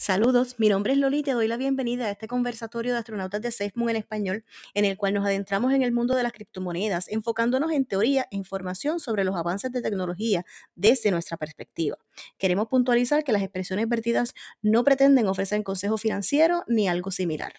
Saludos, mi nombre es Loli y te doy la bienvenida a este conversatorio de astronautas de SafeMoon en español, en el cual nos adentramos en el mundo de las criptomonedas, enfocándonos en teoría e información sobre los avances de tecnología desde nuestra perspectiva. Queremos puntualizar que las expresiones vertidas no pretenden ofrecer consejo financiero ni algo similar.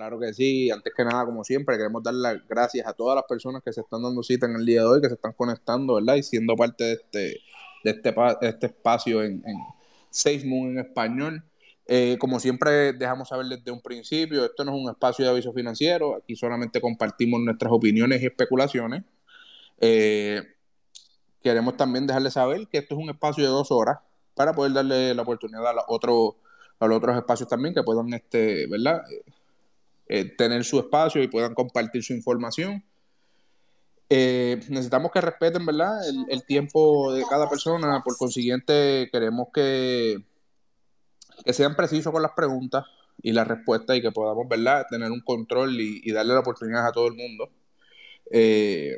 Claro que sí, antes que nada, como siempre, queremos dar las gracias a todas las personas que se están dando cita en el día de hoy, que se están conectando, ¿verdad? Y siendo parte de este, de este, este espacio en, en Moon en español. Eh, como siempre dejamos saber desde un principio, esto no es un espacio de aviso financiero, aquí solamente compartimos nuestras opiniones y especulaciones. Eh, queremos también dejarles saber que esto es un espacio de dos horas para poder darle la oportunidad a, otro, a los otros espacios también que puedan, este, ¿verdad? Eh, tener su espacio y puedan compartir su información. Eh, necesitamos que respeten, ¿verdad? El, tiempo de cada persona. Por consiguiente, queremos que, que sean precisos con las preguntas y las respuestas y que podamos, ¿verdad? Tener un control y, darle la oportunidad a todo el mundo. Eh,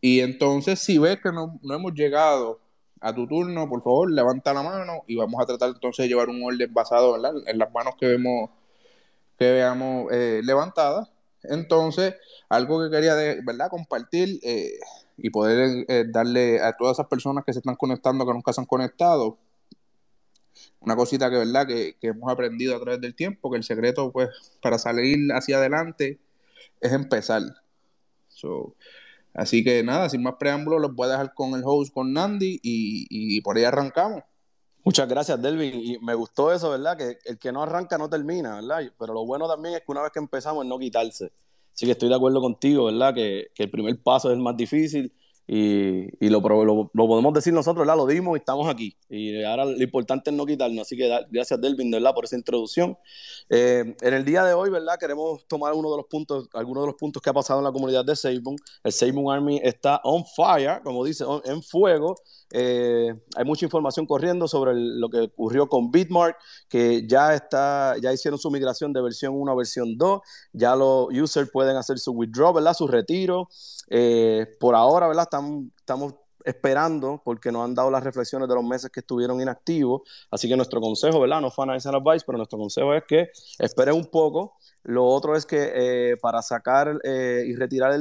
y entonces, si ves que no, no, hemos llegado a tu turno, por favor, levanta la mano y vamos a tratar entonces de llevar un orden basado ¿verdad? en las manos que vemos que veamos eh, levantada. Entonces, algo que quería ¿verdad? compartir eh, y poder eh, darle a todas esas personas que se están conectando, que nunca se han conectado, una cosita que, ¿verdad? Que, hemos aprendido a través del tiempo, que el secreto pues, para salir hacia adelante es empezar. así que nada, sin más preámbulos, los voy a dejar con el host, con Nandi, y, y por ahí arrancamos. Muchas gracias, Delvin. Y me gustó eso, ¿verdad? Que el que no arranca no termina, ¿verdad? Pero lo bueno también es que una vez que empezamos es no quitarse. Así que estoy de acuerdo contigo, ¿verdad? Que, que el primer paso es el más difícil y, y lo, lo, podemos decir nosotros, ¿verdad? Lo dimos y estamos aquí. Y ahora lo importante es no quitarnos. Así que gracias, Delvin, ¿verdad? Por esa introducción. Eh, en el día de hoy, ¿verdad? Queremos tomar uno de los puntos, algunos de los puntos que ha pasado en la comunidad de SafeMoon. El SafeMoon Army está on fire, como dice, en fuego. Eh, hay mucha información corriendo sobre lo que ocurrió con Bitmark, que ya está, ya hicieron su migración de versión 1 a versión 2. Ya los users pueden hacer su withdraw, ¿verdad? Su retiro. Eh, por ahora, ¿verdad? Estamos, esperando porque nos han dado las reflexiones de los meses que estuvieron inactivos. Así que nuestro consejo, ¿verdad? No financial advice, pero nuestro consejo es que esperen un poco. Lo otro es que eh, para sacar y retirar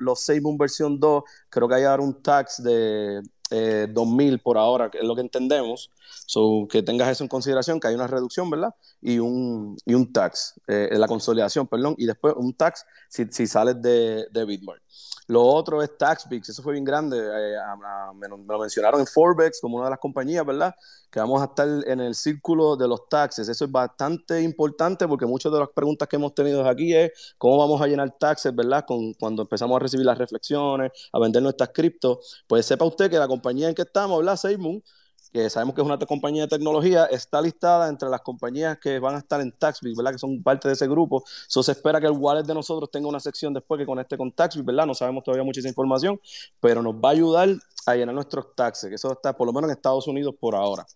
los SafeMoon versión 2, creo que hay que dar un tax de 2.000 por ahora, que es lo que entendemos. So, que tengas eso en consideración, que hay una reducción, ¿verdad? Y un, y un tax, la consolidación, perdón, y después un tax si, si sales de, de Bitmark. Lo otro es TaxBix, eso fue bien grande. Eh, me, lo mencionaron en Forex como una de las compañías, ¿verdad? Que vamos a estar en el círculo de los taxes. Eso es bastante importante porque muchas de las preguntas que hemos tenido aquí es cómo vamos a llenar taxes, ¿verdad? Con, cuando empezamos a recibir las reflexiones, a vender nuestras criptos. Pues sepa usted que la compañía en que estamos, ¿verdad? SafeMoon, que sabemos que es una compañía de tecnología, está listada entre las compañías que van a estar en TaxBit, ¿verdad? Que son parte de ese grupo. Eso se espera que el wallet de nosotros tenga una sección después que conecte con TaxBit, ¿verdad? No sabemos todavía mucha información, pero nos va a ayudar a llenar nuestros taxes, que eso está por lo menos en Estados Unidos por ahora.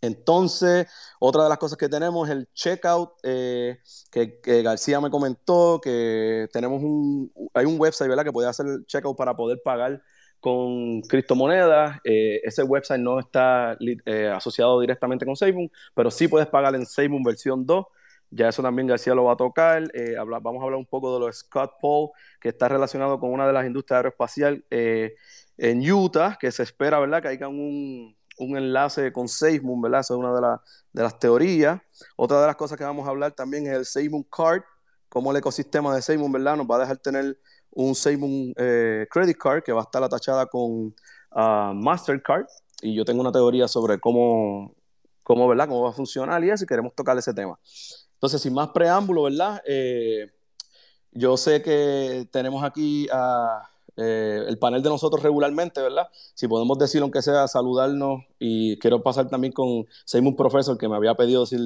Entonces, otra de las cosas que tenemos es el checkout, eh, que, García me comentó que tenemos un, hay un website, ¿verdad? Que puede hacer el checkout para poder pagar con criptomonedas. Eh, ese website no está eh, asociado directamente con SafeMoon, pero sí puedes pagar en SafeMoon versión 2. Ya eso también García lo va a tocar. Eh, vamos a hablar un poco de los Scott Paul, que está relacionado con una de las industrias aeroespaciales en Utah, que se espera, ¿verdad?, que haya un, un enlace con SafeMoon, ¿verdad? Esa es una de, de, las teorías. Otra de las cosas que vamos a hablar también es el SafeMoon Card, cómo el ecosistema de SafeMoon, ¿verdad?, nos va a dejar tener un SafeMoon eh, Credit Card que va a estar atachada con uh, Mastercard. Y yo tengo una teoría sobre cómo, cómo, ¿verdad? cómo va a funcionar y eso, queremos tocar ese tema. Entonces, sin más preámbulo, ¿verdad? Eh, yo sé que tenemos aquí eh, el panel de nosotros regularmente, ¿verdad? Si podemos decir, aunque sea, saludarnos y quiero pasar también con SafeMoon Professor, que me había pedido decir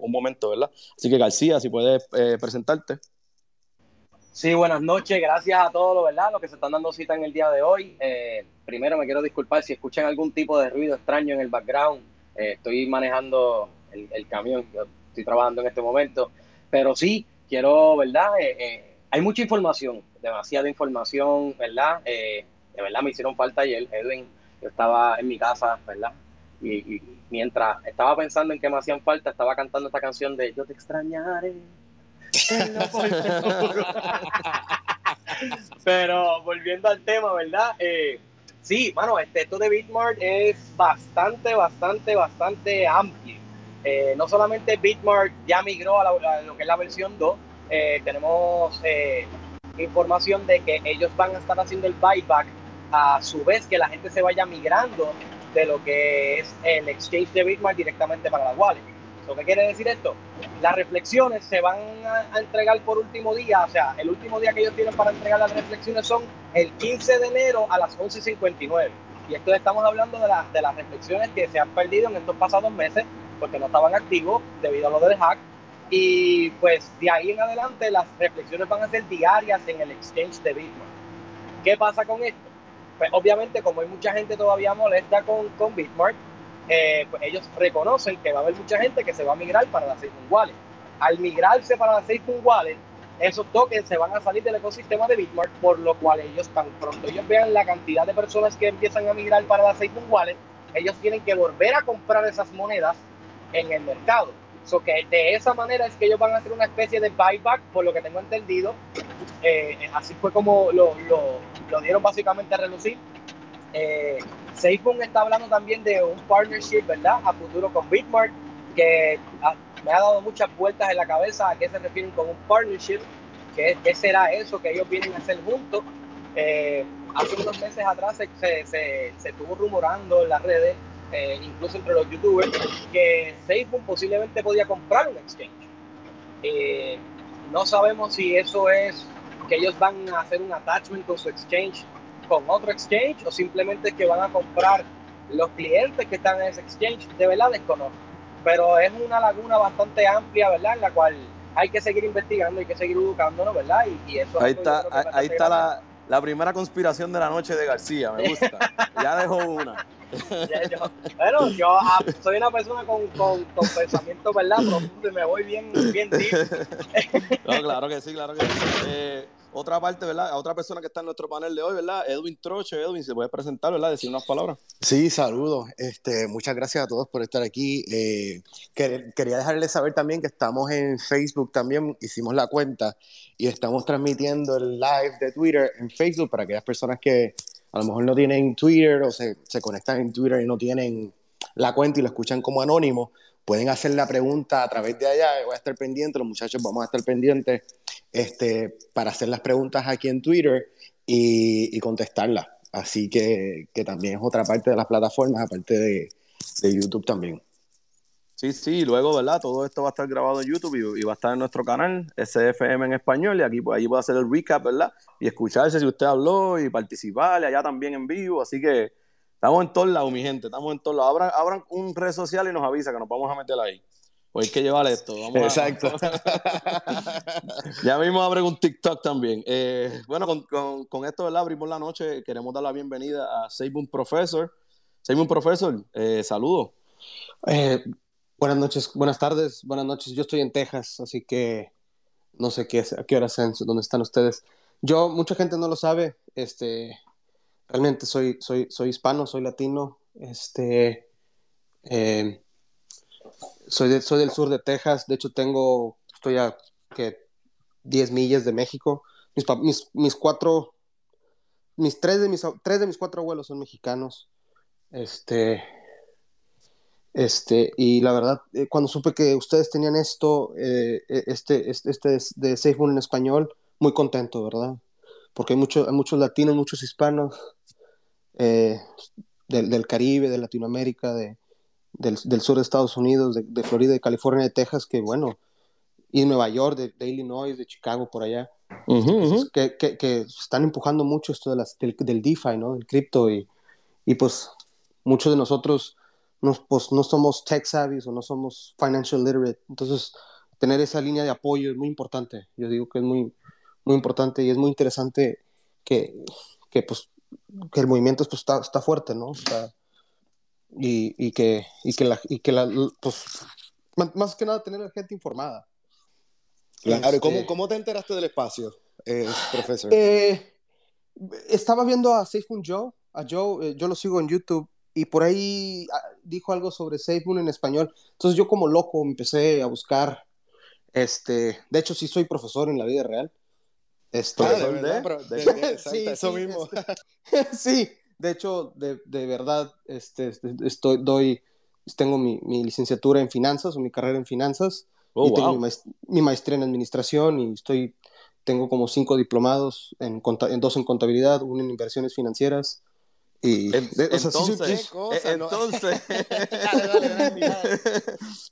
un momento, ¿verdad? Así que García, si puedes presentarte. Sí, buenas noches, gracias a todos, ¿verdad? Los que se están dando cita en el día de hoy. Eh, primero me quiero disculpar si escuchan algún tipo de ruido extraño en el background. Eh, estoy manejando el, camión, estoy trabajando en este momento. Pero sí, quiero, ¿verdad? Eh, hay mucha información, demasiada información, ¿verdad? de verdad me hicieron falta ayer. Edwin, yo estaba en mi casa, ¿verdad? Y, mientras estaba pensando en que me hacían falta, estaba cantando esta canción de Yo te extrañaré. Pero volviendo al tema, ¿verdad? Eh, sí, bueno, este, esto de Bitmart es bastante, bastante, bastante amplio. Eh, no solamente Bitmart ya migró a, lo que es la versión 2, eh, tenemos información de que ellos van a estar haciendo el buyback a su vez que la gente se vaya migrando de lo que es el exchange de Bitmart directamente para la wallet. ¿Qué quiere decir esto? Las reflexiones se van a, entregar por último día, o sea, el último día que ellos tienen para entregar las reflexiones son el 15 de enero a las 11.59. Y esto estamos hablando de, de las reflexiones que se han perdido en estos pasados meses porque no estaban activos debido a lo del hack. Y pues de ahí en adelante las reflexiones van a ser diarias en el exchange de Bitmart. ¿Qué pasa con esto? Pues obviamente como hay mucha gente todavía molesta con, con Bitmart, eh, pues ellos reconocen que va a haber mucha gente que se va a migrar para la SafeMoon Wallet. Al migrarse para la SafeMoon Wallet, esos tokens se van a salir del ecosistema de Bitmart, por lo cual ellos tan pronto ellos vean la cantidad de personas que empiezan a migrar para la SafeMoon Wallet, ellos tienen que volver a comprar esas monedas en el mercado. So que de esa manera es que ellos van a hacer una especie de buyback, por lo que tengo entendido. Eh, así fue como lo, lo, lo, dieron básicamente a relucir. Eh, está hablando también de un partnership, ¿verdad? A futuro con Bitmart, que me ha dado muchas vueltas en la cabeza a qué se refieren con un partnership, qué, será eso que ellos vienen a hacer juntos. Eh, hace unos meses atrás se, se, se, estuvo rumorando en las redes eh, incluso entre los youtubers, que Facebook posiblemente podía comprar un exchange. Eh, no sabemos si eso es que ellos van a hacer un attachment con su exchange con otro exchange o simplemente es que van a comprar los clientes que están en ese exchange. De verdad desconozco. Pero es una laguna bastante amplia, ¿verdad? En la cual hay que seguir investigando, hay que seguir educándonos, ¿verdad? Y, eso ahí está, ahí está la, la primera conspiración de la noche de García, me gusta. ya dejó una. bueno, yo ah, soy una persona con, con, con pensamiento, ¿verdad? Profundo y me voy bien, bien deep. no, claro que sí, claro que sí. Eh, otra parte, ¿verdad? Otra persona que está en nuestro panel de hoy, ¿verdad? Edwin Troche. Edwin, ¿se puede presentar, ¿verdad? Decir unas palabras. Sí, saludos. Este, muchas gracias a todos por estar aquí. Eh, quería dejarles saber también que estamos en Facebook también, hicimos la cuenta y estamos transmitiendo el live de Twitter en Facebook para aquellas personas que a lo mejor no tienen Twitter o se, se conectan en Twitter y no tienen la cuenta y lo escuchan como anónimo, pueden hacer la pregunta a través de allá, voy a estar pendiente, los muchachos vamos a estar pendientes este, para hacer las preguntas aquí en Twitter y, y contestarlas. Así que, que, también es otra parte de las plataformas, aparte de, de, YouTube también. Sí, sí, luego, ¿verdad? Todo esto va a estar grabado en YouTube y, va a estar en nuestro canal, SFM en español, y aquí pues, allí puede hacer el recap, ¿verdad? Y escucharse si usted habló y participar, y allá también en vivo, así que estamos en todos lados, mi gente, estamos en todos lados. Abran, un red social y nos avisa que nos vamos a meter ahí. Pues hay que llevar esto. Exacto. ya mismo abre un TikTok también. Eh, bueno, con, con, con, esto, ¿verdad? Abrimos la noche. Queremos dar la bienvenida a Seibun Professor. Seibun Professor, eh, saludos. Eh, buenas noches, buenas tardes, buenas noches. Yo estoy en Texas, así que no sé qué, a qué hora son, dónde están ustedes. Yo, mucha gente no lo sabe, este, realmente soy, soy, soy hispano, soy latino, este, eh, soy, soy del sur de Texas, de hecho tengo, estoy a que 10 millas de México. Mis, mis, mis, cuatro, mis tres de mis, tres de mis cuatro abuelos son mexicanos. Este, este, y la verdad, eh, cuando supe que ustedes tenían esto, eh, e, este, este, este de SafeMoon en español, muy contento, ¿verdad? Porque hay, mucho, hay muchos latinos, muchos hispanos eh, del, del, Caribe, de Latinoamérica, de, del, del, sur de Estados Unidos, de, de, Florida, de California, de Texas, que bueno, y Nueva York, de, de Illinois, de Chicago, por allá, uh -huh, uh -huh. Que, que, que, están empujando mucho esto de las, del, del DeFi, ¿no? Del cripto, y, y pues muchos de nosotros no, pues, no somos tech savvy o no somos financial literate, entonces tener esa línea de apoyo es muy importante, yo digo que es muy, muy importante y es muy interesante que, que pues que el movimiento pues, está, está fuerte, ¿no? Y, y, que, y que la, y que la pues, más que nada tener a la gente informada. Claro, este... ¿cómo, ¿cómo te enteraste del espacio, eh, profesor? Eh, estaba viendo a SafeMoon Joe, a Joe, eh, yo lo sigo en YouTube, y por ahí ah, dijo algo sobre SafeMoon en español. Entonces yo como loco empecé a buscar, este, de hecho sí soy profesor en la vida real. Este, Ah, de pero de- de- exacto, Sí, eso sí, mismo. sí, de hecho, de, de verdad, este, estoy, doy, tengo mi, mi licenciatura en finanzas o mi carrera en finanzas Oh, y tengo mi, maest- mi maestría en administración y estoy, tengo como cinco diplomados, en, conta- en dos en contabilidad, uno en inversiones financieras y En- de- o sea, sí soy- entonces, sí- Qué cosa, eh, entonces, Dale, dale, dale, dale.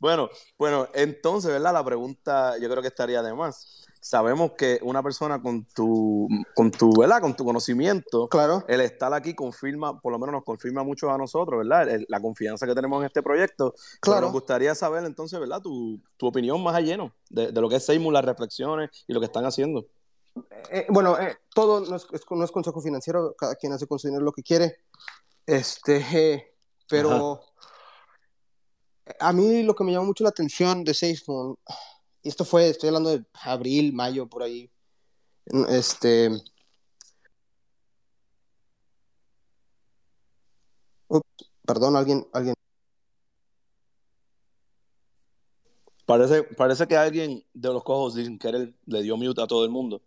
bueno, bueno, entonces, ¿verdad? La pregunta yo creo que estaría de más. Sabemos que una persona con tu, con tu, ¿verdad? Con tu conocimiento, claro, el estar aquí confirma, por lo menos nos confirma mucho a nosotros, ¿verdad? El- la confianza que tenemos en este proyecto. Pero Claro. nos gustaría saber entonces, ¿verdad? Tu, tu opinión más a lleno de, de lo que es Seymour, las reflexiones y lo que están haciendo. Eh, bueno, eh, todo no es, no es consejo financiero, cada quien hace con su dinero lo que quiere. Este, eh, pero a mí lo que me llamó mucho la atención de SafeMoon, y esto fue, estoy hablando de abril, mayo, por ahí. Este. Perdón, alguien, alguien. Parece, parece que alguien de los cojos sin querer le dio mute a todo el mundo.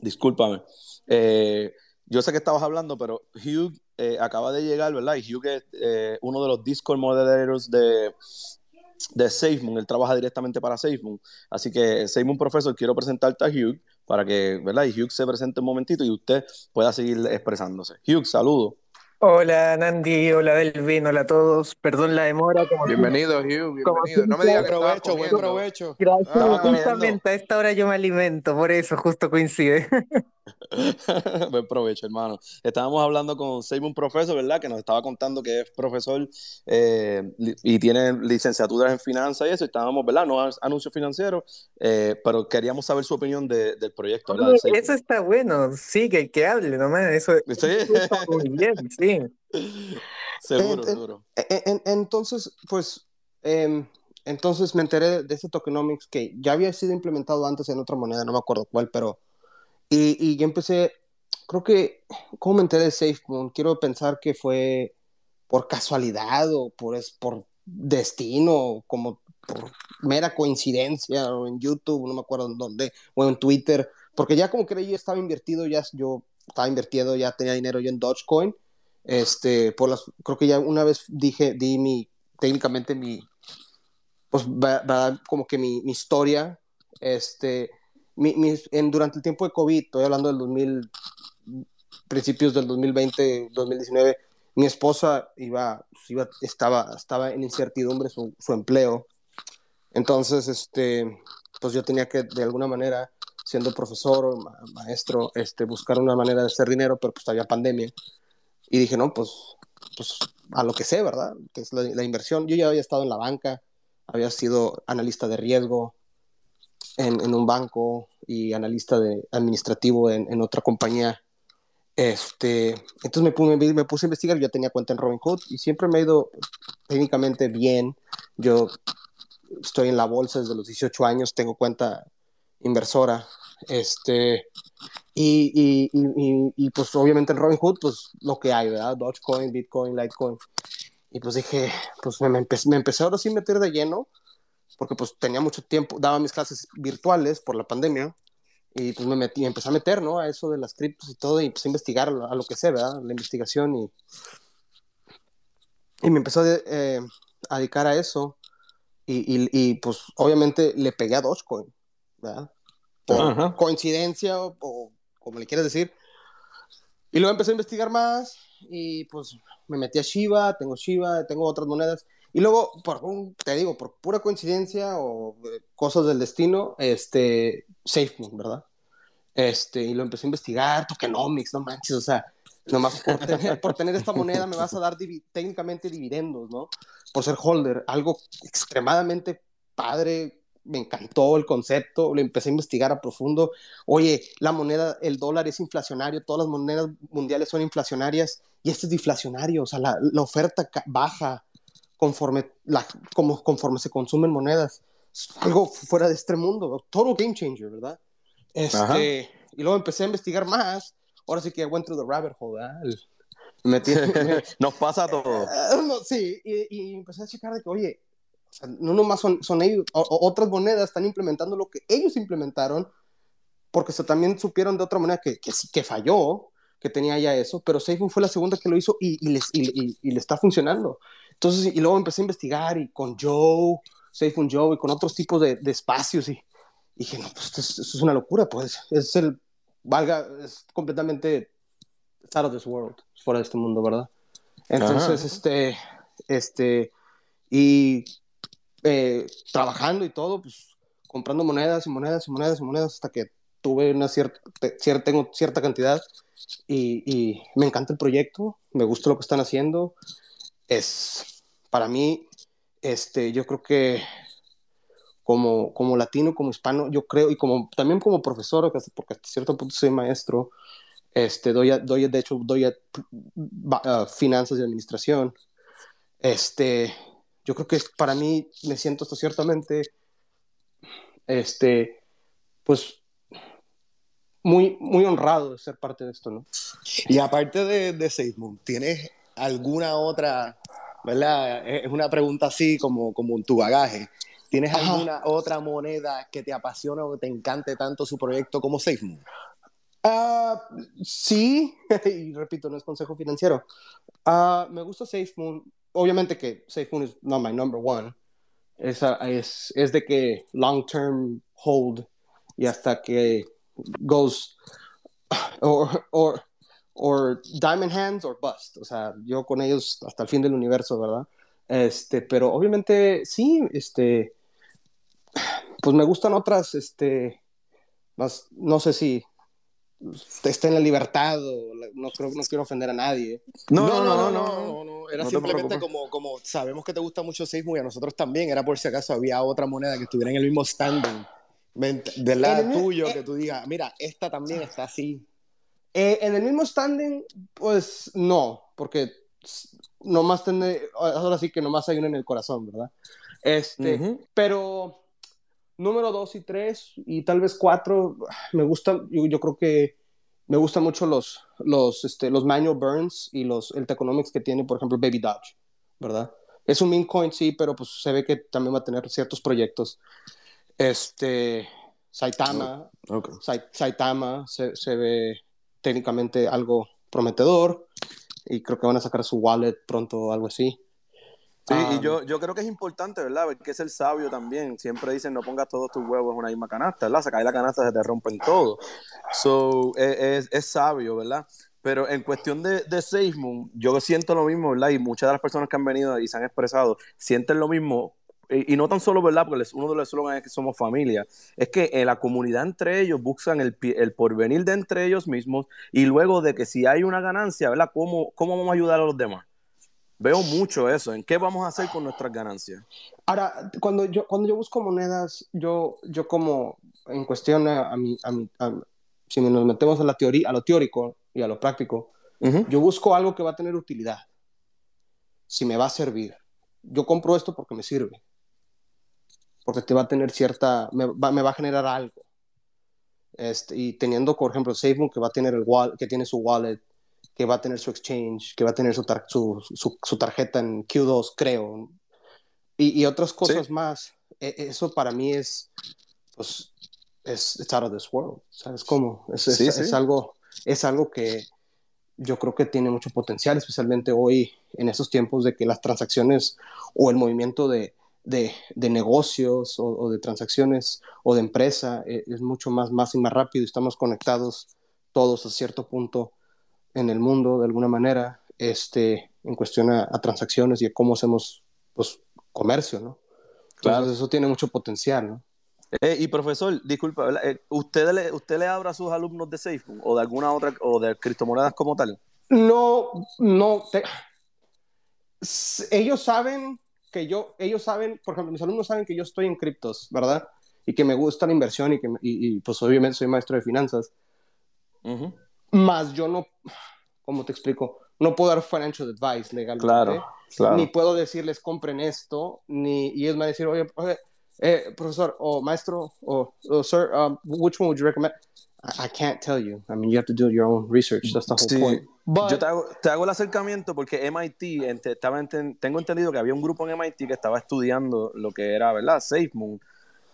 Discúlpame. Eh, yo sé que estabas hablando, pero Hugh eh, acaba de llegar, ¿verdad? Y Hugh es eh, uno de los Discord moderators de, de SafeMoon. Él trabaja directamente para SafeMoon. Así que, SafeMoon Professor, quiero presentarte a Hugh para que, ¿verdad? Y Hugh se presente un momentito y usted pueda seguir expresándose. Hugh, saludo. Hola Nandi, hola Delvin, hola a todos. Perdón la demora, como Bienvenido, Hugh, Como bienvenido. No me digas que provecho, buen provecho. Gracias, Ah, justamente a esta hora yo me alimento, por eso justo coincide. Buen provecho, hermano. Estábamos hablando con Seymour Professor, ¿verdad? Que nos estaba contando que es profesor eh, y tiene licenciaturas en finanzas y eso. Estábamos, ¿verdad? No es anuncio financiero, eh, pero queríamos saber su opinión de- del proyecto. Eso está bueno, sí, que, que hable nomás, eso, Sí. eso está muy bien, sí. Seguro, Eh, eh, seguro. E- en- entonces, pues, em, entonces me enteré de ese tokenomics que ya había sido implementado antes en otra moneda, no me acuerdo cuál, pero, y, y yo empecé, creo que, ¿cómo me enteré de SafeMoon? Quiero pensar que fue por casualidad o por, es, por destino, como por mera coincidencia, o en YouTube, no me acuerdo en dónde, o en Twitter, porque ya como que yo estaba invertido, ya yo estaba invertido, ya tenía dinero yo en Dogecoin, este, por las, creo que ya una vez dije, di mi, técnicamente mi, pues, va- va- como que mi, mi historia, este, mi, mi- en, durante el tiempo de COVID, estoy hablando del 2000, principios del 2020, 2019, mi esposa iba, pues, iba estaba, estaba en incertidumbre su, su empleo, entonces, este, pues yo tenía que, de alguna manera, siendo profesor o ma- maestro, este, buscar una manera de hacer dinero, pero pues había pandemia. Y dije, no, pues, pues a lo que sé, ¿verdad? Que es la, la inversión. Yo ya había estado en la banca, había sido analista de riesgo en, en un banco y analista de, administrativo en, en otra compañía. Este, entonces me, pu- me, me puse a investigar, yo tenía cuenta en Robinhood y siempre me ha ido técnicamente bien. Yo estoy en la bolsa desde los 18 años, tengo cuenta inversora. Este, y, y, y, y, pues obviamente en Robinhood, pues lo que hay, ¿verdad? Dogecoin, Bitcoin, Litecoin. Y pues dije, pues me, me, empecé, me empecé ahora sí a meter de lleno, porque pues tenía mucho tiempo, daba mis clases virtuales por la pandemia, y pues me metí, empecé a meter, ¿no? A eso de las criptos y todo, y empecé a investigar a lo, que sé, ¿verdad? La investigación y... Y me empezó a, de- eh, a dedicar a eso, y, y, y, pues obviamente le pegué a Dogecoin, ¿verdad? Por Ajá. coincidencia o, o como le quieras decir. Y luego empecé a investigar más y pues me metí a Shiba, tengo Shiba, tengo otras monedas. Y luego, por te digo, por pura coincidencia o eh, cosas del destino, este, SafeMoon, ¿verdad? Este, y lo empecé a investigar, tokenomics, no manches, o sea, nomás por tener, por tener esta moneda me vas a dar divi- técnicamente dividendos, ¿no? Por ser holder, algo extremadamente padre, me encantó el concepto, lo empecé a investigar a profundo. Oye, la moneda, el dólar es inflacionario, todas las monedas mundiales son inflacionarias y este es deflacionario, o sea, la, la oferta baja conforme, la, como, conforme se consumen monedas. Algo fuera de este mundo, total game changer, ¿verdad? Ajá. Este, y luego empecé a investigar más. ahora sí que went through the rabbit hole, ¿verdad? El- me metí- me- Nos pasa a todos. Ah, no, sí, y, y empecé a checar de que, oye, o sea, no nomás son, son ellos, o- otras monedas están implementando lo que ellos implementaron, porque se, también supieron de otra moneda que, que, falló, que tenía ya eso, pero SafeMoon fue la segunda que lo hizo y, y, les, y, y- y le está funcionando. Entonces, y luego empecé a investigar y con Joe, SafeMoon Joe y con otros tipos de, de espacios y, y dije, no, pues esto es, una locura, pues es el, valga, es completamente it's out of this world, fuera de este mundo, ¿verdad? Entonces, Ajá. este, este, y eh, trabajando y todo, pues comprando monedas y monedas y monedas y monedas hasta que tuve una cierta, cierta tengo cierta cantidad y, y me encanta el proyecto, me gusta lo que están haciendo. Es, para mí, este, yo creo que como, como latino, como hispano, yo creo, y como, también como profesor, porque hasta- cierto punto soy maestro, este, doy, doy, de hecho, doy a, finanzas y administración. Este, yo creo que para mí me siento ciertamente, este, pues, muy, muy honrado de ser parte de esto, ¿no? Y aparte de, de SafeMoon, ¿tienes alguna otra, verdad? Es una pregunta así como, como en tu bagaje. ¿Tienes Ajá. alguna otra moneda que te apasiona o te encante tanto su proyecto como SafeMoon? Ah, sí, y repito, no es consejo financiero. Ah, me gusta SafeMoon. Obviamente que SafeMoon is not my number one. Esa es, es de que long term hold y hasta que goes or, or, or diamond hands or bust. O sea, yo con ellos hasta el fin del universo, ¿verdad? Este, pero obviamente sí, este, pues me gustan otras, este, más, no sé si está en la libertad o la- no creo no quiero ofender a nadie No, no, no, no, no, no. Era No te simplemente como, como sabemos que te gusta mucho SafeMoon y a nosotros también. Era por si acaso había otra moneda que estuviera en el mismo standing. Del lado tuyo, eh, que tú digas, mira, esta también está así. Eh, en el mismo standing pues no porque nomás tiene ahora sí que nomás hay uno en el corazón verdad este pero número dos y tres y tal vez cuatro me gusta yo, yo creo que me gustan mucho los los este los manual burns y los el economics que tiene por ejemplo Baby Dodge verdad es un meme coin sí pero pues se ve que también va a tener ciertos proyectos. Este Saitama Ok. Sai- Saitama se, se ve técnicamente algo prometedor y creo que van a sacar su wallet pronto o algo así. Sí, Ah, y yo, yo creo que es importante, ¿verdad? Ver que es el sabio también. Siempre dicen no pongas todos tus huevos en una misma canasta, ¿verdad? Se cae la canasta, se te rompen todo. So, es, es- es sabio, ¿verdad? Pero en cuestión de, de SafeMoon, yo siento lo mismo, ¿verdad? Y muchas de las personas que han venido y se han expresado sienten lo mismo. Y, no tan solo, ¿verdad? Porque uno de los eslogans es que somos familia. Es que en la comunidad entre ellos buscan el, el porvenir de entre ellos mismos y luego de que si hay una ganancia, ¿verdad? ¿Cómo, cómo vamos a ayudar a los demás? Veo mucho eso. ¿En qué vamos a hacer con nuestras ganancias? Ahora, cuando yo, cuando yo busco monedas, yo, yo como en cuestión a, mi, a mi- a- si nos metemos a la teoría, a lo teórico y a lo práctico, Ujú. yo busco algo que va a tener utilidad. Si me va a servir. Yo compro esto porque me sirve. Porque te va a tener cierta, me va, me va a generar algo. Este, y teniendo, por ejemplo, SafeMoon que va a tener el wallet, que tiene su wallet, que va a tener su exchange, que va a tener su, tar- su, su- su tarjeta en Q2, creo. Y, y otras cosas más. E- eso para mí es, pues, es it's out of this world. ¿Sabes cómo? Es, es- Sí, es sí. algo, es algo que yo creo que tiene mucho potencial, especialmente hoy en esos tiempos de que las transacciones o el movimiento de, de, de negocios o, o de transacciones o de empresa eh, es mucho más, más y más rápido. Estamos conectados todos a cierto punto en el mundo de alguna manera este, en cuestión a, a transacciones y a cómo hacemos pues, comercio, ¿no? Entonces Claro. eso tiene mucho potencial, ¿no? Eh, y profesor, disculpa. Eh, ¿usted, le, ¿usted le habla a sus alumnos de SafeMoon o de alguna otra, o de criptomonedas como tal? No, no, te- ellos saben que yo, ellos saben, por ejemplo, mis alumnos saben que yo estoy en criptos, ¿verdad? Y que me gusta la inversión y que, y, y, pues obviamente soy maestro de finanzas, Ujú. más yo no, ¿cómo te explico? No puedo dar financial advice legalmente. Claro, claro. Ni puedo decirles compren esto, ni, y ellos me van a decir, oye, oye, eh, profesor, o maestro, o o, sir, um, which one would you recommend? I, can't tell you. I mean, you have to do your own research. That's the whole Sí. point. But Yo te hago, te hago el acercamiento porque MIT, estaba enten- tengo entendido que había un grupo en MIT que estaba estudiando lo que era, ¿verdad? SafeMoon.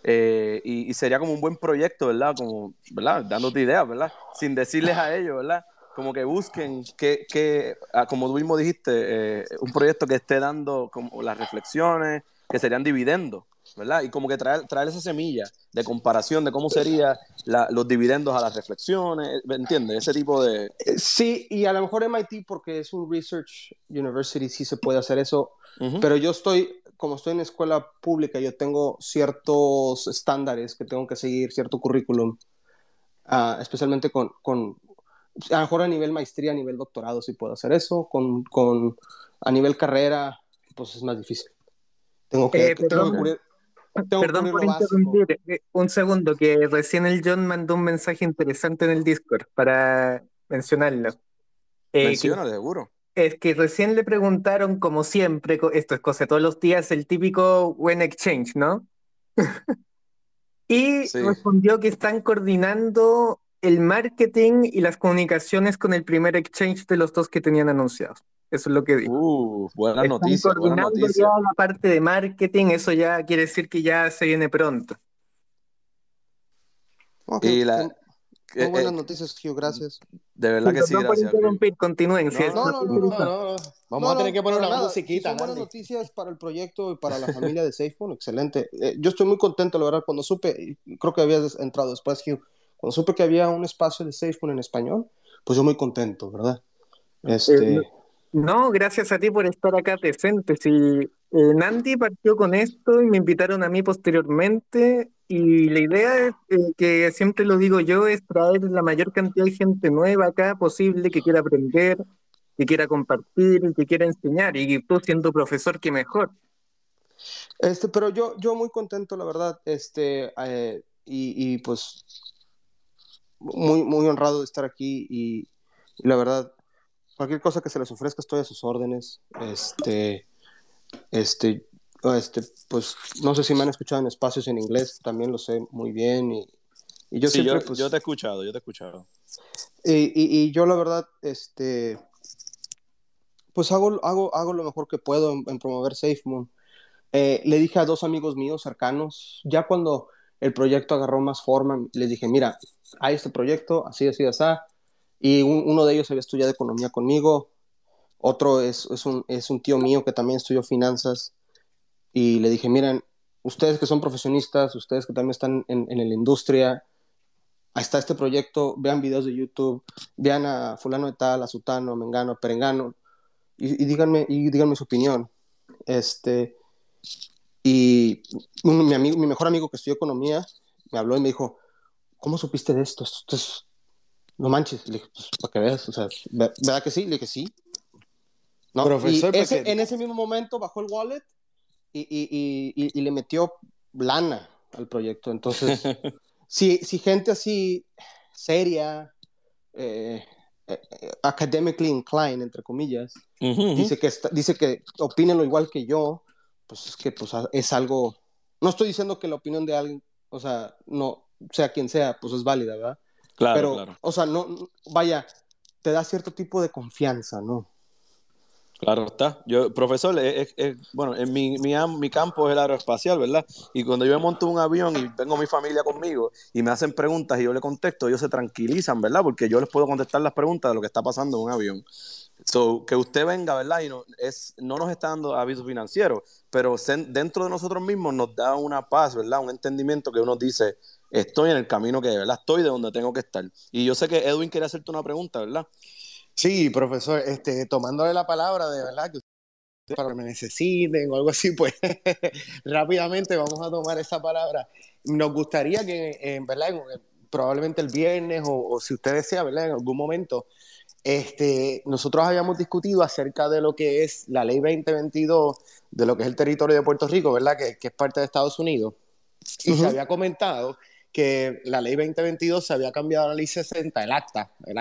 Eh, y, y sería como un buen proyecto, ¿verdad? Como, ¿verdad? Dándote ideas, ¿verdad? Sin decirles a ellos, ¿verdad? Como que busquen que, que ah, como tú mismo dijiste, eh, un proyecto que esté dando como las reflexiones, que serían dividendos, ¿verdad? Y como que traer, traer esa semilla de comparación de cómo serían los dividendos a las reflexiones, ¿me entiendes? Ese tipo de... eh, sí, y a lo mejor MIT, porque es un research university, sí se puede hacer eso. Ujú. Pero yo estoy, como estoy en escuela pública, yo tengo ciertos estándares que tengo que seguir, cierto currículum, ah, especialmente con, con, a lo mejor a nivel maestría, a nivel doctorado sí puedo hacer eso, con, con a nivel carrera, pues es más difícil. Tengo que, Eh, tengo que cubrir, tengo Perdón por interrumpir. Eh, Un segundo, que recién el John mandó un mensaje interesante en el Discord para mencionarlo. Eh, seguro. es que recién le preguntaron, como siempre, esto es cosa de todos los días, el típico When Exchange, ¿no? Y Sí. respondió que están coordinando el marketing y las comunicaciones con el primer exchange de los dos que tenían anunciados. Eso es lo que dijo. Uh, buenas Están noticias. ya la parte de marketing, eso ya quiere decir que ya se viene pronto. Ok, Y la- muy- Eh, buenas eh, noticias, Gio, gracias. de verdad que sí, por gracias. Continúen. si No, es- No, no, no, no, No, no, Vamos No, a tener no, que poner una nada. musiquita, son buenas noticias para el proyecto y para la familia de SafePhone, excelente. Eh, yo estoy muy contento, la verdad, cuando supe, creo que habías entrado después, Hugh, cuando supe que había un espacio de SafePhone en español, pues yo muy contento, ¿verdad? Este, Eh, No, gracias a ti por estar acá presente. Sí, eh, partió con esto y me invitaron a mí posteriormente y la idea es, eh, que siempre lo digo yo, es traer la mayor cantidad de gente nueva acá posible que quiera aprender, que quiera compartir, que quiera enseñar y tú siendo profesor, que mejor. este, pero yo, yo muy contento, la verdad, este, eh, y, y, pues muy, muy honrado de estar aquí y la verdad, cualquier cosa que se les ofrezca estoy a sus órdenes. Este, este, este, pues no sé si me han escuchado en espacios en inglés, también lo sé muy bien y, y yo Sí, siempre, yo, pues, yo te he escuchado, yo te he escuchado. y, y- y yo la verdad, este, pues hago, hago, hago lo mejor que puedo en, en promover SafeMoon. Eh, le dije a dos amigos míos cercanos, ya cuando el proyecto agarró más forma, les dije, mira, hay este proyecto, así, así, así, y un- uno de ellos había estudiado economía conmigo, otro es, es, un, es un tío mío que también estudió finanzas, y le dije, miren, ustedes que son profesionistas, ustedes que también están en, en la industria, ahí está este proyecto, vean videos de YouTube, vean a fulano de tal, a sutano, a mengano, a perengano, y, y díganme, y díganme su opinión. Este, y un- mi, amigo, mi mejor amigo que estudió economía me habló y me dijo, ¿cómo supiste de esto? Esto es- no manches. Le dije, pues para que veas, o sea, ¿ver- ¿verdad que sí? Le dije, sí. ¿No? Profesor, y ese- en ese mismo momento bajó el wallet y, y- y- y- le metió lana al proyecto. Entonces, si, si gente así seria, eh, eh, eh, academically inclined, entre comillas, dice que está- dice que opinen lo igual que yo, pues es que pues, es algo. No estoy diciendo que la opinión de alguien, o sea, no sea quien sea, pues es válida, ¿verdad? Claro, Pero, claro. o sea, no, vaya, te da cierto tipo de confianza, ¿no? Claro está. Yo, profesor, es- es- es- bueno, en mi, mi, mi campo es el aeroespacial, ¿verdad? Y cuando yo me monto un avión y tengo mi familia conmigo y me hacen preguntas y yo le contesto, ellos se tranquilizan, ¿verdad? Porque yo les puedo contestar las preguntas de lo que está pasando en un avión. So, que usted venga, ¿verdad? Y no, es, no nos está dando aviso financiero, pero sen- dentro de nosotros mismos nos da una paz, ¿verdad? Un entendimiento que uno dice, estoy en el camino que, ¿verdad? Estoy de donde tengo que estar. Y yo sé que Edwin quería hacerte una pregunta, ¿verdad? Sí, profesor, este, tomándole la palabra de verdad que ustedes para que me necesiten o algo así, pues rápidamente vamos a tomar esa palabra. Nos gustaría que, en verdad, en- probablemente el viernes o, o si usted desea, ¿verdad? En algún momento, este, nosotros habíamos discutido acerca de lo que es la ley 2022, de lo que es el territorio de Puerto Rico, ¿verdad? Que, que es parte de Estados Unidos. Y se había comentado que la ley 2022 se había cambiado a la ley 60, el acta, el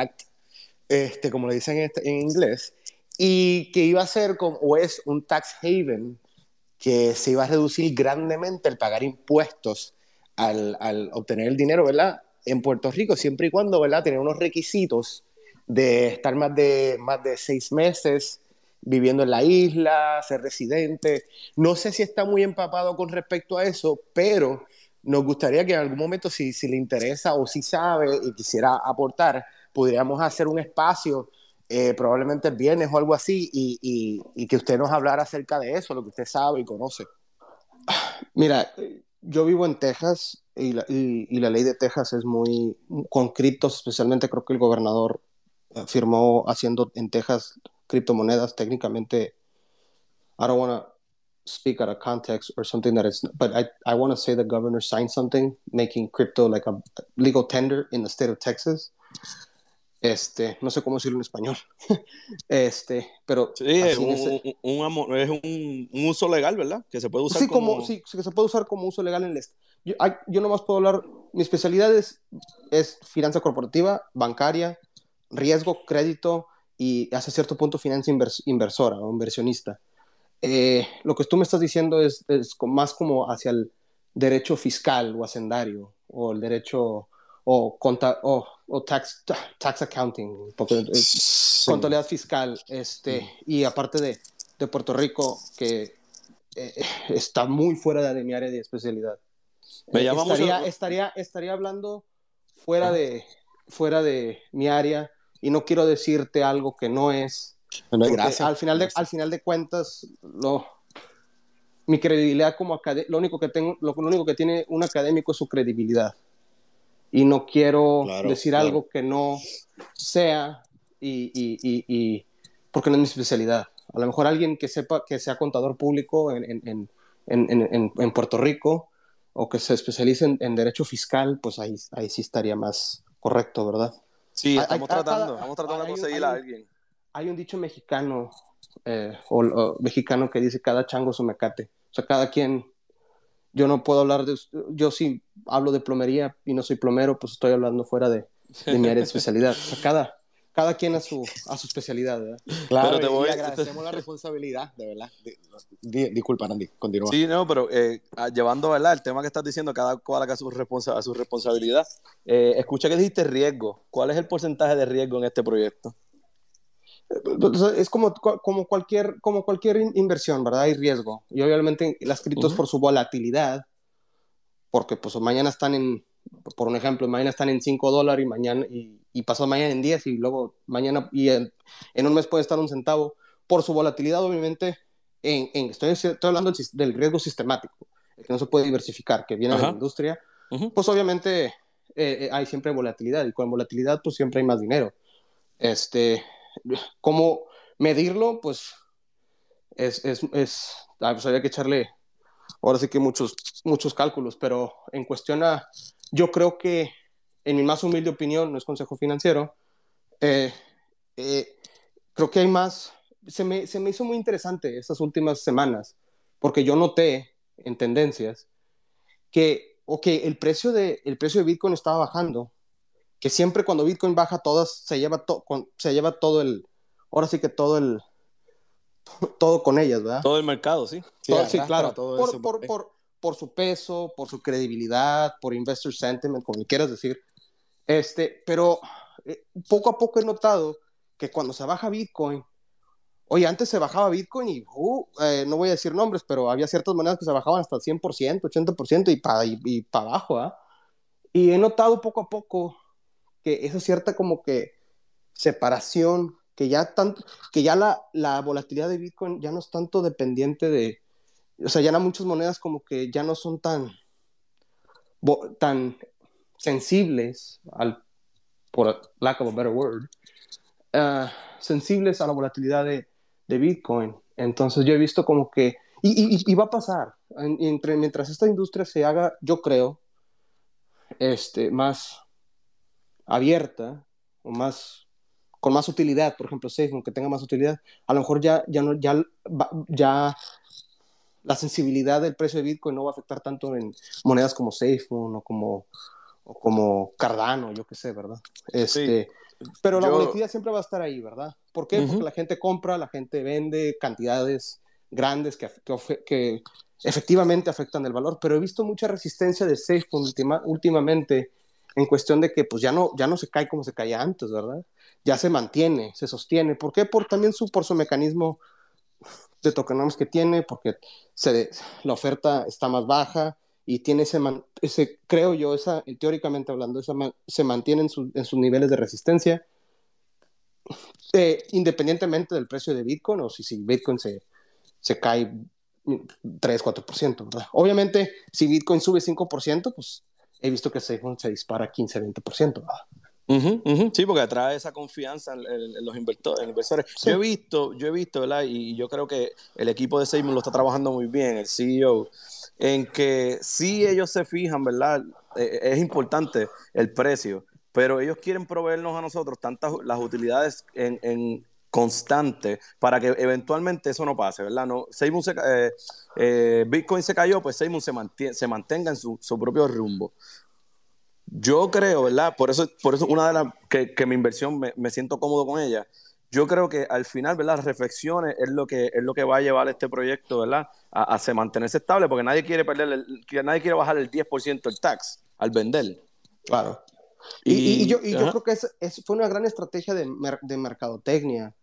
este, como le dicen en, este- en inglés, y que iba a ser como, es un tax haven que se iba a reducir grandemente el pagar impuestos al, al obtener el dinero, ¿verdad? en Puerto Rico, siempre y cuando, ¿verdad? Tener unos requisitos de estar más de, más de seis meses viviendo en la isla, ser residente. No sé si está muy empapado con respecto a eso, pero nos gustaría que en algún momento, si, si le interesa o si sabe y quisiera aportar, pudiéramos hacer un espacio, eh, probablemente el viernes o algo así, y, y, y, que usted nos hablara acerca de eso, lo que usted sabe y conoce. Mira, yo vivo en Texas y la, y, la ley de Texas es muy con criptos, especialmente creo que el gobernador eh, firmó haciendo en Texas criptomonedas técnicamente. I don't want to speak out of context or something that is, but I, I want to say the governor signed something making crypto like a legal tender in the state of Texas. Este, no sé cómo decirlo en español. este, pero. Sí, es, un, ese... un, un, es un, un, uso legal, ¿verdad? Que se puede usar sí, como. como sí, que se puede usar como uso legal en el. Yo, yo nomás puedo hablar. Mi especialidad es, es finanza corporativa, bancaria, riesgo, crédito y hasta cierto punto finanza invers, inversora o inversionista. Eh, lo que tú me estás diciendo es, es, más como hacia el derecho fiscal o hacendario o el derecho o, conta, o, o tax, tax accounting, porque, sí. contabilidad fiscal, este, y aparte de, de Puerto Rico, que eh, está muy fuera de mi área de especialidad. Me estaría, a... estaría, estaría hablando fuera de, fuera de mi área y no quiero decirte algo que no es. No, gracias. Al final, de, al final de cuentas, lo, mi credibilidad como académico, lo único que tengo, lo, lo único que tiene un académico es su credibilidad y no quiero claro, decir claro. algo que no sea y, y, y, y, porque no es mi especialidad. A lo mejor alguien que sepa que sea contador público en, en, en, en Puerto Rico o que se especialice en, derecho fiscal, pues ahí, ahí sí estaría más correcto, ¿verdad? Sí, estamos hay, tratando, estamos tratando de conseguir a alguien. Hay un dicho mexicano, eh, o, o, mexicano que dice cada chango su mecate. O sea, cada quien yo no puedo hablar de, yo sí hablo de plomería y no soy plomero, pues estoy hablando fuera de, de mi área de especialidad. O sea, cada, cada quien a su, a su especialidad, ¿verdad? Claro, pero te voy, y agradecemos la responsabilidad, de verdad. Di, disculpa, Andy, continúa. Sí, no, pero eh, llevando, ¿verdad? El tema que estás diciendo, cada cual a su, responsa a su responsabilidad. Eh, escucha que dijiste riesgo. ¿Cuál es el porcentaje de riesgo en este proyecto? Es como, como, cualquier, como cualquier inversión, ¿verdad? Hay riesgo. Y obviamente las criptos uh -huh. por su volatilidad, porque pues mañana están en, por un ejemplo, mañana están en 5 dólares y mañana, y, y pasado mañana en 10 y luego mañana, y en, en, un mes puede estar un centavo. Por su volatilidad, obviamente, en, en, estoy, estoy hablando del, del, riesgo sistemático, el que no se puede diversificar, que viene de la industria, uh -huh. pues obviamente eh, eh, hay siempre volatilidad y con volatilidad pues siempre hay más dinero. Este, ¿Cómo medirlo? Pues es, es, es pues había que echarle, ahora sí que muchos, muchos cálculos, pero en cuestión a, yo creo que, en mi más humilde opinión, no es consejo financiero, eh, eh, creo que hay más, se me, se me hizo muy interesante estas últimas semanas, porque yo noté en tendencias que, ok, el precio de, el precio de Bitcoin estaba bajando, que siempre cuando Bitcoin baja todas se lleva to, con, se lleva todo el ahora sí que todo el todo con ellas, ¿verdad? Todo el mercado, sí. Sí, todo, sí claro. Todo por, por, por, por, su peso, por su credibilidad, por investor sentiment, como quieras decir. Este, pero eh, poco a poco he notado que cuando se baja Bitcoin, oye, antes se bajaba Bitcoin y uh, eh, no voy a decir nombres, pero había ciertas monedas que se bajaban hasta el 100%, 80% y para y, y pa abajo, ¿ah? ¿eh? Y he notado poco a poco que esa cierta como que separación, que ya, tanto, que ya la, la, volatilidad de Bitcoin ya no es tanto dependiente de, o sea, ya no muchas monedas como que ya no son tan, tan sensibles, al, por lack of a better word, uh, sensibles a la volatilidad de, de, Bitcoin. Entonces yo he visto como que, y, va a pasar, entre, mientras esta industria se haga, yo creo, este, más abierta o más con más utilidad, por ejemplo, SafeMoon, que tenga más utilidad, a lo mejor ya, ya, no, ya, ya la sensibilidad del precio de Bitcoin no va a afectar tanto en monedas como SafeMoon o como, o como Cardano, yo qué sé, ¿verdad? Este, sí. Pero la yo... volatilidad siempre va a estar ahí, ¿verdad? ¿Por qué? Uh -huh. Porque la gente compra, la gente vende cantidades grandes que, que, que efectivamente afectan el valor, pero he visto mucha resistencia de SafeMoon última, últimamente en cuestión de que pues ya no, ya no se cae como se caía antes, ¿verdad? Ya se mantiene, se sostiene. ¿Por qué? Por también su, por su mecanismo de tokenomics que tiene, porque se, la oferta está más baja y tiene ese, ese creo yo, esa, teóricamente hablando, esa, se mantiene en, su, en, sus niveles de resistencia, eh, independientemente del precio de Bitcoin o si, si Bitcoin se, se cae 3, 4%, ¿verdad? Obviamente, si Bitcoin sube 5%, pues he visto que se, se dispara 15, 20%, ¿verdad? Uh -huh, Sí, porque atrae esa confianza en, en, en los inversores. Sí. Yo he visto, yo he visto, ¿verdad? Y yo creo que el equipo de Seymour lo está trabajando muy bien, el CEO, en que si ellos se fijan, ¿verdad? Eh, es importante el precio, pero ellos quieren proveernos a nosotros tantas las utilidades en, en constante para que eventualmente eso no pase, ¿verdad? No, eh, eh, Bitcoin se cayó, pues Seymour se, se mantenga en su, su propio rumbo. Yo creo, ¿verdad? Por eso, por eso una de las que, que mi inversión me, me, siento cómodo con ella. Yo creo que al final, ¿verdad? Las reflexiones es lo que, es lo que va a llevar este proyecto, ¿verdad? A, a se mantenerse estable, porque nadie quiere perder, nadie quiere bajar el 10% el tax al vender. Claro. Y, y, y yo, y yo creo que es, es, fue una gran estrategia de, de mercadotecnia,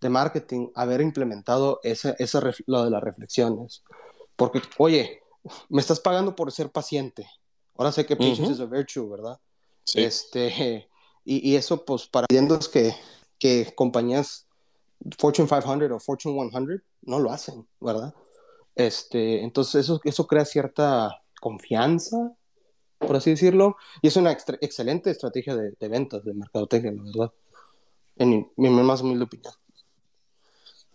de marketing, haber implementado ese, ese, lo de las reflexiones. Porque, oye, me estás pagando por ser paciente Ahora sé que patience uh -huh. is a virtue, ¿verdad? Sí. Este, y, y, eso, pues, para es que, que compañías Fortune 500 o Fortune 100 no lo hacen, ¿verdad? Este, entonces, eso, eso crea cierta confianza, por así decirlo, y es una excelente estrategia de, de, ventas, de mercadotecnia, la verdad, en mi, mi más humilde opinión.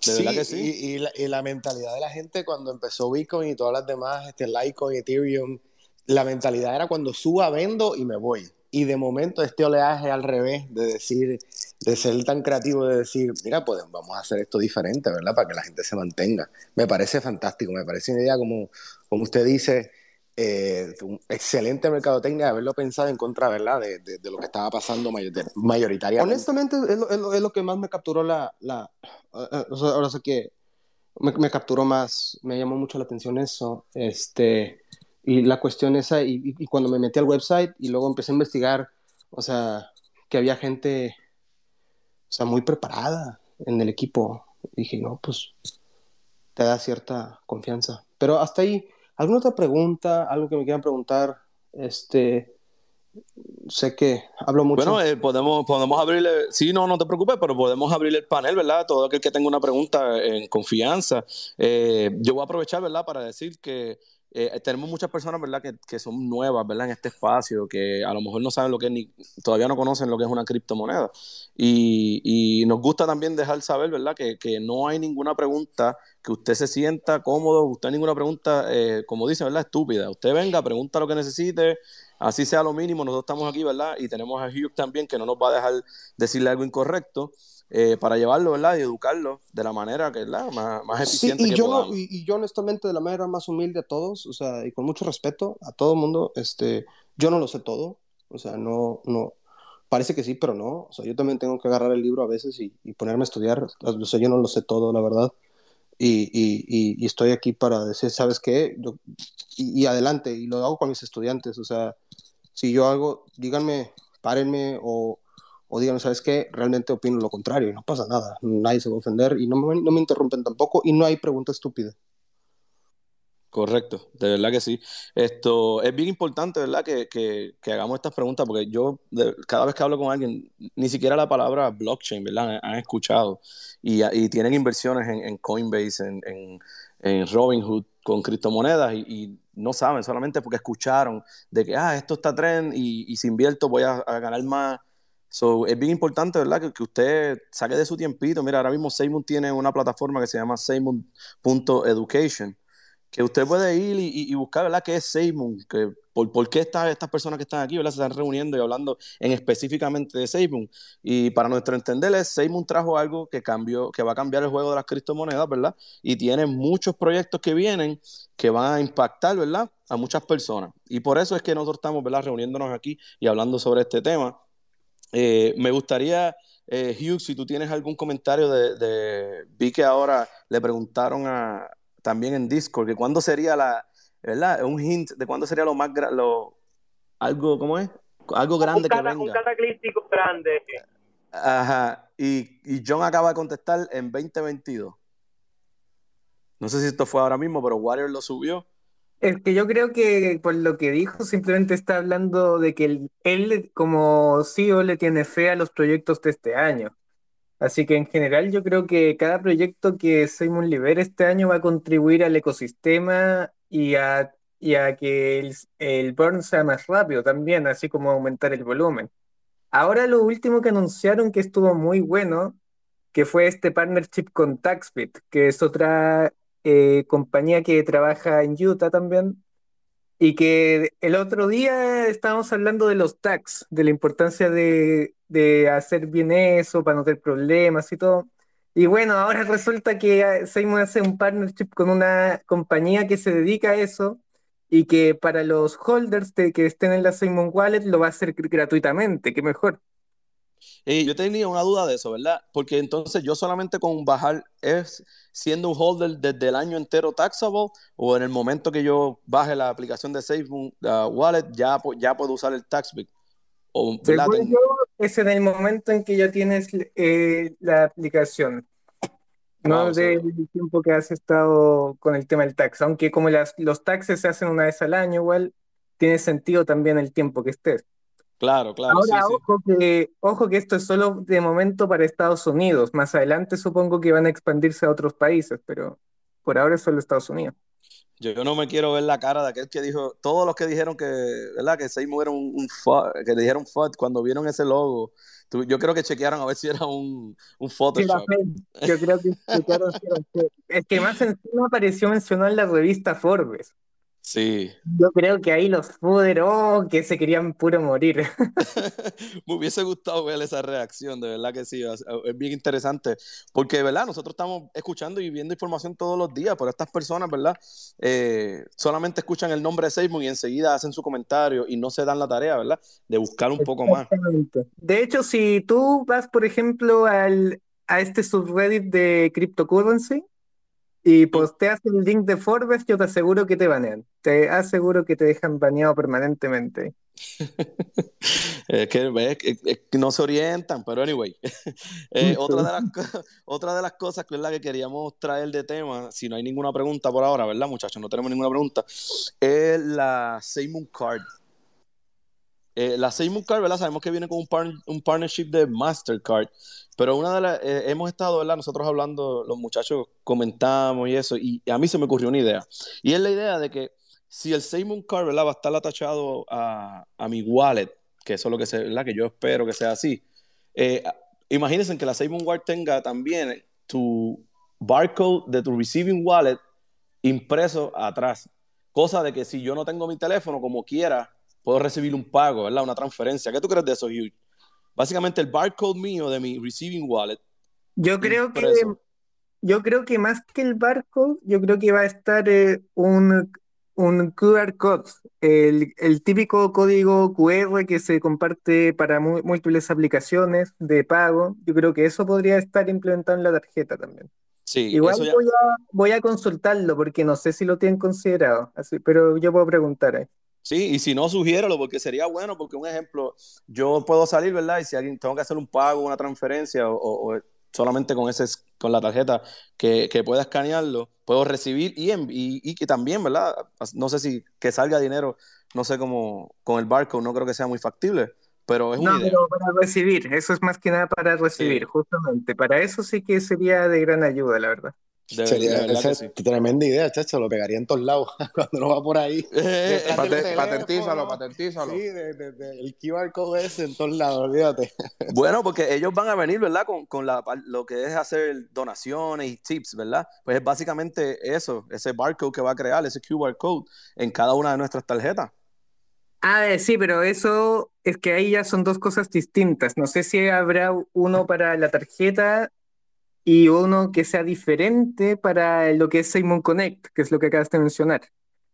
De sí, que sí. Y, y, la, y, la, mentalidad de la gente cuando empezó Bitcoin y todas las demás, este, Litecoin, Ethereum, la mentalidad era cuando suba, vendo y me voy. Y de momento este oleaje al revés, de decir, de ser tan creativo, de decir, mira, pues vamos a hacer esto diferente, ¿verdad? Para que la gente se mantenga. Me parece fantástico, me parece una idea como, como usted dice, eh, un excelente mercadotecnia de haberlo pensado en contra, ¿verdad? De, de, de lo que estaba pasando mayoritariamente. Honestamente, es lo, es lo, es lo que más me capturó la... la uh, uh, ahora sé que me, me capturó más, me llamó mucho la atención eso. Este y la cuestión esa, y, y, cuando me metí al website y luego empecé a investigar, o sea, que había gente, o sea, muy preparada en el equipo. dije, no, pues te da cierta confianza. Pero hasta ahí, ¿alguna otra pregunta? ¿Algo que me quieran preguntar? Este, sé que hablo mucho. Bueno, eh, podemos, podemos abrirle, sí, no, no te preocupes, pero podemos abrir el panel, ¿verdad? Todo aquel que tenga una pregunta en confianza. Eh, yo voy a aprovechar, ¿verdad? Para decir que eh, tenemos muchas personas, ¿verdad?, que, que, son nuevas, ¿verdad?, en este espacio, que a lo mejor no saben lo que es ni, todavía no conocen lo que es una criptomoneda. Y, y nos gusta también dejar saber, ¿verdad?, que, que, no hay ninguna pregunta que usted se sienta cómodo, usted ninguna pregunta, eh, como dice, ¿verdad?, estúpida. Usted venga, pregunta lo que necesite, así sea lo mínimo, nosotros estamos aquí, ¿verdad?, y tenemos a Hugh también, que no nos va a dejar decirle algo incorrecto eh, para llevarlo, ¿verdad? Y educarlo de la manera que, ¿verdad? Más, más eficiente. Sí, y, que yo no, y, y, yo honestamente de la manera más humilde a todos, o sea, y con mucho respeto a todo el mundo, este, yo no lo sé todo, o sea, no, no, parece que sí, pero no, o sea, yo también tengo que agarrar el libro a veces y, y ponerme a estudiar, o sea, yo no lo sé todo, la verdad. Y, y, y, estoy aquí para decir, ¿sabes qué? Yo, y, adelante, y lo hago con mis estudiantes, o sea, si yo hago, díganme, párenme o, o díganme, ¿sabes qué? Realmente opino lo contrario y no pasa nada, nadie se va a ofender y no me, no me interrumpen tampoco y no hay pregunta estúpida. Correcto, de verdad que sí. Esto es bien importante, ¿verdad? Que, que, hagamos estas preguntas, porque yo cada vez que hablo con alguien, ni siquiera la palabra blockchain, ¿verdad? Han, escuchado y, y, tienen inversiones en, Coinbase, en, en, en, Robinhood con criptomonedas y, no saben, solamente porque escucharon de que, ah, esto está trend y, y si invierto voy a, a ganar más. So, es bien importante, ¿verdad? Que, que, usted saque de su tiempito. Mira, ahora mismo Seymour tiene una plataforma que se llama Seymour.education que usted puede ir y, y, buscar, ¿verdad? ¿Qué es Seymour? Que, por, ¿Por qué está, estas personas que están aquí, ¿verdad? Se están reuniendo y hablando en específicamente de Seymour. Y para nuestro entender, Seymour trajo algo que cambió, que va a cambiar el juego de las criptomonedas, ¿verdad? Y tiene muchos proyectos que vienen que van a impactar, ¿verdad? A muchas personas. Y por eso es que nosotros estamos, ¿verdad? Reuniéndonos aquí y hablando sobre este tema. Eh, me gustaría... Eh, Hugh, si tú tienes algún comentario de, de, Vi que ahora le preguntaron a, también en Discord, que cuándo sería la, ¿verdad? Un hint de cuándo sería lo más, lo, algo, ¿cómo es? algo grande un, que cata- un venga. cataclístico grande. Ajá. Y, y John acaba de contestar en 2022. No sé si esto fue ahora mismo, pero Warrior lo subió. Es que yo creo que por lo que dijo, simplemente está hablando de que él, él como CEO le tiene fe a los proyectos de este año. Así que en general yo creo que cada proyecto que Simon libere este año va a contribuir al ecosistema y a, y a que el, el burn sea más rápido también, así como aumentar el volumen. Ahora lo último que anunciaron que estuvo muy bueno, que fue este partnership con TaxBit, que es otra eh, compañía que trabaja en Utah también, y que el otro día estábamos hablando de los tax, de la importancia de, de hacer bien eso para no tener problemas y todo. Y bueno, ahora resulta que eh, Simon hace un partnership con una compañía que se dedica a eso y que para los holders de, que estén en la Simon Wallet lo va a hacer gr- gratuitamente, qué mejor. Y yo tenía una duda de eso, ¿verdad? Porque entonces yo solamente con bajar es siendo un holder desde el año entero taxable o en el momento que yo baje la aplicación de SafeMoon uh, Wallet ya, ya puedo usar el TaxBit. O. Según yo, es en el momento en que ya tienes eh, la aplicación, no Wow, sea, del tiempo que has estado con el tema del tax. Aunque como las, los taxes se hacen una vez al año, igual tiene sentido también el tiempo que estés. Claro, claro, sí, Ahora, sí. ojo que, ojo que esto es solo de momento para Estados Unidos. Más adelante supongo que van a expandirse a otros países, pero por ahora es solo Estados Unidos. Yo, yo no me quiero ver la cara de aquel que dijo, todos los que dijeron que, ¿verdad? Que Seymour era un, un FUD, que le dijeron FUD cuando vieron ese logo. tú- yo creo que chequearon a ver si era un, un Sí, Photoshop. fake. Yo creo que, sí era fake. Es que más encima apareció mencionado en la revista Forbes. Sí. Yo creo que ahí los Foder, oh, que se querían puro morir. Me hubiese gustado ver esa reacción, de verdad que sí, es, bien interesante, porque de verdad nosotros estamos escuchando y viendo información todos los días, pero estas personas, ¿verdad? Eh, solamente escuchan el nombre de Seymour y enseguida hacen su comentario y no se dan la tarea, ¿verdad? De buscar un poco más. De hecho, si tú vas, por ejemplo, al, a este subreddit de cryptocurrency y posteas el link de Forbes, yo te aseguro que te banean. Te aseguro que te dejan baneado permanentemente. Es que, ves, que- que- que no se orientan, pero anyway. Eh, otra, de las, otra de las cosas que, ¿verdad? que queríamos traer de tema, si no hay ninguna pregunta por ahora, ¿verdad, muchachos? No tenemos ninguna pregunta, es la Seymour Card. Eh, la Seymour Card, ¿verdad? Sabemos que viene con un, par- un partnership de Mastercard, pero una de las, eh, hemos estado, ¿verdad? Nosotros hablando, los muchachos comentamos y eso, y a mí se me ocurrió una idea. Y es la idea de que si el Seymour Card. Va a estar atachado a, a mi wallet, que eso es lo que, se, ¿verdad? que yo espero que sea así. Eh, imagínense que la Seymour Wallet tenga también tu barcode de tu receiving wallet impreso atrás. Cosa de que si yo no tengo mi teléfono, como quiera, puedo recibir un pago, ¿verdad? Una transferencia. ¿Qué tú crees de eso, Hugh? Básicamente el barcode mío de mi receiving wallet Yo creo que, yo creo que más que el barcode, yo creo que va a estar eh, un, un QR code, el, el típico código QR que se comparte para múltiples aplicaciones de pago. Yo creo que eso podría estar implementado en la tarjeta también. Sí, Igual ya. voy a, voy a consultarlo porque no sé si lo tienen considerado, así, pero yo puedo preguntar ahí. Sí, y si no, sugiéralo porque sería bueno, porque un ejemplo, yo puedo salir, ¿verdad? Y si alguien tengo que hacer un pago, una transferencia o, solamente con ese con la tarjeta que, que pueda escanearlo, puedo recibir y, en- y, y que también, ¿verdad? No sé si que salga dinero, no sé cómo con el barcode, no creo que sea muy factible, pero es una No, idea. pero para recibir, eso es más que nada para recibir, Sí. justamente. Para eso sí que sería de gran ayuda, la verdad. De, Sería, de esa sí. tremenda idea, chacho, lo pegaría en todos lados cuando uno va por ahí. Eh, Pate- teléfono. patentízalo, patentízalo. Sí, de- de- de- el QR code ese en todos lados, olvídate. Bueno, porque ellos van a venir, ¿verdad? Con, con la, lo que es hacer donaciones y tips, ¿verdad? Pues es básicamente eso, ese barcode que va a crear, ese QR code en cada una de nuestras tarjetas. Ah, eh, sí, pero eso es que ahí ya son dos cosas distintas. No sé si habrá uno para la tarjeta y uno que sea diferente para lo que es Simon Connect, que es lo que acabas de mencionar.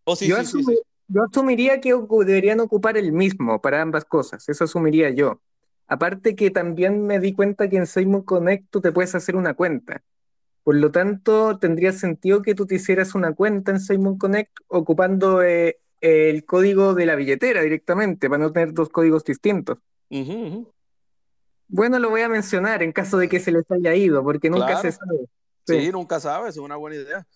Oh, sí, Yo, sí, sí, asumi- sí. yo asumiría que deberían ocupar el mismo para ambas cosas, eso asumiría yo. Aparte que también me di cuenta que en Simon Connect tú te puedes hacer una cuenta. Por lo tanto, tendría sentido que tú te hicieras una cuenta en Simon Connect ocupando eh, el código de la billetera directamente, para no tener dos códigos distintos. Ujú. Bueno, lo voy a mencionar en caso de que se les haya ido, porque nunca Claro. se sabe. Sí, Sí. nunca sabes, es una buena idea.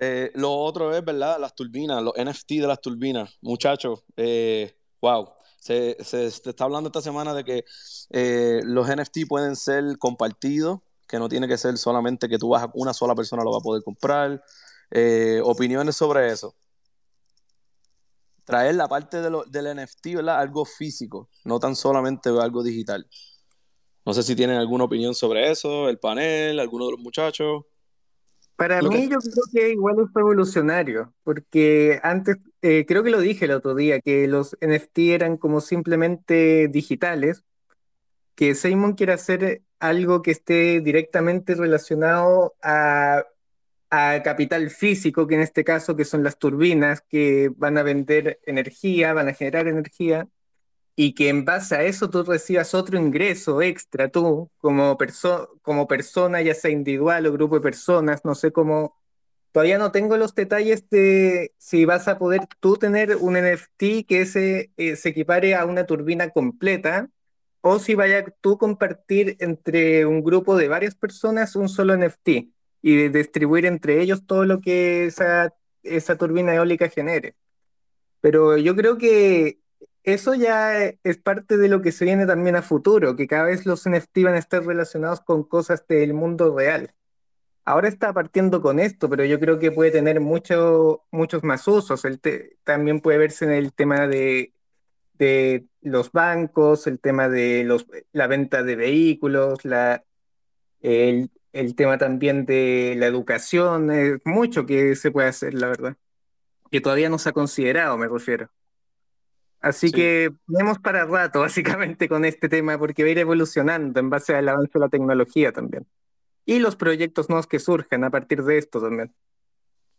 Eh, lo otro es, ¿verdad? Las turbinas, los NFT de las turbinas. Muchachos, eh, wow. Se, se- se está hablando esta semana de que eh, los NFT pueden ser compartidos, que no tiene que ser solamente que tú vas a una sola persona lo va a poder comprar. Eh, opiniones sobre eso. Traer la parte de lo- del NFT, ¿verdad? Algo físico, no tan solamente algo digital. No sé si tienen alguna opinión sobre eso, el panel, alguno de los muchachos. Para Lo que- mí yo creo que igual es revolucionario, porque antes, eh, creo que lo dije el otro día, que los NFT eran como simplemente digitales, que Simon quiere hacer algo que esté directamente relacionado a, a capital físico, que en este caso que son las turbinas, que van a vender energía, van a generar energía, y que en base a eso tú recibas otro ingreso extra tú, como, perso- como persona, ya sea individual o grupo de personas, no sé cómo, todavía no tengo los detalles de si vas a poder tú tener un NFT que se, eh, se equipare a una turbina completa, o si vaya tú compartir entre un grupo de varias personas un solo NFT y de- distribuir entre ellos todo lo que esa, esa turbina eólica genere. Pero yo creo que eso ya es parte de lo que se viene también a futuro, que cada vez los NFT van a estar relacionados con cosas del mundo real. Ahora está partiendo con esto, pero yo creo que puede tener mucho- muchos más usos. El también puede verse en el tema de, los bancos, el tema de la venta de vehículos, el, el tema también de la educación, es mucho que se puede hacer, la verdad. Que todavía no se ha considerado, me refiero. Así Sí. que tenemos para rato, básicamente, con este tema, porque va a ir evolucionando en base al avance de la tecnología también. Y los proyectos nuevos que surgen a partir de esto también.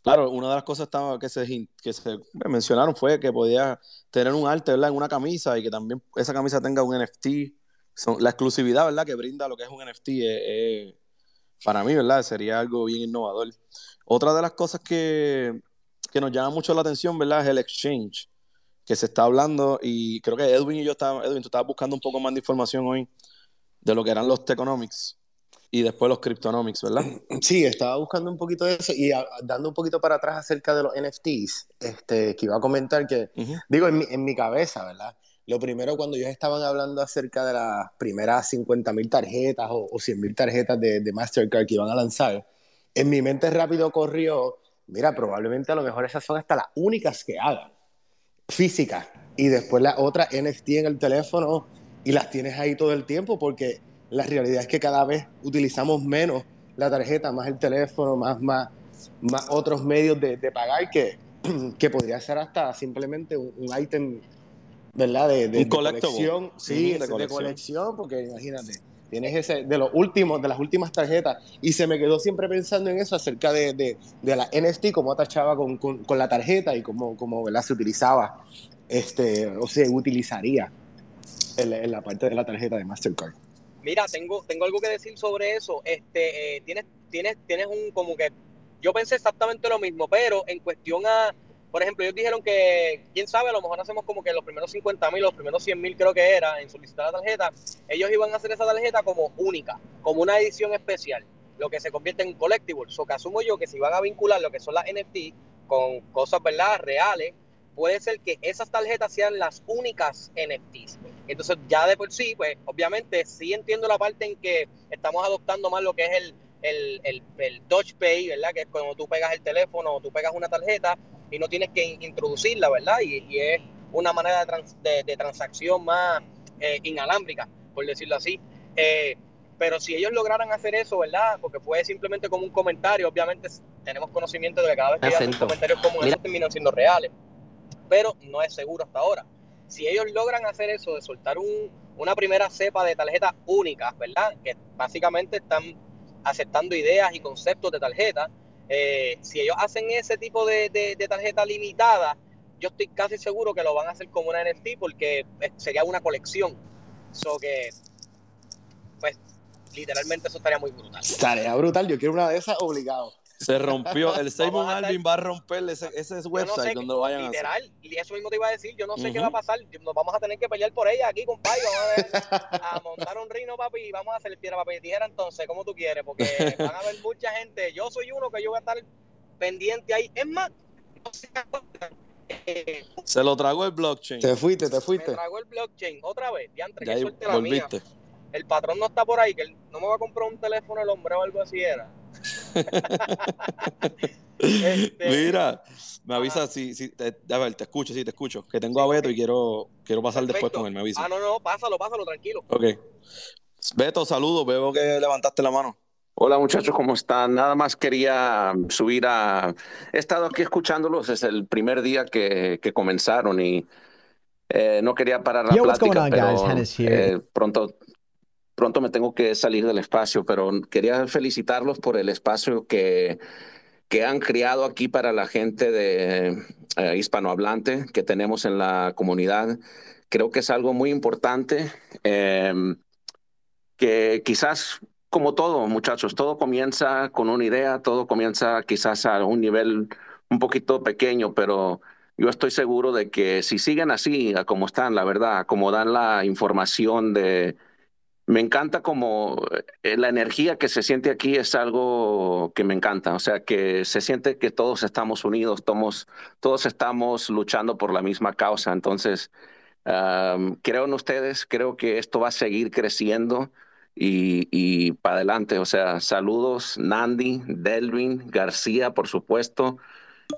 Claro, una de las cosas que se, que se mencionaron fue que podía tener un arte, ¿verdad? En una camisa y que también esa camisa tenga un NFT. Son, la exclusividad, ¿verdad? Que brinda lo que es un NFT, es- es- para mí, ¿verdad? Sería algo bien innovador. Otra de las cosas que, que nos llama mucho la atención, ¿verdad? Es el exchange, que se está hablando y creo que Edwin y yo estábamos, Edwin, tú estabas buscando un poco más de información hoy de lo que eran los teconomics y después los cryptonomics, ¿verdad? Sí, estaba buscando un poquito de eso y a- dando un poquito para atrás acerca de los NFTs, este, que iba a comentar que, Ujú. digo, en mi, en mi cabeza, ¿verdad? Lo primero, cuando ellos estaban hablando acerca de las primeras 50 mil tarjetas o, o 100 mil tarjetas de, de Mastercard que iban a lanzar, en mi mente rápido corrió, mira, probablemente a lo mejor esas son hasta las únicas que hagan, físicas, y después la otra NFT en el teléfono y las tienes ahí todo el tiempo porque la realidad es que cada vez utilizamos menos la tarjeta, más el teléfono, más, más, más otros medios de, de pagar que, que podría ser hasta simplemente un, un ítem, ¿verdad? De, de, de colección. Sí, de colección, porque imagínate, tienes ese de los últimos, de las últimas tarjetas, y se me quedó siempre pensando en eso acerca de, de, de la NFT, cómo atachaba con, con, con la tarjeta y cómo, cómo ¿verdad? se utilizaba, este, o se utilizaría en la, parte de la tarjeta de Mastercard. Mira, tengo, tengo algo que decir sobre eso. Este, eh, tienes, tienes, tienes un como que yo pensé exactamente lo mismo, pero en cuestión a, por ejemplo, ellos dijeron que, quién sabe, a lo mejor hacemos como que los primeros 50 mil, los primeros 100 mil creo que era en solicitar la tarjeta, ellos iban a hacer esa tarjeta como única, como una edición especial, lo que se convierte en collectible. So que asumo yo que si van a vincular lo que son las NFT con cosas, ¿verdad?, reales, puede ser que esas tarjetas sean las únicas NFTs. Entonces, ya de por sí, pues obviamente sí entiendo la parte en que estamos adoptando más lo que es el, el, el, el Touch Pay, ¿verdad? Que es cuando tú pegas el teléfono o tú pegas una tarjeta y no tienes que introducirla, ¿verdad? Y, y es una manera de, trans, de, de transacción más eh, inalámbrica, por decirlo así. Eh, pero si ellos lograran hacer eso, ¿verdad? Porque fue simplemente como un comentario, obviamente tenemos conocimiento de que cada vez que hacen comentarios como esos terminan siendo reales, pero no es seguro hasta ahora. Si ellos logran hacer eso, de soltar un, una primera cepa de tarjetas únicas, ¿verdad? Que básicamente están aceptando ideas y conceptos de tarjeta, eh, si ellos hacen ese tipo de, de, de, tarjeta limitada, yo estoy casi seguro que lo van a hacer como una NFT porque sería una colección. So que, pues, literalmente eso estaría muy brutal. Estaría brutal, yo quiero una de esas obligado. Se rompió. El a Alvin va a romper ese, ese no website sé, donde lo vayan a hacer. literal, y eso mismo te iba a decir, yo no sé qué va a pasar, nos vamos a tener que pelear por ella aquí, compadre, vamos a, a montar un rino, papi, y vamos a hacer piedra, papel y tijera entonces, como tú quieres, porque van a haber mucha gente, yo soy uno que yo voy a estar pendiente ahí, es más, no se acuerdan, eh, Se lo tragó el blockchain. Te fuiste, te fuiste. tragó el blockchain, otra vez, diantre, Ya suerte la mía, volviste. el patrón no está por ahí, que él no me va a comprar un teléfono el hombre o algo así era. Este- Mira, me Ajá. avisa si, si te, a ver, te escucho, sí, te escucho. Que tengo a Beto y quiero, quiero pasar después Perfecto. con él, me avisa. Ah, no, no, pásalo, pásalo, tranquilo. Ok. Beto, saludos, veo que levantaste la mano. Hola muchachos, ¿cómo están? Nada más quería subir a... He estado aquí escuchándolos, es el primer día que, que comenzaron y eh, no quería parar la Yo, plática, on, pero eh, pronto, pronto me tengo que salir del espacio, pero quería felicitarlos por el espacio que, que han creado aquí para la gente de eh, hispanohablante que tenemos en la comunidad. Creo que es algo muy importante. eh, que quizás como todo, muchachos, todo comienza con una idea, todo comienza quizás a un nivel un poquito pequeño, pero yo estoy seguro de que si siguen así, como están, la verdad, como dan la información de... Me encanta como eh, la energía que se siente aquí es algo que me encanta, o sea, que se siente que todos estamos unidos, todos, estamos luchando por la misma causa, entonces... Um, creo en ustedes, creo que esto va a seguir creciendo y, y para adelante. O sea, saludos Nandi, Delvin, García, por supuesto,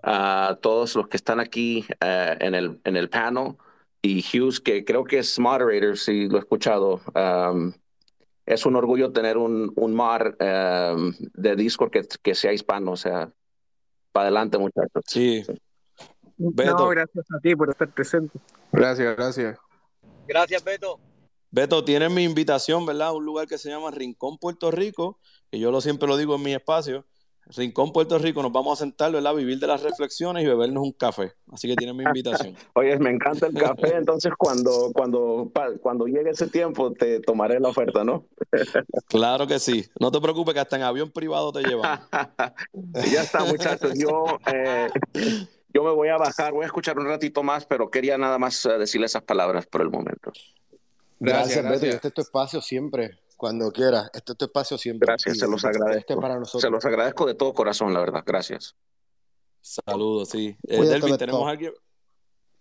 a todos los que están aquí eh, en, el, en el panel y Hughes, que creo que es moderator, si lo he escuchado. Um, es un orgullo tener un, un mod um, de Discord que, que sea hispano, o sea, para adelante, muchachos. Sí. No, Beto. gracias a ti por estar presente. Gracias, gracias. Gracias, Beto. Beto, tienes mi invitación, ¿verdad? A un lugar que se llama Rincón, Puerto Rico, que yo lo siempre lo digo en mi espacio. Rincón, Puerto Rico, nos vamos a sentar, ¿verdad? Vivir de las reflexiones y bebernos un café. Así que tienes mi invitación. Oye, me encanta el café, entonces cuando, cuando, cuando llegue ese tiempo te tomaré la oferta, ¿no? Claro que sí. No te preocupes que hasta en avión privado te llevan. ya está, muchachos. Yo, eh, yo me voy a bajar, voy a escuchar un ratito más, pero quería nada más eh, decirle esas palabras por el momento. Gracias, Gracias, Beto. Este es tu espacio siempre, cuando quieras. Este es tu espacio siempre. Gracias, Y se los Este agradezco. para nosotros. Se los agradezco de todo corazón, la verdad. Gracias. Saludos, sí. Eh, Delvin, tenemos a alguien.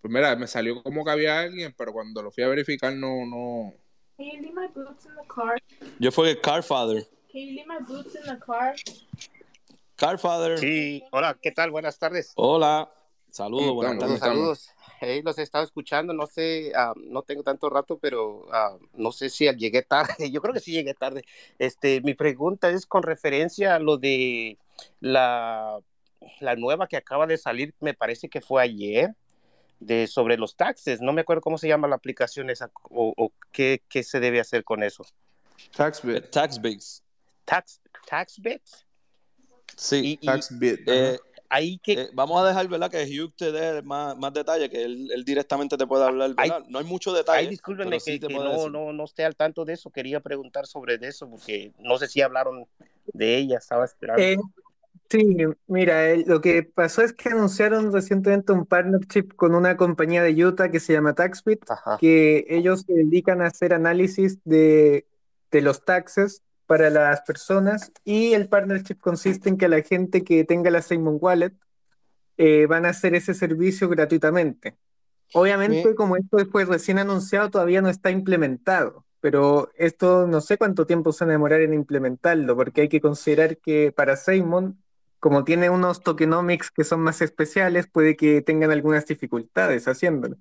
Pues mira, me salió como que había alguien, pero cuando lo fui a verificar no, no. Can you leave my boots in the car? Yo fue el Carfather. Can you leave my boots in the car? Carfather. Sí, hola, ¿qué tal? Buenas tardes. Hola. Saludos, buenas ¿Cómo tardes. Saludos. Hey, los he estado escuchando, no sé, ah, no tengo tanto rato, pero ah, no sé si llegué tarde. Yo creo que sí llegué tarde. Este, mi pregunta es con referencia a lo de la, la nueva que acaba de salir, me parece que fue ayer, de sobre los taxes. No me acuerdo cómo se llama la aplicación esa o, o qué, qué se debe hacer con eso. Taxbit. Taxbits. Tax, tax bits. Sí. Y, y Taxbit. Eh, ahí que eh, vamos a dejar, ¿verdad? Que Hugh te dé más, más detalle, que él, él directamente te puede hablar, Ay, ¿verdad? no hay mucho detalle. Ay, discúlpenme sí que, no, decir. no, no esté al tanto de eso. Quería preguntar sobre eso porque no sé si hablaron de ella. Estaba esperando. Eh, sí, mira, eh, lo que pasó es que anunciaron recientemente un partnership con una compañía de Utah que se llama TaxBit, Ajá. que ellos se dedican a hacer análisis de, de los taxes para las personas y el partnership consiste en que la gente que tenga la Simon Wallet eh, van a hacer ese servicio gratuitamente. Obviamente, como esto fue recién anunciado, todavía no está implementado, pero esto no sé cuánto tiempo se va a demorar en implementarlo, porque hay que considerar que para Simon, como tiene unos tokenomics que son más especiales, puede que tengan algunas dificultades haciéndolo.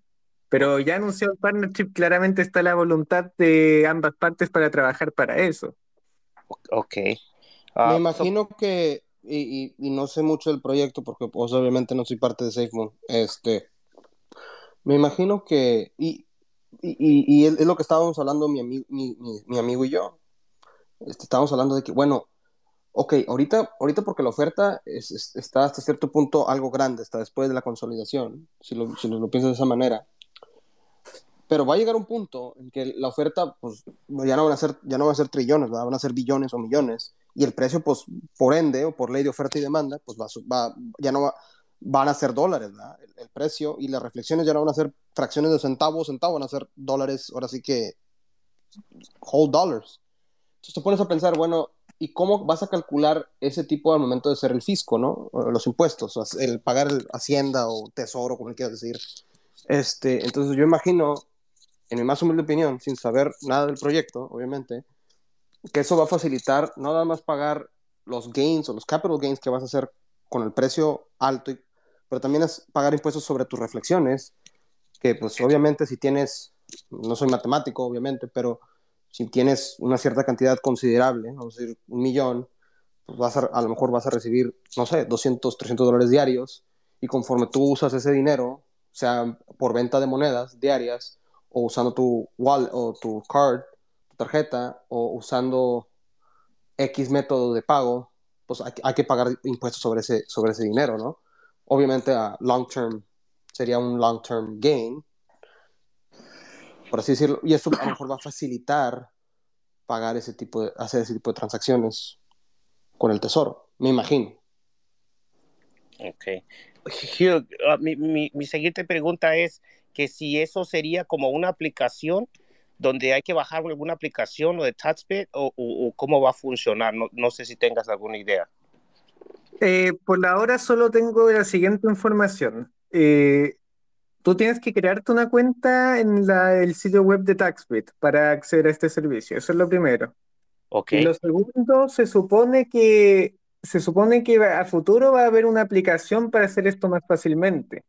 Pero ya anunció el partnership, claramente está la voluntad de ambas partes para trabajar para eso. Ok. Me Ah, so- imagino que, y, y- y no sé mucho del proyecto porque pues obviamente no soy parte de SafeMoon, este, me imagino que, y, y, es es lo que estábamos hablando mi, mi, mi- mi amigo y yo, este, estábamos hablando de que, bueno, ok, ahorita, ahorita porque la oferta es- es- está hasta cierto punto algo grande, hasta después de la consolidación, si lo, si lo piensas de esa manera. Pero va a llegar un punto en que la oferta, pues, ya no van a ser, ya no van a ser trillones, ¿verdad? van a ser billones o millones, y el precio, pues, por ende, o por ley de oferta y demanda, pues va, va- ya no va- van a ser dólares, ¿verdad? El, el precio y las reflexiones ya no van a ser fracciones de centavos, centavos, van a ser dólares, ahora sí que whole dollars. Entonces te pones a pensar, bueno, ¿y cómo vas a calcular ese tipo al momento de ser el fisco, ¿no? Los impuestos, el pagar el Hacienda o Tesoro, como le quieras decir. Este, entonces yo imagino, en mi más humilde opinión, sin saber nada del proyecto, obviamente, que eso va a facilitar no nada más pagar los gains o los capital gains que vas a hacer con el precio alto, y- pero también es pagar impuestos sobre tus reflexiones, que pues obviamente si tienes, no soy matemático obviamente, pero si tienes una cierta cantidad considerable, vamos a decir un millón, pues vas a, a lo mejor vas a recibir, no sé, 200, 300 dólares diarios, y conforme tú usas ese dinero, sea por venta de monedas diarias, o usando tu wallet o tu card, tu tarjeta, o usando X método de pago, pues hay, hay que pagar impuestos sobre ese, sobre ese dinero, ¿no? Obviamente a long term sería un long term gain, por así decirlo, y eso a lo mejor va a facilitar pagar ese tipo de, hacer ese tipo de transacciones con el tesoro, me imagino. Ok. Hugh, ah, mi, mi, mi siguiente pregunta es que si eso sería como una aplicación donde hay que bajar alguna aplicación o de TouchBit o, o, o cómo va a funcionar. No, no sé si tengas alguna idea. Eh, por la hora solo tengo la siguiente información. Eh, tú tienes que crearte una cuenta en la- el sitio web de TaxBit para acceder a este servicio. Eso es lo primero. Ok. Y lo segundo, se supone que se supone que a futuro va a haber una aplicación para hacer esto más fácilmente.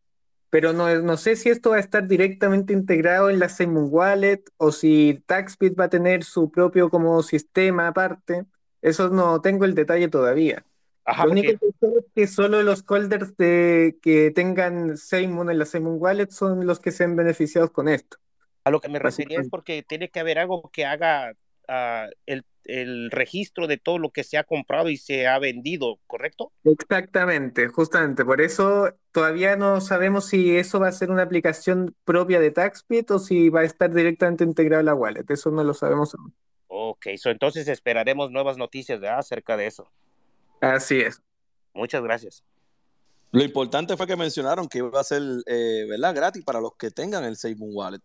Pero no, no sé si esto va a estar directamente integrado en la Simon Wallet o si TaxBit va a tener su propio como sistema aparte. Eso no tengo el detalle todavía. Ajá, Lo único porque que sé es que solo los holders de, que tengan Simon en la Simon Wallet son los que sean beneficiados con esto. a lo que me refería es porque tiene que haber algo que haga ah, el, el registro de todo lo que se ha comprado y se ha vendido, ¿correcto? Exactamente, justamente. Por eso todavía no sabemos si eso va a ser una aplicación propia de TaxBit o si va a estar directamente integrado a la wallet. Eso no lo sabemos aún. Ok, so entonces esperaremos nuevas noticias ¿verdad? acerca de eso. Así es. Muchas gracias. Lo importante fue que mencionaron que iba a ser, eh, ¿verdad? Gratis para los que tengan el SafeMoon Wallet.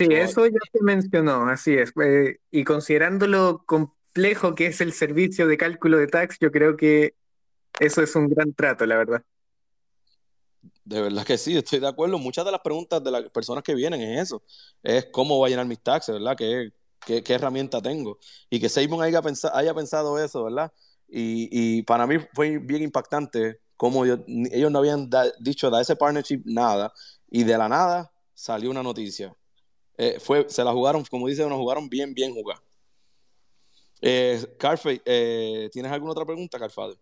Sí, So, eso ya se mencionó, así es. Eh, y considerando lo complejo que es el servicio de cálculo de tax, yo creo que eso es un gran trato, la verdad. De verdad que sí, estoy de acuerdo. Muchas de las preguntas de las personas que vienen es eso. Es cómo voy a llenar mis taxes, ¿verdad? ¿Qué, qué, qué herramienta tengo? Y que Seymour haya, pensa- haya pensado eso, ¿verdad? Y, y para mí fue bien impactante cómo yo- ellos no habían da- dicho de ese partnership nada y de la nada salió una noticia. Eh, fue, se la jugaron, como dice, nos jugaron bien, bien jugada. Eh, Carfe, eh, ¿tienes alguna otra pregunta, Carfado?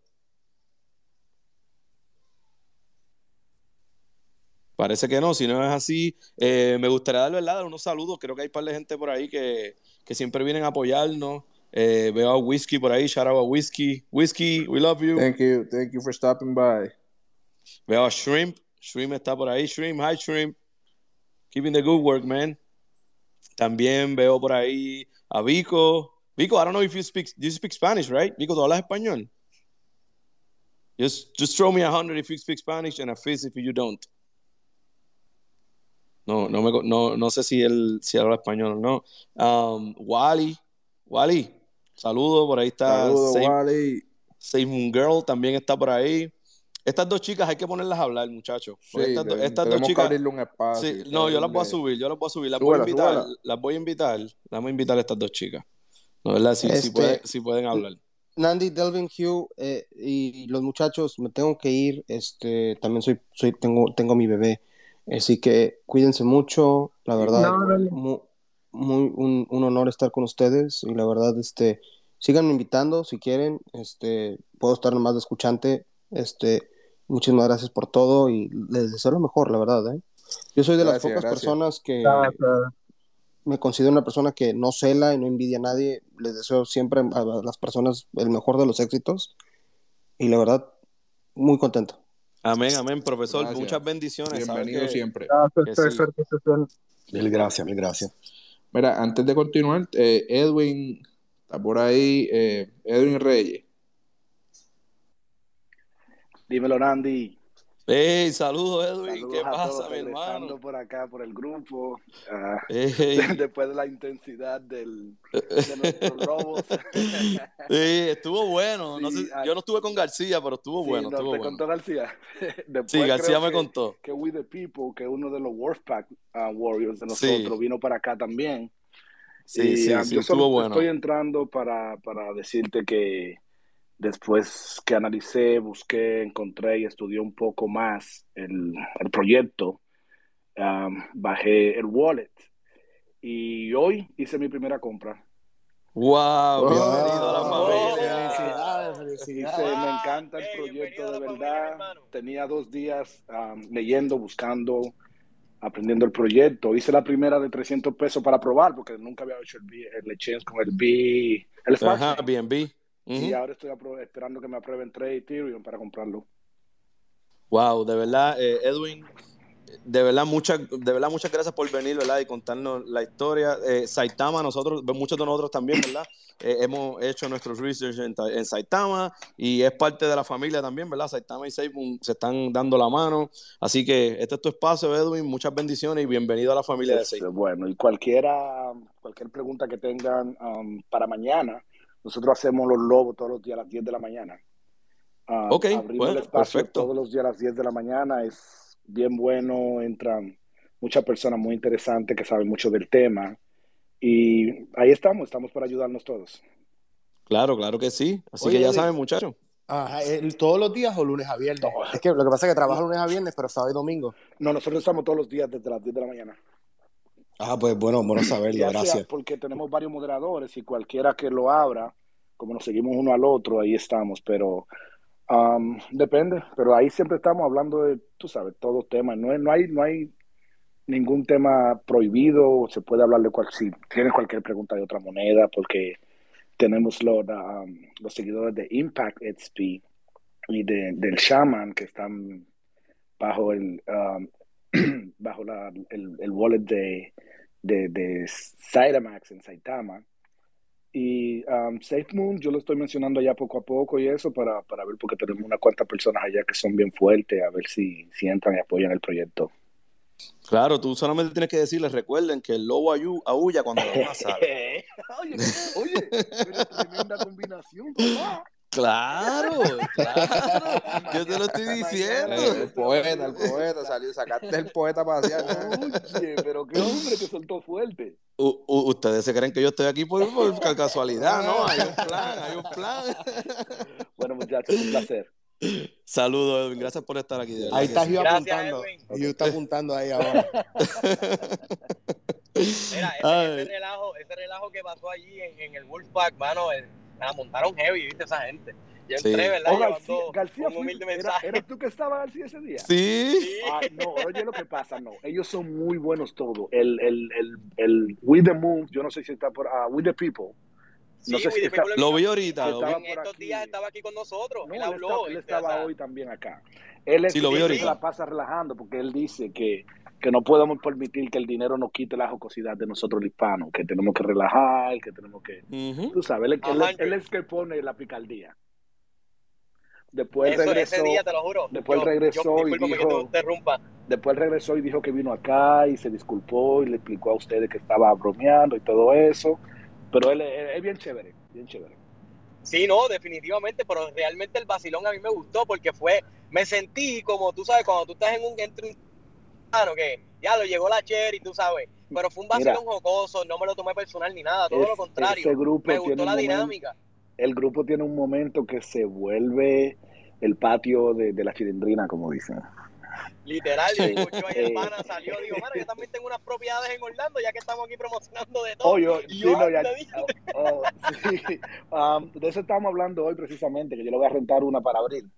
Parece que no, si no es así, eh, me gustaría dar ¿verdad? unos saludos. Creo que hay un par de gente por ahí que, que siempre vienen a apoyarnos. Eh, veo a Whiskey por ahí, shout out a Whiskey. Whiskey, we love you. Thank you, thank you for stopping by. Veo a Shrimp, Shrimp está por ahí. Shrimp, hi Shrimp. Keeping the good work, man. También veo por ahí a Vico. Vico, I don't know if you speak, you speak Spanish, right? Vico, ¿tú hablas español? Just, just throw me a hundred if you speak Spanish and a fist if you don't. No, no, me, no, no sé si él si habla español o no. Um, Wally, Wally, saludo, por ahí está Saludos, Save, Wally. Save Moon Girl, también está por ahí. Estas dos chicas hay que ponerlas a hablar, muchachos. Sí, estas, estas dos que chicas. abrirle un espacio. Sí, que no, yo las voy a subir, yo las voy a subir, las Súbela, voy a invitar, las voy a invitar, las voy a invitar a estas dos chicas. No, ¿verdad? Si, si, Este- pueden, si pueden hablar. Nandi, Delvin, Hugh eh, y los muchachos, me tengo que ir. Este, también soy, soy, tengo, tengo mi bebé. Así que cuídense mucho. La verdad, No, dale. mu- muy, un, un honor estar con ustedes. Y la verdad, este, síganme invitando si quieren. Este, puedo estar nomás de escuchante. Este, muchísimas gracias por todo y les deseo lo mejor, la verdad. ¿eh? Yo soy de las Gracias, pocas gracias. personas que ah, me considero una persona que no cela y no envidia a nadie. Les deseo siempre a las personas el mejor de los éxitos. Y la verdad, muy contento. Amén, amén, profesor. Gracias. Muchas bendiciones. Bienvenido que- siempre. Gracias, bien. Mil gracias, mil gracias. Mira, antes de continuar, eh, Edwin está por ahí, eh, Edwin Reyes. Dímelo, Randy. Hey, saludos, Edwin. Saludos ¿Qué pasa, todos, mi hermano? por acá, por el grupo. Hey. después de la intensidad del, de nuestros robos. Sí, estuvo bueno. No Sí, sé, ah, yo no estuve con García, pero estuvo Sí, bueno, no, estuvo te bueno. contó García. Después Sí, García me que- contó. Que We the People, que uno de los Wolfpack ah, Warriors de nosotros, Sí. vino para acá también. Sí, y sí, ah, sí, yo solo estuvo bueno. estoy entrando para, para decirte que después que analicé, busqué, encontré y estudié un poco más el, el proyecto, bajé el wallet y hoy hice mi primera compra. Wow, bienvenido a la Oh, familia. Felicidades, me encanta el Hey, proyecto de familia, verdad. Tenía dos días um, leyendo, buscando, aprendiendo el proyecto. Hice la primera de 300 pesos para probar porque nunca había hecho el, B- el exchange con el B, el Ajá, Y ahora estoy esperando que me aprueben tres Ethereum para comprarlo. Wow, de verdad, eh, Edwin, de verdad, muchas, de verdad, muchas gracias por venir, ¿verdad? Y contarnos la historia. Eh, Saitama, nosotros, muchos de nosotros también, ¿verdad? Eh, hemos hecho nuestros research en, Ta- en Saitama y es parte de la familia también, ¿verdad? Saitama y SafeMoon se están dando la mano. Así que este es tu espacio, Edwin. Muchas bendiciones y bienvenido a la familia de Es, SafeMoon. bueno, y cualquiera, cualquier pregunta que tengan um, para mañana, nosotros hacemos los lobos todos los días a las 10 de la mañana. Um, Ok, abrimos bueno, el espacio perfecto. todos los días a las 10 de la mañana, es bien bueno, entran muchas personas muy interesantes que saben mucho del tema y ahí estamos, estamos para ayudarnos todos. Claro, claro que sí. Así Oye, que ya saben, muchachos. Ajá, ¿el- ¿todos los días o lunes a viernes? Es que lo que pasa es que trabajo lunes a viernes, pero sábado y domingo. No, nosotros estamos todos los días desde las 10 de la mañana. Ah, pues bueno, bueno saberlo, gracias. porque tenemos varios moderadores y cualquiera que lo abra, como nos seguimos uno al otro, ahí estamos, pero um, depende, pero ahí siempre estamos hablando de, tú sabes, todos temas, no, no, hay, no hay ningún tema prohibido, se puede hablar de cual, si tienes cualquier pregunta de otra moneda, porque tenemos los, um, los seguidores de Impact XP y de, del Shaman que están bajo el um, bajo la, el, el wallet de, de, de Cytamax en Saitama. Y um, SafeMoon, yo lo estoy mencionando allá poco a poco y eso para, para ver, porque tenemos unas cuantas personas allá que son bien fuertes, a ver si, si entran y apoyan el proyecto. Claro, tú solamente tienes que decirles, recuerden que el lobo ayu- aúlla cuando la luna sale. oye, oye, pero tremenda combinación, papá. Claro, claro. Yo te lo estoy diciendo. El poeta, el poeta, salió, sacaste el poeta para pasear. Oye, pero qué hombre que soltó fuerte. U- ustedes se creen que yo estoy aquí por, por ca- casualidad, ¿no? Hay un plan, hay un plan. Bueno, muchachos, un placer. Saludos, Edwin. Gracias por estar aquí. Ahí está Gracias, apuntando. Hugh está apuntando ahí ahora. Mira, ese, relajo, ese relajo que pasó allí en, en el Wolfpack, mano, eh, la montaron heavy, viste esa gente. Yo Sí. entré, ¿verdad? Oh, García, García un fue- humilde mensaje. ¿eras tú que estabas García ese día? Sí. Ah, no, oye lo que pasa, no. Ellos son muy buenos todos. El, el, el, el We the Moon, yo no sé si está por ah, We the People. No Sí, sé si está- Lo vi ahorita. lo vi. Estaba En estos aquí. días estaba aquí con nosotros. No, él él, habló. está- él ¿viste? estaba O sea, hoy también acá. Él es Sí, lo vi él ahorita. la pasa relajando porque él dice que, que no podemos permitir que el dinero nos quite la jocosidad de nosotros los hispanos, que tenemos que relajar, que tenemos que... Tú sabes, él, él- él es que pone la picardía. Después eso, regresó, ese día, te lo juro. después yo, regresó yo, y discúlpame que te dijo- después regresó y dijo que vino acá y se disculpó y le explicó a ustedes que estaba bromeando y todo eso. Pero él es, es bien chévere, bien chévere. Sí, no, definitivamente, pero realmente el vacilón a mí me gustó porque fue, me sentí como, tú sabes, cuando tú estás en un, entre un, ah, que ya lo llegó la cherry, tú sabes, pero fue un vacilón jocoso, no me lo tomé personal ni nada, todo Es- lo contrario, ese grupo me tiene gustó la momento- dinámica. El grupo tiene un momento que se vuelve el patio de, de la chilindrina, como dicen. Literal, yo escucho ahí el Eh. pana salió, digo, mano, yo también tengo unas propiedades en Orlando, ya que estamos aquí promocionando de todo. Oh, yo, sí, no, ya- oh, sí. Um, de eso estábamos hablando hoy precisamente, que yo le voy a rentar una para abril.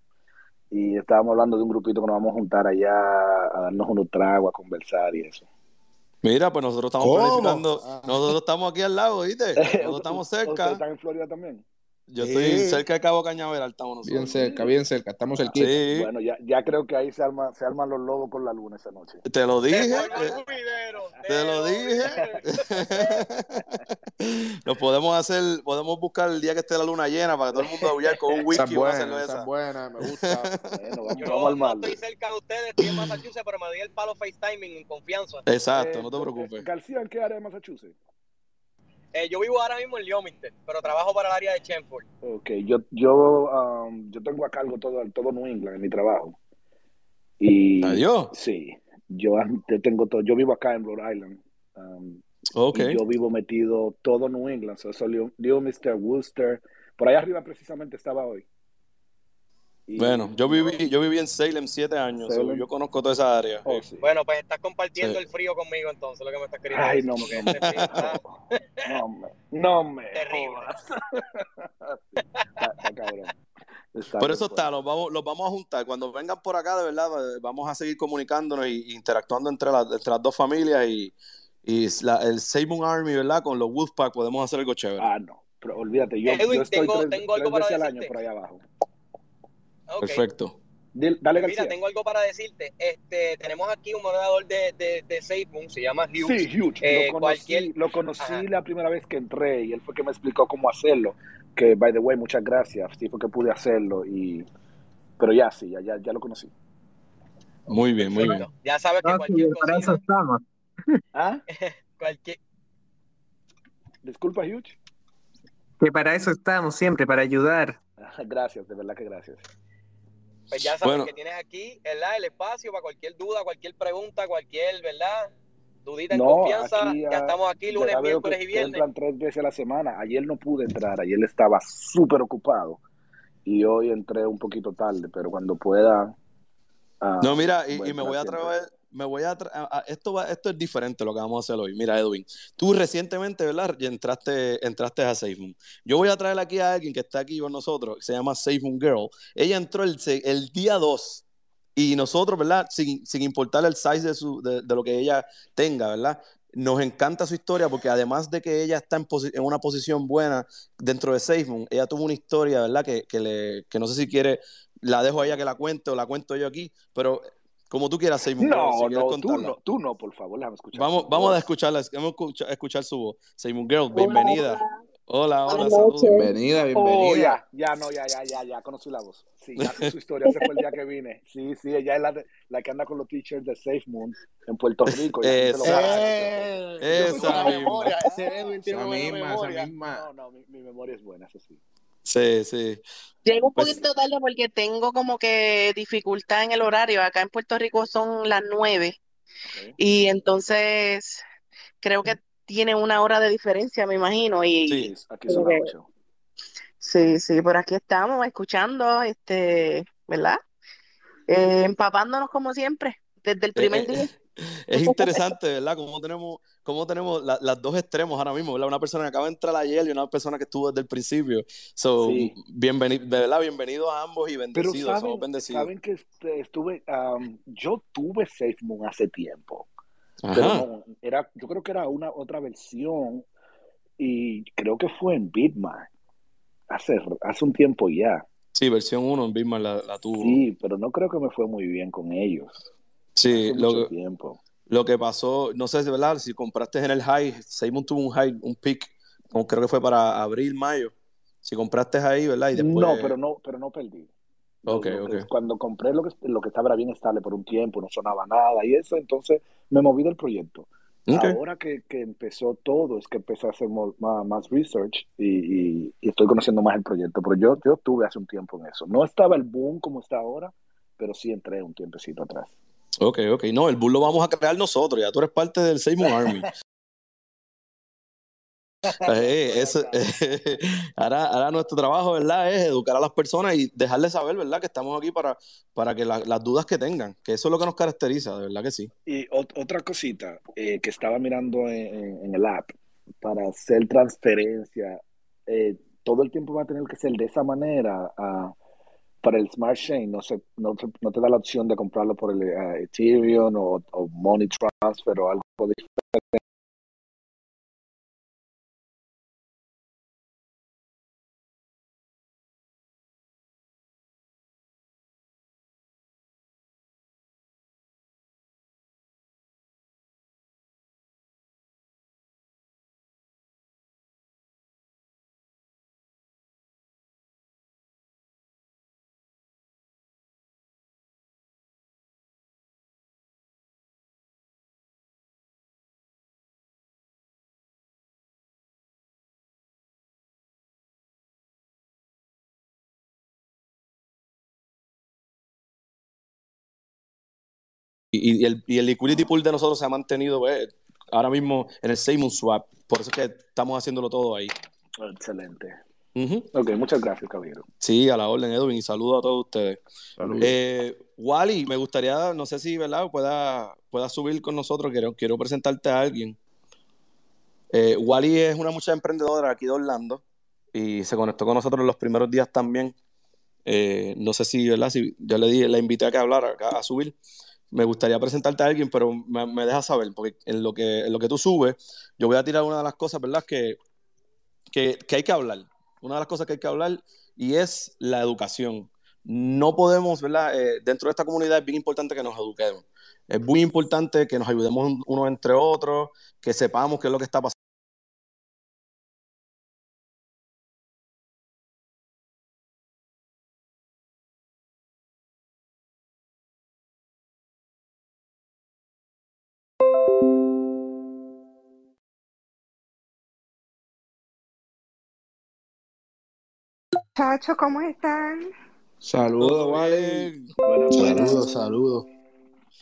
Y estábamos hablando de un grupito que nos vamos a juntar allá a darnos unos tragos, a conversar y eso. Mira, pues nosotros estamos ¿Cómo? planificando. Ah. Nosotros estamos aquí al lado, ¿viste? Nosotros estamos ¿Ustedes cerca. están en Florida también? Yo estoy cerca de Cabo Cañaveral, estamos Bien nosotros. cerca, bien cerca, estamos cerquita. Sí, Bueno, ya, ya creo que ahí se, arma, se arman los lobos con la luna esa noche. te lo dije. El eh, Te lo dije. Nos podemos hacer, podemos buscar el día que esté la luna llena para que todo el mundo aullar con un whisky es y una buena, cerveza. buena, me gusta. Bueno, vamos, Yo vamos no, estoy cerca de ustedes, estoy en Massachusetts, pero me di el palo FaceTiming en confianza. Exacto, Eh, no te preocupes. García, ¿en qué área de Massachusetts? Eh, yo vivo ahora mismo en Leominster, pero trabajo para el área de Chenford. Ok, yo, yo, um, yo tengo a cargo todo, todo New England en mi trabajo. Y Adiós. sí, yo, yo tengo todo, yo vivo acá en Rhode Island. um, Ok. Y yo vivo metido todo New England, so, eso Leo, Leominster, Worcester, por allá arriba precisamente estaba hoy. Y- Bueno, yo viví, yo viví en Salem siete años, Salem. yo conozco toda esa área. Oh, sí. Bueno, pues estás compartiendo Sí. el frío conmigo entonces, lo que me estás queriendo Ay, decir, no, frío está no me, no me terrible. está, está cabrón. Está Por muy eso está, los vamos, los vamos a juntar. Cuando vengan por acá, de verdad, eh, vamos a seguir comunicándonos y interactuando entre, las entre las dos familias y, y la- el Seymour Army, ¿verdad? Con los Wolfpack podemos hacer algo chévere. Ah, no, pero olvídate, yo, Edwin, yo estoy tengo- tres, tengo algo tres para veces al año por allá abajo. Perfecto. Dale, Mira, tengo algo para decirte. Este, tenemos aquí un moderador de, de, de se llama Hughes. Sí, Huge. Eh, lo conocí, cualquier- lo conocí la primera vez que entré y él fue que me explicó cómo hacerlo. Que, by the way, muchas gracias. Sí, fue que pude hacerlo. y Pero ya, sí, ya, ya, ya lo conocí. Muy bien, muy bien. Ya sabes que sí, cualquier para eso cosita, estamos. ¿Ah? cualquier, Disculpa, Huge. Que para eso estamos siempre, para ayudar. Gracias, de verdad que gracias. Pues ya sabes Bueno. que tienes aquí, ¿verdad? El espacio para cualquier duda, cualquier pregunta, cualquier, ¿verdad? Dudita en No, confianza. aquí, ya ah, estamos aquí lunes, miércoles y viernes. entran tres veces a la semana. Ayer no pude entrar, ayer estaba súper ocupado. Y hoy entré un poquito tarde, pero cuando pueda. ah, No, mira, y, y me voy a traer, me voy a, a- esto va, esto es diferente lo que vamos a hacer hoy. Mira, Edwin, tú recientemente, ¿verdad? Entraste, entraste a SafeMoon. Yo voy a traer aquí a alguien que está aquí con nosotros, que se llama SafeMoon Girl. Ella entró el, el día 2 y nosotros, ¿verdad? Sin, sin importar el size de, su, de, de lo que ella tenga, ¿verdad? Nos encanta su historia porque además de que ella está en, en una posición buena dentro de SafeMoon, ella tuvo una historia, ¿verdad? Que, que, le, que no sé si quiere, la dejo a ella que la cuente o la cuento yo aquí, pero como tú quieras, Seymour. Girl, No, si quieres no, tú no, tú no, por favor, déjame escuchar. Vamos, vamos a escucharla, vamos a escuchar, escuchar su voz. Seymour Girl, bienvenida. Hola, hola, Buenas saludos. noches. Bienvenida, Oh, bienvenida. ya, ya, no, ya, ya, ya, ya, conocí la voz. Sí, ya sé su historia, ese fue el día que vine. Sí, sí, ella es la, de- la que anda con los t-shirts de Safe Moon en Puerto Rico. Esa. ¡Eh! Esa misma. memoria. Esa misma, esa memoria. misma. No, no, mi, mi memoria es buena, eso sí. Sí, sí. Llego un Pues- poquito tarde porque tengo como que dificultad en el horario. Acá en Puerto Rico son las nueve y entonces creo que tiene una hora de diferencia, me imagino. Y Sí. Sí, aquí son las ocho. sí, sí, por aquí estamos escuchando, este, ¿verdad? Eh, empapándonos como siempre, desde el primer Eh, día. Es interesante, ¿verdad? Cómo tenemos, cómo tenemos la- las dos extremos ahora mismo, ¿verdad? Una persona que acaba de entrar ayer y una persona que estuvo desde el principio. So, Sí. bienvenido, ¿verdad? Bienvenidos a ambos y Pero bendecidos, somos saben, bendecidos. saben que estuve, yo tuve Safe Moon hace tiempo, pero no, era, yo creo que era una otra versión y creo que fue en Bitmark hace, hace un tiempo ya. Sí, versión 1 en Bismarck la, la tuvo. Sí, pero no creo que me fue muy bien con ellos. Sí, lo, mucho que- tiempo. lo que pasó, no sé si verdad, si compraste en el high, Seymour tuvo un high, un peak, como creo que fue para abril, mayo. Si compraste ahí, ¿verdad? Y después. No, pero no, pero no perdí. Lo- Ok, lo que- ok. Cuando compré lo que, lo que estaba bien estable por un tiempo, no sonaba nada y eso, entonces me moví del proyecto. Ahora que, que empezó todo, es que empecé a hacer más, más research y, y- y estoy conociendo más el proyecto. Pero yo, yo estuve hace un tiempo en eso. No estaba el boom como está ahora, pero sí entré un tiempecito atrás. Ok, ok. No, el bull lo vamos a crear nosotros. Ya tú eres parte del Seymour Army. Eh, eso- ahora, ahora nuestro trabajo, ¿verdad? Es educar a las personas y dejarles saber, ¿verdad? Que estamos aquí para, para que la- las dudas que tengan, que eso es lo que nos caracteriza, de verdad que sí. Y ot- otra cosita eh, que estaba mirando en, en- el app para hacer transferencia, eh, todo el tiempo va a tener que ser de esa manera. ah, para el Smart Chain no, se, no, no te da la opción de comprarlo por el ah, Ethereum o, o Money Transfer o algo y, y el, y el liquidity pool de nosotros se ha mantenido pues, ahora mismo en el Seymour Swap. Por eso es que estamos haciéndolo todo ahí. Excelente. Ujú. Ok, muchas gracias, caballero. Sí, a la orden, Edwin, y saludo a todos ustedes. Saludos. Eh, Wally, me gustaría, no sé si, ¿verdad? Pueda, pueda subir con nosotros, quiero, quiero presentarte a alguien. Eh, Wally es una muchacha emprendedora aquí de Orlando y se conectó con nosotros en los primeros días también. Eh, no sé si, ¿verdad? Si yo le di, la invité a que hablara, acá, a subir. Me gustaría presentarte a alguien, pero me, me dejas saber, porque en lo que, en lo que tú subes, yo voy a tirar una de las cosas, ¿verdad? Que, que, que hay que hablar. Una de las cosas que hay que hablar y es la educación. No podemos, ¿verdad? Eh, dentro de esta comunidad es bien importante que nos eduquemos. Es muy importante que nos ayudemos un- unos entre otros, que sepamos qué es lo que está pasando. Muchachos, ¿cómo están? Saludos, Wally. Saludos, saludos.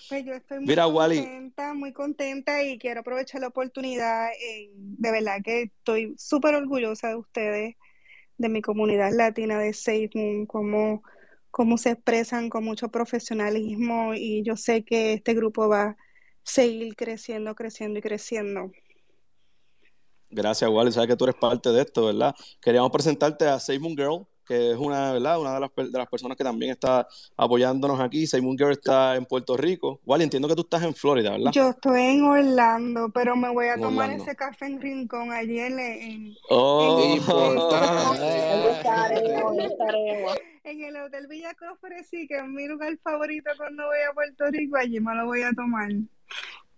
Pues yo estoy muy Mira, Wally. contenta, muy contenta y quiero aprovechar la oportunidad. en- de verdad que estoy súper orgullosa de ustedes, de mi comunidad latina de SafeMoon, cómo, cómo se expresan con mucho profesionalismo y yo sé que este grupo va a seguir creciendo, creciendo y creciendo. Gracias, Wally. Sabes que tú eres parte de esto, ¿verdad? Queríamos presentarte a Seymour Girl, que es una, ¿verdad? Una de las, de las personas que también está apoyándonos aquí. Seymour Girl está en Puerto Rico. Wally, entiendo que tú estás en Florida, ¿verdad? Yo estoy en Orlando, pero me voy a En tomar Orlando. ese café en Rincón allí en, en, Oh. En el Hotel Villa Cofre, sí, que es mi lugar favorito cuando voy a Puerto Rico, allí me lo voy a tomar.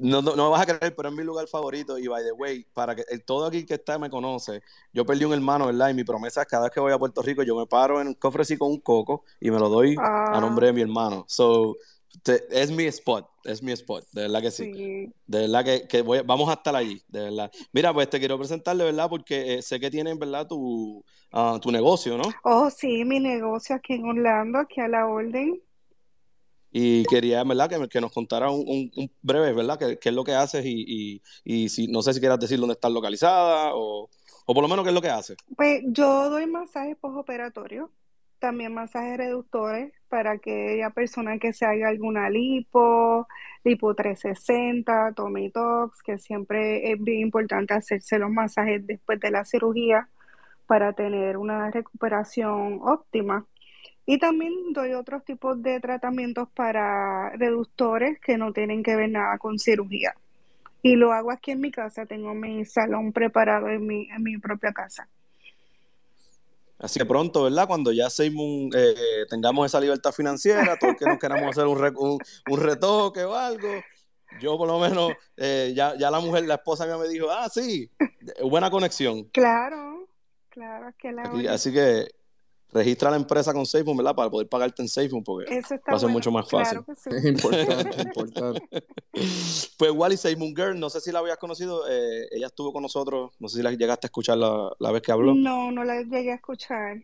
No, no, no me vas a creer, pero es mi lugar favorito. Y by the way, para que el, todo aquí que está me conoce, yo perdí un hermano, ¿verdad? Y mi promesa es cada vez que voy a Puerto Rico, yo me paro en un cofre así con un coco y me lo doy a Ah, nombre de mi hermano. So, te- es mi spot, es mi spot, de verdad que sí. sí. De verdad que, que voy, vamos a estar allí, de verdad. Mira, pues te quiero presentar, de verdad, porque eh, sé que tienen, ¿verdad? Tu, ah, tu negocio, ¿no? Oh, sí, mi negocio aquí en Orlando, aquí a la orden. Y quería, ¿verdad? Que, que nos contara un, un- un breve, ¿verdad? ¿Qué, qué es lo que haces? Y, y, y si, no sé si quieras decir dónde estás localizada o, o por lo menos qué es lo que haces. Pues yo doy masajes postoperatorios, también masajes reductores para aquella persona que se haga alguna lipo, lipo 360, tummy tucks, que siempre es bien importante hacerse los masajes después de la cirugía para tener una recuperación óptima. Y también doy otros tipos de tratamientos para reductores que no tienen que ver nada con cirugía. Y lo hago aquí en mi casa, tengo mi salón preparado en mi, en mi propia casa. Así que pronto, ¿verdad? Cuando ya Seymour eh, tengamos esa libertad financiera, todos que nos queramos hacer un, re- un, un retoque o algo, yo por lo menos, eh, ya, ya la mujer, la esposa mía me dijo, ah, sí, buena conexión. Claro, claro, aquí a la orden. así que registra la empresa con SafeMoon, ¿verdad? Para poder pagarte en SafeMoon, porque Eso está va a ser bueno, mucho más fácil. claro que sí. Es importante, importante. Pues Wally Seymour Girl, no sé si la habías conocido, eh, ella estuvo con nosotros, no sé si la llegaste a escuchar la, la vez que habló. No, no la llegué a escuchar.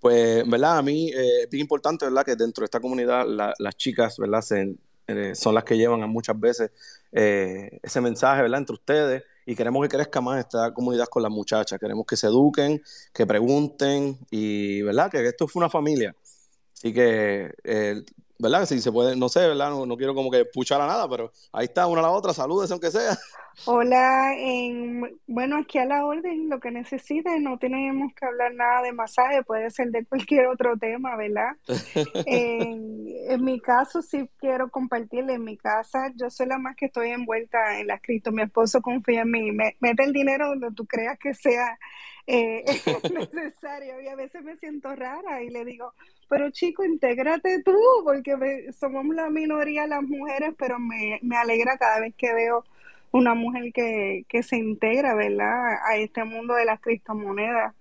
Pues, ¿verdad? A mí eh, es bien importante, ¿verdad? Que dentro de esta comunidad la- las chicas, ¿verdad? Se- eh, son las que llevan a muchas veces eh, ese mensaje, ¿verdad? Entre ustedes y queremos que crezca más esta comunidad con las muchachas. Queremos que se eduquen, que pregunten y, ¿verdad? Que esto fue una familia. Así que, eh, ¿verdad? Si se puede, no sé, ¿verdad? No, no quiero como que puchar a nada, pero ahí está una a la otra, saludes aunque sea. Hola, en, bueno, aquí a la orden, lo que necesiten, no tenemos que hablar nada de masaje, puede ser de cualquier otro tema, ¿verdad? En, en mi caso, sí quiero compartirle, en mi casa, yo soy la más que estoy envuelta en las cripto, mi esposo confía en mí, me- mete el dinero donde tú creas que sea eh, necesario y a veces me siento rara y le digo, pero chico, intégrate tú, porque me- somos la minoría las mujeres, pero me, me alegra cada vez que veo una mujer que, que se integra, ¿verdad? A este mundo de las criptomonedas.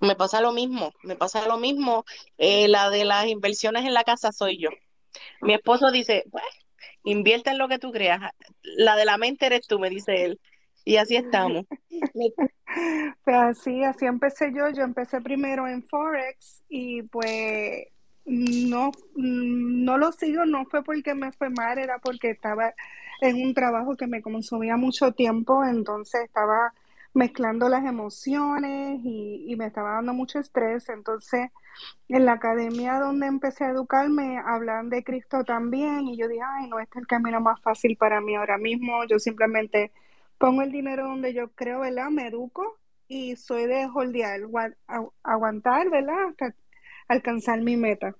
Me pasa lo mismo, me pasa lo mismo. Eh, la de las inversiones en la casa soy yo. Mi esposo dice, pues, invierte en lo que tú creas. La de la mente eres tú, me dice él. Y así estamos. Pues así, así empecé yo. Yo empecé primero en Forex y pues no, no lo sigo, no fue porque me fue mal, era porque estaba en un trabajo que me consumía mucho tiempo, entonces estaba mezclando las emociones y, y me estaba dando mucho estrés, entonces en la academia donde empecé a educarme hablan de Cristo también. Y yo dije, ay, no, este es el camino más fácil para mí ahora mismo, yo simplemente pongo el dinero donde yo creo, ¿verdad? Me educo y soy de holdear, gua- agu- aguantar, ¿verdad? Hasta alcanzar mi meta.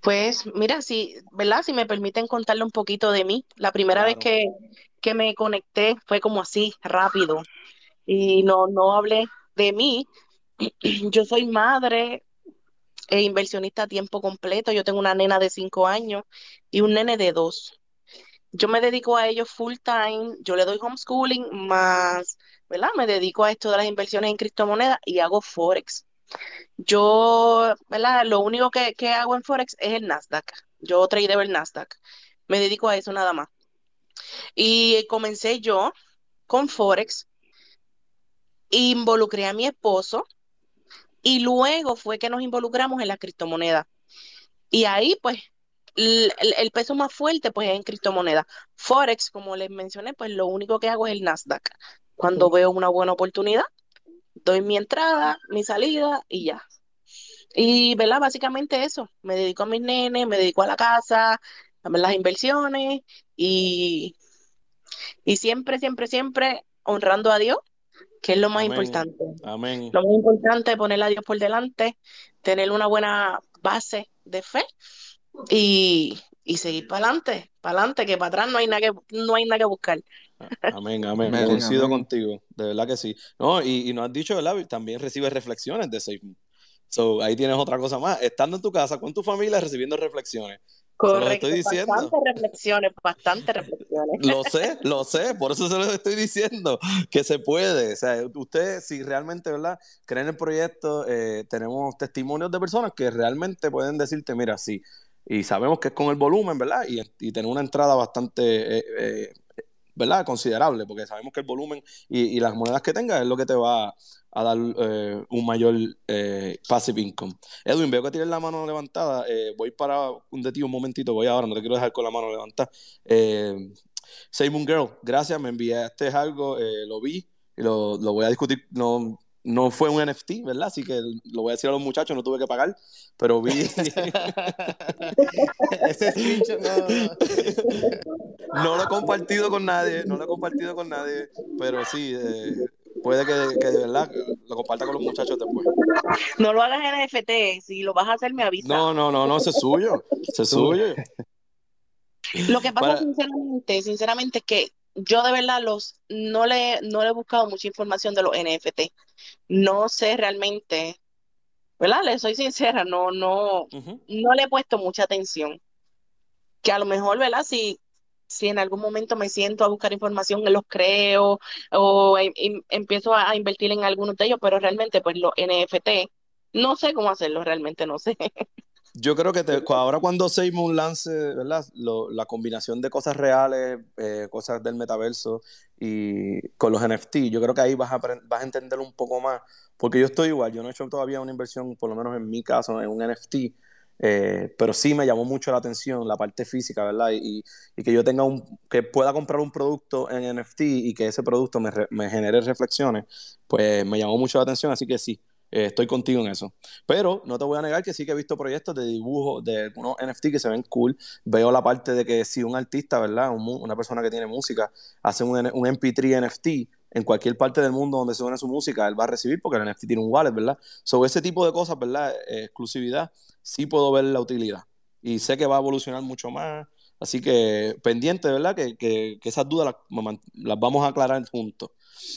Pues mira, si, ¿verdad? Si me permiten contarle un poquito de mí. La primera vez que, que me conecté fue como así, rápido. Y no, no hablé de mí. Yo soy madre e inversionista a tiempo completo. Yo tengo una nena de cinco años y un nene de dos. Yo me dedico a ellos full time. Yo le doy homeschooling más, ¿verdad? Me dedico a esto de las inversiones en criptomonedas y hago Forex. Yo, ¿verdad? Lo único que, que hago en Forex es el Nasdaq. Yo tradeo el Nasdaq. Me dedico a eso nada más. Y comencé yo con Forex, involucré a mi esposo y luego fue que nos involucramos en la criptomoneda. Y ahí, pues, el, peso más fuerte, pues, es en criptomoneda. Forex, como les mencioné, pues, lo único que hago es el Nasdaq. Cuando veo una buena oportunidad, doy mi entrada, mi salida y ya. Y, ¿verdad? Básicamente eso. Me dedico a mis nenes, me dedico a la casa, a las inversiones y, y siempre, siempre, siempre honrando a Dios, que es lo más Amén. importante. Amén. Lo más importante es poner a Dios por delante, tener una buena base de fe y, y seguir para adelante, para adelante, que para atrás no hay nada que, no hay nada que buscar. Amén, amén. Amén, Coincido amén. contigo, de verdad que sí. No, y, y nos has dicho, ¿verdad? También recibes reflexiones de SafeMoon. So, ahí tienes otra cosa más. Estando en tu casa con tu familia recibiendo reflexiones. Correcto, estoy diciendo. bastantes reflexiones, bastantes reflexiones. Lo sé, lo sé, por eso se los estoy diciendo, que se puede. O sea, usted, si realmente, ¿verdad? Creen en el proyecto, eh, tenemos testimonios de personas que realmente pueden decirte, mira, sí. Y sabemos que es con el volumen, ¿verdad? Y, tener una entrada bastante, eh, eh, ¿verdad? Considerable, porque sabemos que el volumen y, las monedas que tengas es lo que te va a dar eh, un mayor passive income. Edwin, veo que tienes la mano levantada. voy para un de ti un momentito, voy ahora, no te quiero dejar con la mano levantada. Eh, Girl, gracias, me enviaste algo, lo vi y lo, lo voy a discutir. No, no fue un NFT, ¿verdad? Así que lo voy a decir a los muchachos, no tuve que pagar, pero vi. Ese screenshot no. No lo he compartido con nadie, no lo he compartido con nadie, pero sí, eh, puede que, que de verdad lo comparta con los muchachos después. No lo hagas en NFT, si lo vas a hacer me avisa. No, no, no, no, ese es suyo, ese es suyo. Lo que pasa Para- sinceramente, sinceramente es que yo de verdad los no le no le he buscado mucha información de los NFT. No sé realmente, ¿verdad? Le soy sincera, no no no le he puesto mucha atención. Que a lo mejor, ¿verdad? Si si en algún momento me siento a buscar información, los creo o em- em- empiezo a, a invertir en algunos de ellos, pero realmente pues los NFT no sé cómo hacerlo, realmente no sé. Yo creo que te- ahora cuando Seymour lance, ¿verdad? Lo- la combinación de cosas reales, eh, cosas del metaverso y con los NFT, yo creo que ahí vas a, vas a entender un poco más, porque yo estoy igual, yo no he hecho todavía una inversión, por lo menos en mi caso, en un NFT, eh, pero sí me llamó mucho la atención la parte física, ¿verdad? Y, y que yo tenga un, que pueda comprar un producto en NFT y que ese producto me, re- me genere reflexiones, pues me llamó mucho la atención, así que sí, eh, estoy contigo en eso. Pero no te voy a negar que sí que he visto proyectos de dibujo de unos NFT que se ven cool. Veo la parte de que si un artista, ¿verdad? Un una persona que tiene música, hace un, N- un MP3 NFT en cualquier parte del mundo donde suene su música, él va a recibir porque el NFT tiene un wallet, ¿verdad? Sobre ese tipo de cosas, ¿verdad? Eh, exclusividad, sí puedo ver la utilidad. Y sé que va a evolucionar mucho más. Así que pendiente, ¿verdad? Que, que, que esas dudas las, vamos a aclarar juntos.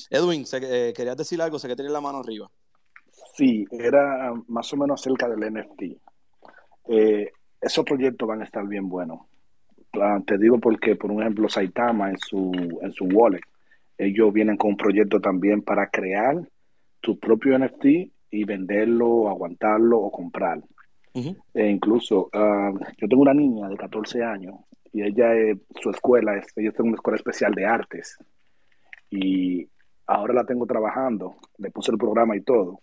Edwin, sé eh, querías decir algo, sé que tienes la mano arriba. Sí, era más o menos cerca del NFT. Eh, esos proyectos van a estar bien buenos. Ah, te digo porque, por ejemplo, Saitama en su, en su wallet, ellos vienen con un proyecto también para crear tu propio NFT y venderlo, aguantarlo o comprar. E incluso, ah, yo tengo una niña de 14 años y ella, eh, su escuela, es, ella en una escuela especial de artes y ahora la tengo trabajando, le puse el programa y todo.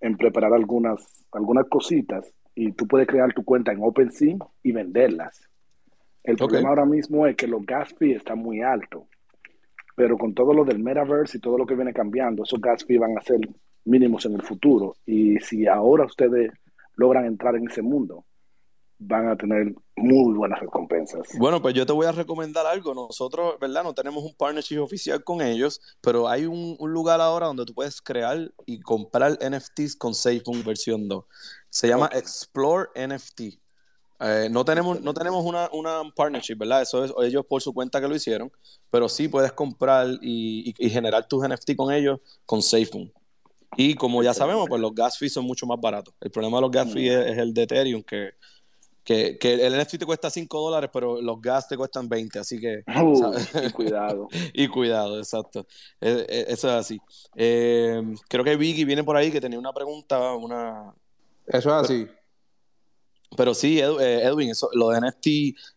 En preparar algunas, algunas cositas y tú puedes crear tu cuenta en OpenSea y venderlas. El problema ahora mismo es que los gas fees están muy altos, pero con todo lo del metaverse y todo lo que viene cambiando, esos gas fees van a ser mínimos en el futuro. Y si ahora ustedes logran entrar en ese mundo, van a tener muy buenas recompensas. Bueno, pues yo te voy a recomendar algo. Nosotros, ¿verdad? No tenemos un partnership oficial con ellos, pero hay un, lugar ahora donde tú puedes crear y comprar NFTs con SafeMoon versión 2. Se llama Explore NFT. Eh, no tenemos, no tenemos una, una, partnership, ¿verdad? Eso es ellos por su cuenta que lo hicieron, pero sí puedes comprar y, y, generar tus NFT con ellos con SafeMoon. Y como ya sabemos, pues los gas fees son mucho más baratos. El problema de los gas fees mm. es, el de Ethereum, que, que, que, el NFT te cuesta 5 dólares, pero los gas te cuestan 20, así que... Uh, y cuidado. y cuidado, exacto. E, e, eso es así. Eh, creo que Vicky viene por ahí que tenía una pregunta, una... Eso es así. Pero sí, eh, Edwin, eso, lo de NFT,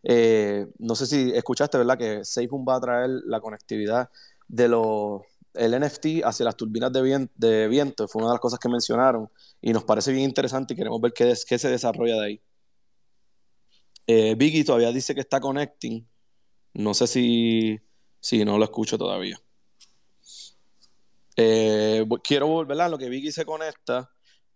eh, no sé si escuchaste, ¿verdad? Que SafeMoon va a traer la conectividad de los el NFT hacia las turbinas de, de, viento, fue una de las cosas que mencionaron y nos parece bien interesante y queremos ver qué, qué se desarrolla de ahí. Eh, Vicky todavía dice que está connecting, no sé si, si no lo escucho todavía. quiero volver a lo que Vicky se conecta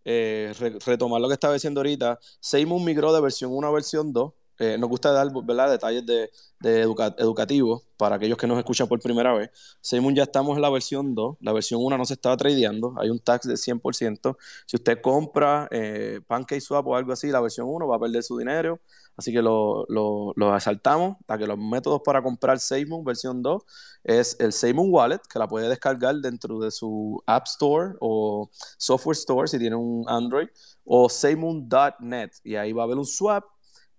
eh, retomar lo que estaba diciendo ahorita, Seymour migró de versión 1 a versión 2. Eh, nos gusta dar detalles de, de educativos para aquellos que nos escuchan por primera vez. Seymour ya estamos en la versión 2, la versión 1 no se estaba tradeando, hay un tax de 100%. Si usted compra eh, PancakeSwap o algo así, la versión 1 va a perder su dinero. Así que lo, asaltamos a que los métodos para comprar SafeMoon versión 2 es el SafeMoon Wallet, que la puede descargar dentro de su App Store o Software Store si tiene un Android, o SafeMoon.net. Y ahí va a haber un swap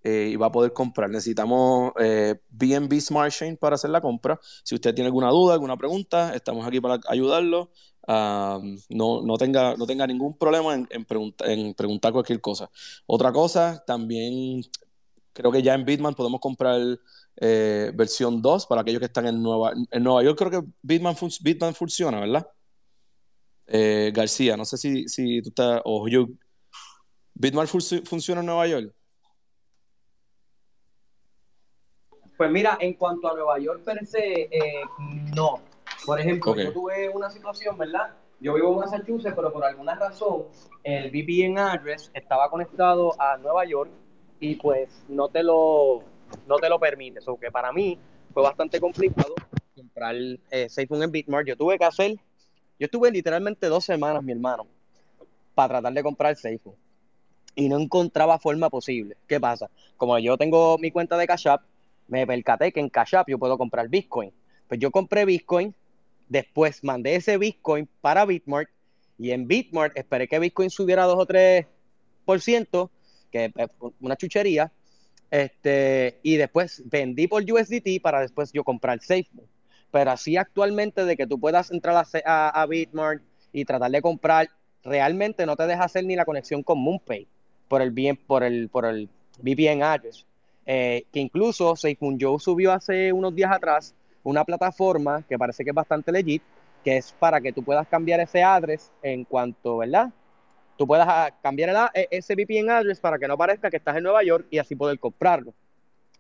eh, y va a poder comprar. Necesitamos eh, BNB Smart Chain para hacer la compra. Si usted tiene alguna duda, alguna pregunta, estamos aquí para ayudarlo. no, tenga, ningún problema en preguntar cualquier cosa. Otra cosa, también Creo que ya en Bitman podemos comprar eh, versión 2 para aquellos que están en Nueva, en Nueva York. Creo que Bitman, Bitman funciona, ¿verdad? Eh, García, no sé si, si tú estás, o yo, ¿Bitman funciona en Nueva York? Pues mira, en cuanto a Nueva York per se, eh, no. Por ejemplo, yo tuve una situación, ¿verdad? Yo vivo en Massachusetts, pero por alguna razón el VPN address estaba conectado a Nueva York y pues no te lo, no te lo permite. O que para mí fue bastante complicado comprar eh, en Bitmart. Yo tuve que hacer, yo estuve literalmente dos semanas, mi hermano, para tratar de comprar SafeMoon. Y no encontraba forma posible. ¿Qué pasa? Como yo tengo mi cuenta de Cash App, me percaté que en Cash App yo puedo comprar Bitcoin. Pues yo compré Bitcoin, después mandé ese Bitcoin para Bitmart y en Bitmart esperé que Bitcoin subiera 2 o 3% que es una chuchería. Este, y después vendí por USDT para después yo comprar SafeMoon. Pero así actualmente de que tú puedas entrar a, a, Bitmart y tratar de comprar, realmente no te deja hacer ni la conexión con MoonPay por el, bien, por el, por el VPN address. Eh, que incluso SafeMoon Joe subió hace unos días atrás una plataforma que parece que es bastante legit, que es para que tú puedas cambiar ese address en cuanto, ¿verdad? Tú puedas ah, cambiar el, e, ese VPN address para que no parezca que estás en Nueva York y así poder comprarlo.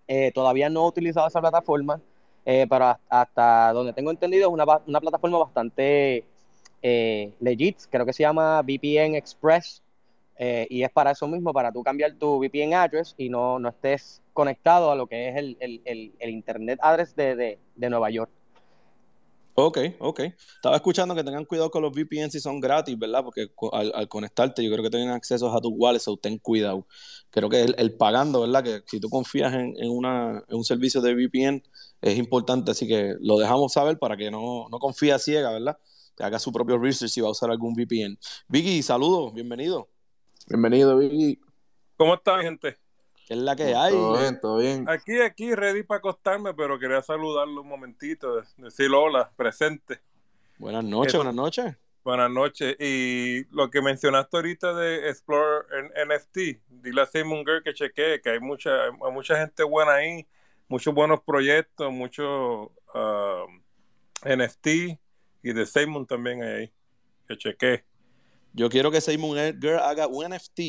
Eh, todavía no he utilizado esa plataforma, eh, pero hasta donde tengo entendido es una, una plataforma bastante eh, legit, creo que se llama VPN Express, y es para eso mismo, para tú cambiar tu VPN address y no, no estés conectado a lo que es el, el, el, Internet address de, de, de Nueva York. Ok, ok. Estaba escuchando que tengan cuidado con los VPN si son gratis, ¿verdad? Porque al, conectarte yo creo que tienen acceso a tus wallets, o ten cuidado. Creo que el, pagando, ¿verdad? Que si tú confías en, una, en un servicio de VPN es importante, así que lo dejamos saber para que no, no confíe a ciega, ¿verdad? Que haga su propio research si va a usar algún VPN. Vicky, saludos, bienvenido. Bienvenido, Vicky. ¿Cómo están, gente? ¿Qué es la que hay? Todo bien, todo bien. Aquí, aquí, ready para acostarme, pero quería saludarlo un momentito, decir hola, presente. Buenas noches, buenas noches. Buenas noches. Y lo que mencionaste ahorita de Explore NFT, dile a Simon Girl que chequee, que hay mucha, hay mucha gente buena ahí, muchos buenos proyectos, muchos um, NFT y de Simon también ahí, que chequee. Yo quiero que Seymour Girl haga un NFT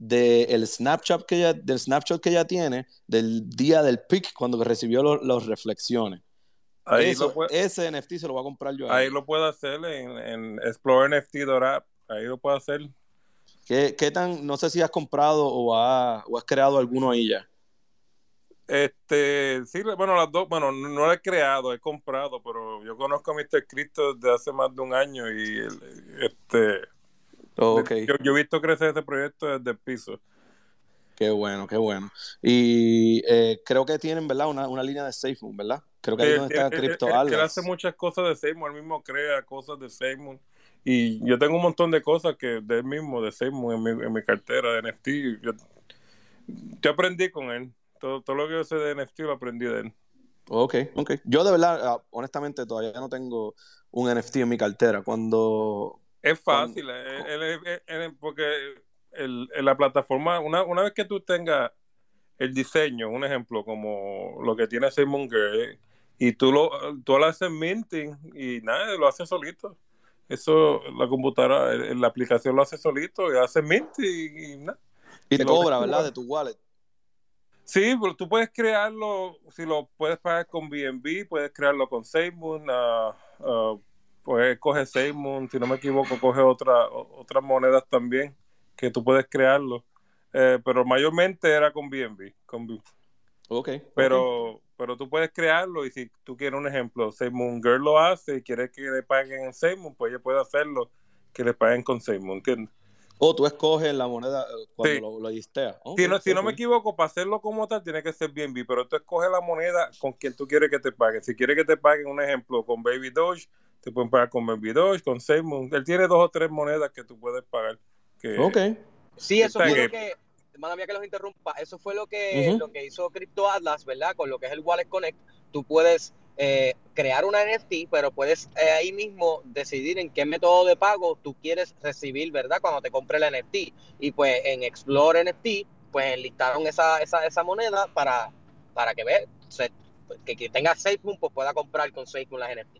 del Snapchat que ella, del Snapchat que ella tiene del día del pic cuando recibió las reflexiones. Ahí Eso- lo puede- ese NFT se lo voy a comprar yo. Ahí él. lo puedo hacer en, en explore.nft.app. Ahí lo puedo hacer. ¿Qué, qué tan, no sé si has comprado o, ha- o has creado alguno ahí ya? Este, sí, bueno, las dos, bueno, no no lo he creado, he comprado, pero yo conozco a Mr. Cristo desde hace más de un año y este, Oh, ok. yo, yo he visto crecer ese proyecto desde el piso. Qué bueno, qué bueno. Y eh, creo que tienen, ¿verdad? Una, una línea de SafeMoon, ¿verdad? Creo que ahí es Él, donde está él- él- Crypto él- hace muchas cosas de Seymour, él mismo crea cosas de Seymour. Y yo tengo un montón de cosas que de él mismo, de Seymour, en mi, en mi cartera de NFT. Yo, yo aprendí con él. Todo, todo lo que yo sé de NFT lo aprendí de él. Ok, ok. Yo de verdad, ah, honestamente, todavía no tengo un NFT en mi cartera. Cuando... Es fácil, eh, él- él- él- él- porque el, en la plataforma, una, una vez que tú tengas el diseño, un ejemplo, como lo que tiene Simon Gray, y tú lo, tú lo haces minting y nada, lo hace solito. Eso, la computadora, la aplicación lo hace solito y hace mint y, y nada. Y te cobra, ¿verdad? De tu wallet. Sí, pero tú puedes crearlo, si lo puedes pagar con BNB, puedes crearlo con SafeMoon, ah, ah, pues coge SafeMoon, si no me equivoco, coge otra, otras monedas también, que tú puedes crearlo. Eh, pero mayormente era con BNB, con B- Ok. pero, pero tú puedes crearlo y si tú quieres un ejemplo, SafeMoon Girl lo hace y quiere que le paguen en SafeMoon, pues ella puede hacerlo, que le paguen con SafeMoon, ¿entiendes? O tú escoges la moneda eh, cuando Sí. lo, lo Si no, si no me equivoco, para hacerlo como tal, tiene que ser BNB, pero tú escoges la moneda con quien tú quieres que te paguen. Si quieres que te paguen, un ejemplo, con Baby Doge, te pueden pagar con Baby Doge, con Seymour. Él tiene dos o tres monedas que tú puedes pagar. Que, Ok. Sí, eso fue lo que- que, hermana mía que los interrumpa, eso fue lo que, lo que hizo Crypto Atlas, ¿verdad? Con lo que es el Wallet Connect, tú puedes eh, crear una NFT, pero puedes eh, ahí mismo decidir en qué método de pago tú quieres recibir, ¿verdad? Cuando te compre la NFT. Y pues en Explore NFT, pues enlistaron esa, esa, esa moneda para, para que ve, se- que quien tenga SafeMoon pues pueda comprar con SafeMoon las NFT.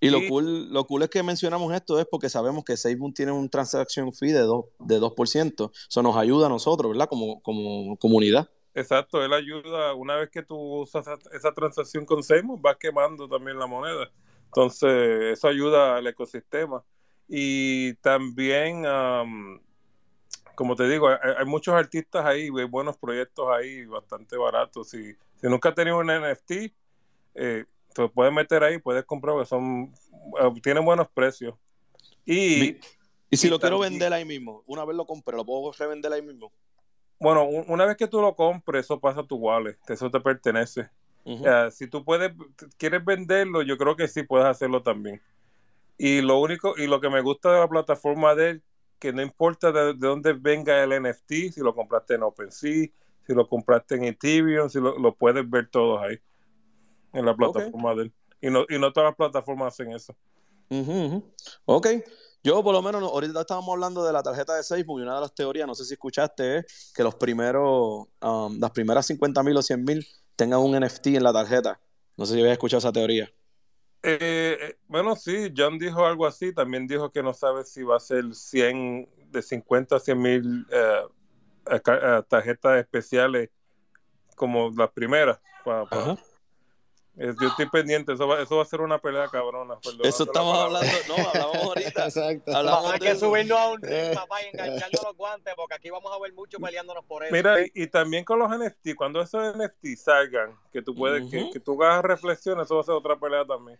Y lo cool, lo cool es que mencionamos esto es porque sabemos que SafeMoon tiene un transaction fee de 2%. De 2%. Eso nos ayuda a nosotros, ¿verdad? Como, como comunidad. Exacto, él ayuda, una vez que tú usas esa, transacción con Seymour, vas quemando también la moneda. Entonces, eso ayuda al ecosistema. Y también, am, como te digo, hay, hay muchos artistas ahí, hay buenos proyectos ahí, bastante baratos. Si, si nunca has tenido un NFT, eh, te puedes meter ahí, puedes comprar, porque son, eh, tienen buenos precios. Y, Y si y lo quiero vender ahí mismo, una vez lo compré, ¿lo puedo revender ahí mismo? Bueno, un- una vez que tú lo compres, eso pasa a tu wallet, eso te pertenece. Eh, si tú puedes, quieres venderlo, yo creo que sí puedes hacerlo también. Y lo único, y lo que me gusta de la plataforma de él, que no importa de, de dónde venga el NFT, si lo compraste en OpenSea, si lo compraste en Ethereum, si lo, lo puedes ver todos ahí, en la plataforma de él. Y no, y no todas las plataformas hacen eso. Ujú. Ok. Yo, por lo menos, no- ahorita estábamos hablando de la tarjeta de Facebook y una de las teorías, no sé si escuchaste, es que los primeros, um, las primeras 50 mil o 100 mil tengan un NFT en la tarjeta. No sé si habías escuchado esa teoría. Eh, eh, bueno, sí, John dijo algo así, también dijo que no sabe si va a ser 100, de 50 a 100 mil eh, tarjetas especiales como las primeras. pa- pa- Ajá. Eh, yo estoy pendiente, eso va, eso va a ser una pelea cabrona. perdón, Eso estamos hablando, no, hablamos ahorita. Exacto. Hablamos Vamos a que eso. subirnos a un ring, Eh. papá, y engancharnos los guantes, porque aquí vamos a ver mucho peleándonos por eso. Mira, y, y también con los NFT, cuando esos NFT salgan, que tú puedes, que, tú hagas reflexión, eso va a ser otra pelea también.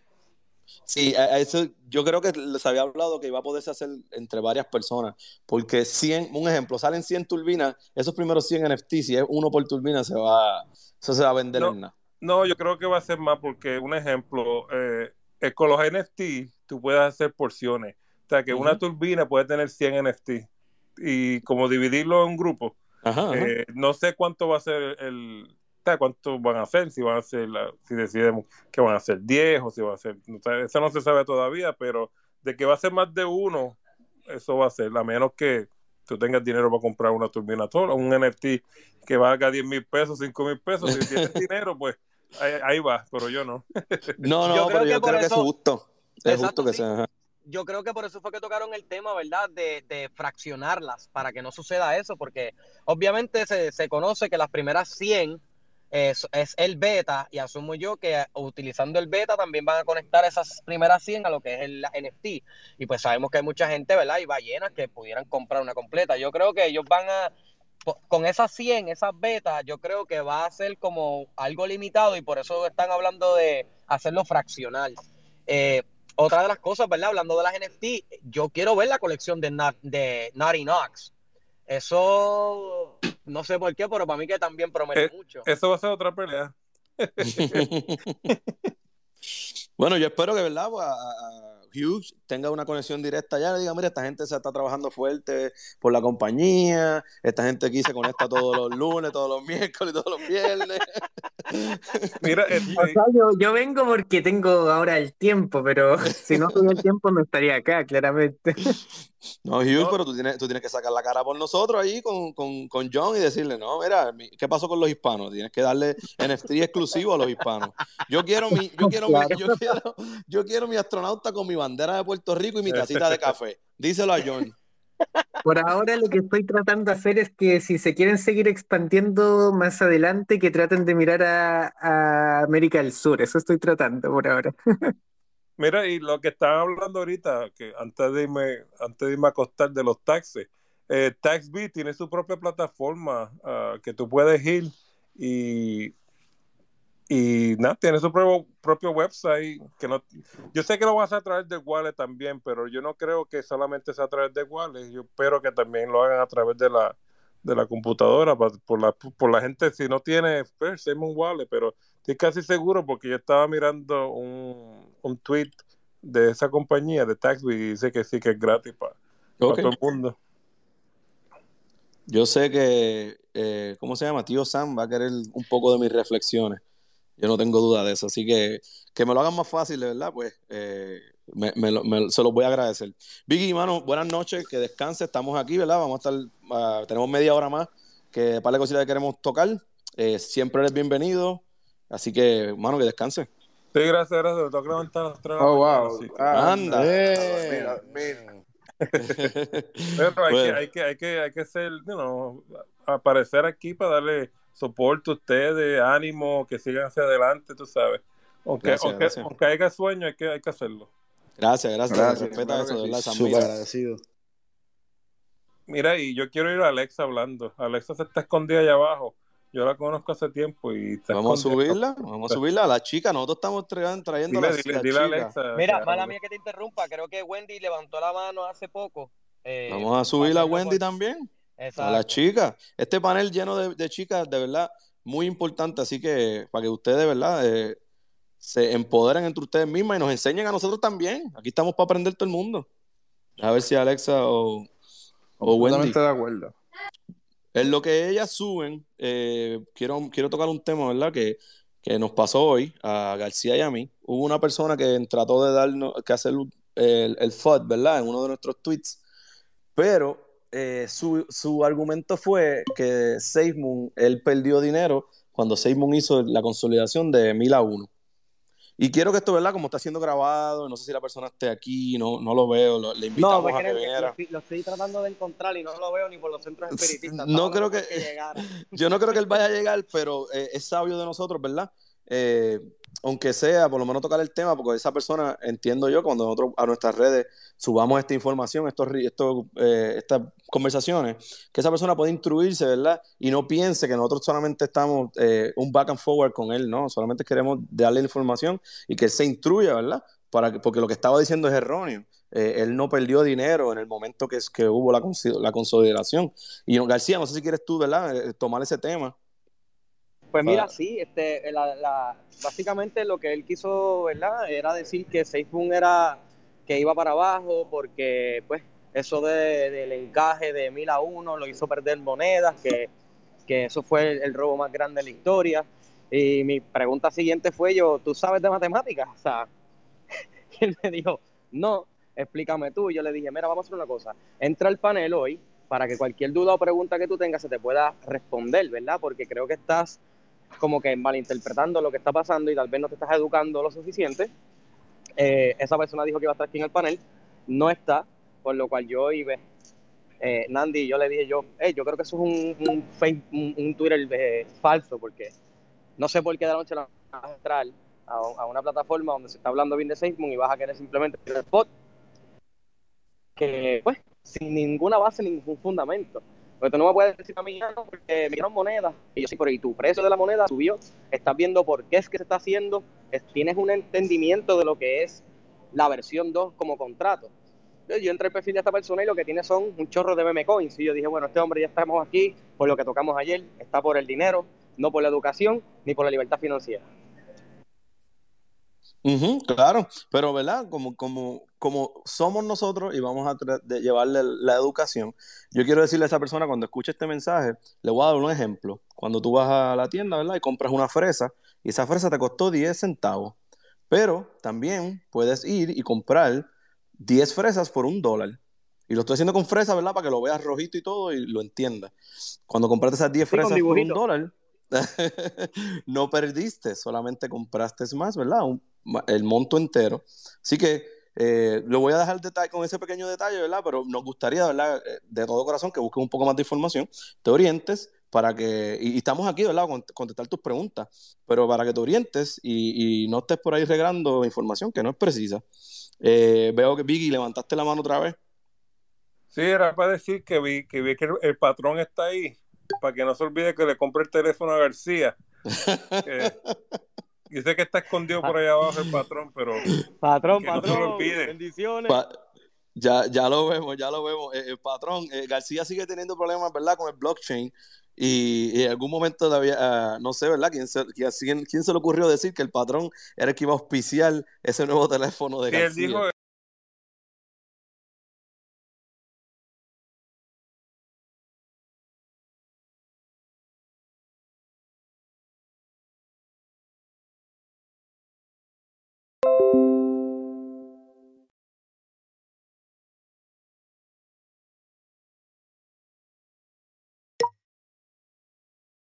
Sí, a- a eso yo creo que les había hablado que iba a poderse hacer entre varias personas, porque 100, un ejemplo, salen 100 turbinas, esos primeros 100 NFT, si es uno por turbina, se va, eso se va a vender No. en nada. No, yo creo que va a ser más porque, un ejemplo, eh, con los NFT tú puedes hacer porciones. O sea, que una turbina puede tener 100 NFT y como dividirlo en un grupo. Ajá, ajá. Eh, no sé cuánto va a ser el... o sea, cuánto van a hacer, si van a ser, la- si decidimos que van a ser 10 o si van a ser... o sea, eso no se sabe todavía, pero de que va a ser más de uno, eso va a ser, a menos que tú tengas dinero para comprar una turbina sola, un NFT que valga 10 mil pesos, 5 mil pesos, si tienes dinero, pues ahí, ahí va, pero yo no. No, no, Yo creo pero que yo creo que es justo. Es Exacto, justo que sí. sea. ajá. yo creo que por eso fue que tocaron el tema, ¿verdad? De, de fraccionarlas, para que no suceda eso, porque obviamente se, se conoce que las primeras 100 es, es, el beta, y asumo yo que utilizando el beta también van a conectar esas primeras 100 a lo que es el NFT. Y pues sabemos que hay mucha gente, ¿verdad? Y ballenas que pudieran comprar una completa. Yo creo que ellos van a, con esas 100, esas betas, yo creo que va a ser como algo limitado y por eso están hablando de hacerlo fraccional. Eh, otra de las cosas, ¿verdad? Hablando de las NFT, yo quiero ver la colección de, de Naughty Knox. Eso no sé por qué, pero para mí que también promete Eh, mucho. Eso va a ser otra pelea. Bueno, yo espero que, ¿verdad? Pues, a- a- a Hughes tenga una conexión directa allá, le diga, mira, esta gente se está trabajando fuerte por la compañía, esta gente aquí se conecta todos los lunes, todos los miércoles, todos los viernes. Mira, O sea, yo, yo vengo porque tengo ahora el tiempo, pero si no tuviera el tiempo no estaría acá, claramente. No, Hughes, pero tú tienes, tú tienes que sacar la cara por nosotros ahí con, con, con John y decirle, no, mira, mi- ¿qué pasó con los hispanos? Tienes que darle NFT exclusivo a los hispanos. Yo quiero mi, yo quiero mi, yo quiero, yo quiero mi astronauta con mi bandera de Puerto Rico y mi tacita de café. Díselo a John. Por ahora lo que estoy tratando de hacer es que si se quieren seguir expandiendo más adelante, que traten de mirar a, a América del Sur. Eso estoy tratando por ahora. Mira, y lo que estaban hablando ahorita, que antes de irme, antes de irme a acostar de los taxes, eh, TaxBee tiene su propia plataforma ah, que tú puedes ir y, y nada, tiene su propio, propio website. que no Yo sé que lo vas a traer de Wallet también, pero yo no creo que solamente sea a través de Wallet. Yo espero que también lo hagan a través de la, de la computadora, por la, por la gente, si no tiene, pues, un Wallet, pero estoy casi seguro porque yo estaba mirando un, un tweet de esa compañía, de Taxby, y dice que sí, que es gratis para todo el mundo. Yo sé que, eh, ¿cómo se llama? Tío Sam va a querer un poco de mis reflexiones. Yo no tengo duda de eso. Así que que me lo hagan más fácil, de verdad, pues eh, me, me lo- me- se los voy a agradecer. Vicky, mano, buenas noches, que descanse. Estamos aquí, ¿verdad? Vamos a estar, ah, tenemos media hora más, que para la cositas que queremos tocar. Eh, siempre eres bienvenido. Así que, mano, que descanse. Sí, gracias, gracias. Me tengo que levantar a las Oh, mañana, wow. Ah, Anda. Mira, mira. Pero hay, Bueno. que, hay, que, hay, que, hay que ser, you know, aparecer aquí para darle soporte ustedes, ánimo, que sigan hacia adelante, tú sabes. Aunque, Gracias, aunque, gracias. aunque haya sueño, hay que, hay que hacerlo. Gracias, gracias. Gracias, Respeta eso, de Súper agradecido. Mira, y yo quiero ir a Alexa hablando. Alexa se está escondida allá abajo. Yo la conozco hace tiempo y está Vamos a subirla, vamos a subirla a la chica. Nosotros estamos tra- trayendo a Dile, las dile, las dile a chicas. Alexa. Mira, mala mía que te interrumpa, creo que Wendy levantó la mano hace poco. Eh, Vamos a subir a Wendy por- a las chicas. Este panel lleno de, de chicas, de verdad, muy importante. Así que para que ustedes, de verdad, eh, se empoderen entre ustedes mismas y nos enseñen a nosotros también. Aquí estamos para aprender todo el mundo. A ver si Alexa o, o Wendy. De acuerdo. En lo que ellas suben, eh, quiero, quiero tocar un tema, ¿verdad? Que, que nos pasó hoy a García y a mí. Hubo una persona que trató de darnos, que hacer el, el FUD, ¿verdad? En uno de nuestros tweets. Pero eh, su, su argumento fue que SafeMoon, él perdió dinero cuando SafeMoon hizo la consolidación de 1000 a 1. Y quiero que esto, ¿verdad? Como está siendo grabado, no sé si la persona esté aquí, no, no lo veo, lo- le No, invitamos pues a que que viniera. lo, lo estoy tratando de encontrar y no lo veo ni por los centros espiritistas. No creo que- llegara. Yo no creo que él vaya a llegar, pero eh, es sabio de nosotros, ¿verdad? Eh, aunque sea, por lo menos tocar el tema, porque esa persona, entiendo yo, cuando nosotros a nuestras redes subamos esta información, estos, estos, eh, estas conversaciones, que esa persona pueda instruirse, ¿verdad? Y no piense que nosotros solamente estamos eh, un back and forward con él, ¿no? Solamente queremos darle información y que él se instruya, ¿verdad? Para que, porque lo que estaba diciendo es erróneo. Eh, él no perdió dinero en el momento que, que hubo la, la consolidación. Y García, no sé si quieres tú, ¿verdad? Eh, tomar ese tema. Pues mira, Ah. sí, este, la, la- básicamente lo que él quiso, ¿verdad? Era decir que SafeMoon era que iba para abajo porque, pues, eso de- del encaje de mil a uno lo hizo perder monedas, que, que eso fue el, el robo más grande de la historia. Y mi pregunta siguiente fue yo, ¿tú sabes de matemáticas? O sea, y él me dijo, no, explícame tú. Y yo le dije, mira, vamos a hacer una cosa. Entra al panel hoy para que cualquier duda o pregunta que tú tengas se te pueda responder, ¿verdad? Porque creo que estás como que malinterpretando lo que está pasando y tal vez no te estás educando lo suficiente. Eh, esa persona dijo que iba a estar aquí en el panel no está, por lo cual yo y eh, Nandi, yo le dije yo, hey, yo creo que eso es un, un, un, Twitter eh, falso, porque no sé por qué de la noche a la vas a entrar a, a, una plataforma donde se está hablando bien de Facebook y vas a querer simplemente el spot, que pues, sin ninguna base, ningún fundamento. Porque tú no me puedes decir a mí, ah, no, porque me dieron moneda, y yo sí, pero y tu precio de la moneda subió, estás viendo por qué es que se está haciendo, es, tienes un entendimiento de lo que es la versión 2 como contrato. Entonces, yo entré al perfil de esta persona y lo que tiene son un chorro de meme coins. Y yo dije, bueno, este hombre ya estamos aquí por lo que tocamos ayer, está por el dinero, no por la educación ni por la libertad financiera. Claro, pero ¿verdad? Como, como, como somos nosotros y vamos a de llevarle la educación, yo quiero decirle a esa persona cuando escuche este mensaje, le voy a dar un ejemplo. Cuando tú vas a la tienda, ¿verdad? Y compras una fresa y esa fresa te costó 10 centavos, pero también puedes ir y comprar 10 fresas por un dólar. Y lo estoy haciendo con fresa, ¿verdad? Para que lo veas rojito y todo y lo entiendas. Cuando compraste esas 10 Sí, con fresas por un dólar, no perdiste, solamente compraste más, ¿verdad? El monto entero. Así que eh, lo voy a dejar detalle, con ese pequeño detalle, ¿verdad? Pero nos gustaría, ¿verdad? Eh, De todo corazón que busques un poco más de información, te orientes para que, y, estamos aquí, ¿verdad? Con contestar tus preguntas, pero para que te orientes y, no estés por ahí regalando información que no es precisa. Eh, veo que Vicky levantaste la mano otra vez. Sí, era para decir que vi que, que el, el patrón está ahí, para que no se olvide que le compre el teléfono a García. Que- yo sé que está escondido por ahí abajo el patrón, pero Patrón, que no se lo patrón, olvide. bendiciones. Pa- ya, ya lo vemos, ya lo vemos. Eh, el patrón, eh, García sigue teniendo problemas, ¿verdad? Con el blockchain. Y, y en algún momento todavía, ah, no sé, ¿verdad? ¿Quién se, quién, quién se le ocurrió decir que el patrón era el que iba a auspiciar ese nuevo teléfono de Sí, él García? dijo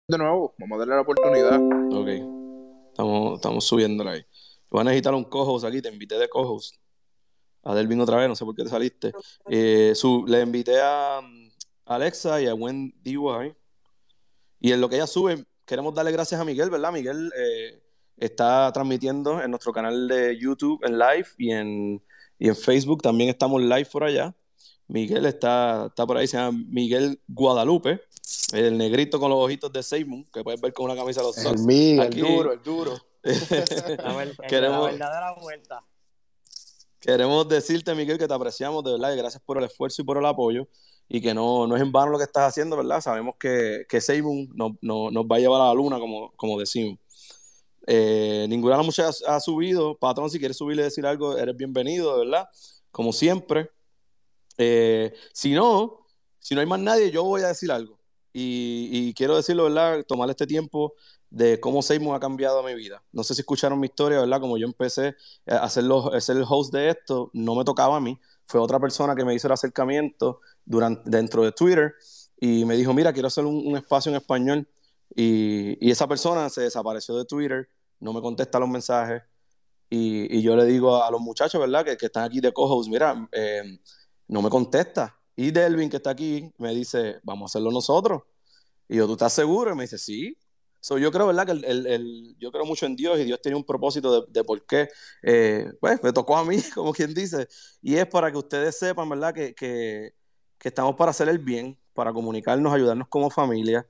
De nuevo, vamos a darle la oportunidad. Ok, estamos, estamos subiéndola ahí. Van a necesitar un co-host aquí, te invité de co-host. A Delvin otra vez, no sé por qué te saliste. Eh, le invité a um, Alexa y a Gwen DY. Y en lo que ella sube, queremos darle gracias a Miguel, ¿verdad? Miguel eh, está transmitiendo en nuestro canal de YouTube en live y en, y en Facebook también estamos live por allá. Miguel está, está por ahí, se llama Miguel Guadalupe, el negrito con los ojitos de Seymour, que puedes ver con una camisa de los El Sox. mío, el duro, el duro. La, ver- la queremos, verdadera vuelta. queremos decirte, Miguel, que te apreciamos de verdad y gracias por el esfuerzo y por el apoyo y que no, no es en vano lo que estás haciendo, ¿verdad? Sabemos que, que Seymour nos, nos- nos va a llevar a la luna, como, como decimos. Eh, ninguna de las muchachas ha subido. Patrón, si quieres subirle y decir algo, eres bienvenido, de verdad. Como siempre. Eh, si no, si no hay más nadie, yo voy a decir algo. Y, y quiero decirlo, ¿verdad? Tomar este tiempo de cómo Seymour ha cambiado mi vida. No sé si escucharon mi historia, ¿verdad? Como yo empecé a ser, los- a ser el host de esto, no me tocaba a mí. Fue otra persona que me hizo el acercamiento durante, dentro de Twitter y me dijo, mira, quiero hacer un, un espacio en español. Y, y esa persona se desapareció de Twitter, no me contesta los mensajes. Y, y yo le digo a, los muchachos, ¿verdad? Que, que están aquí de co-host, mira, eh, no me contesta. Y Delvin, que está aquí, me dice, vamos a hacerlo nosotros. Y yo, ¿tú estás seguro? Y me dice, sí. So, yo creo, ¿verdad? Que el, el- el- yo creo mucho en Dios y Dios tiene un propósito de, de por qué, eh, pues, me tocó a mí, como quien dice. Y es para que ustedes sepan, ¿verdad? Que, que, que estamos para hacer el bien, para comunicarnos, ayudarnos como familia.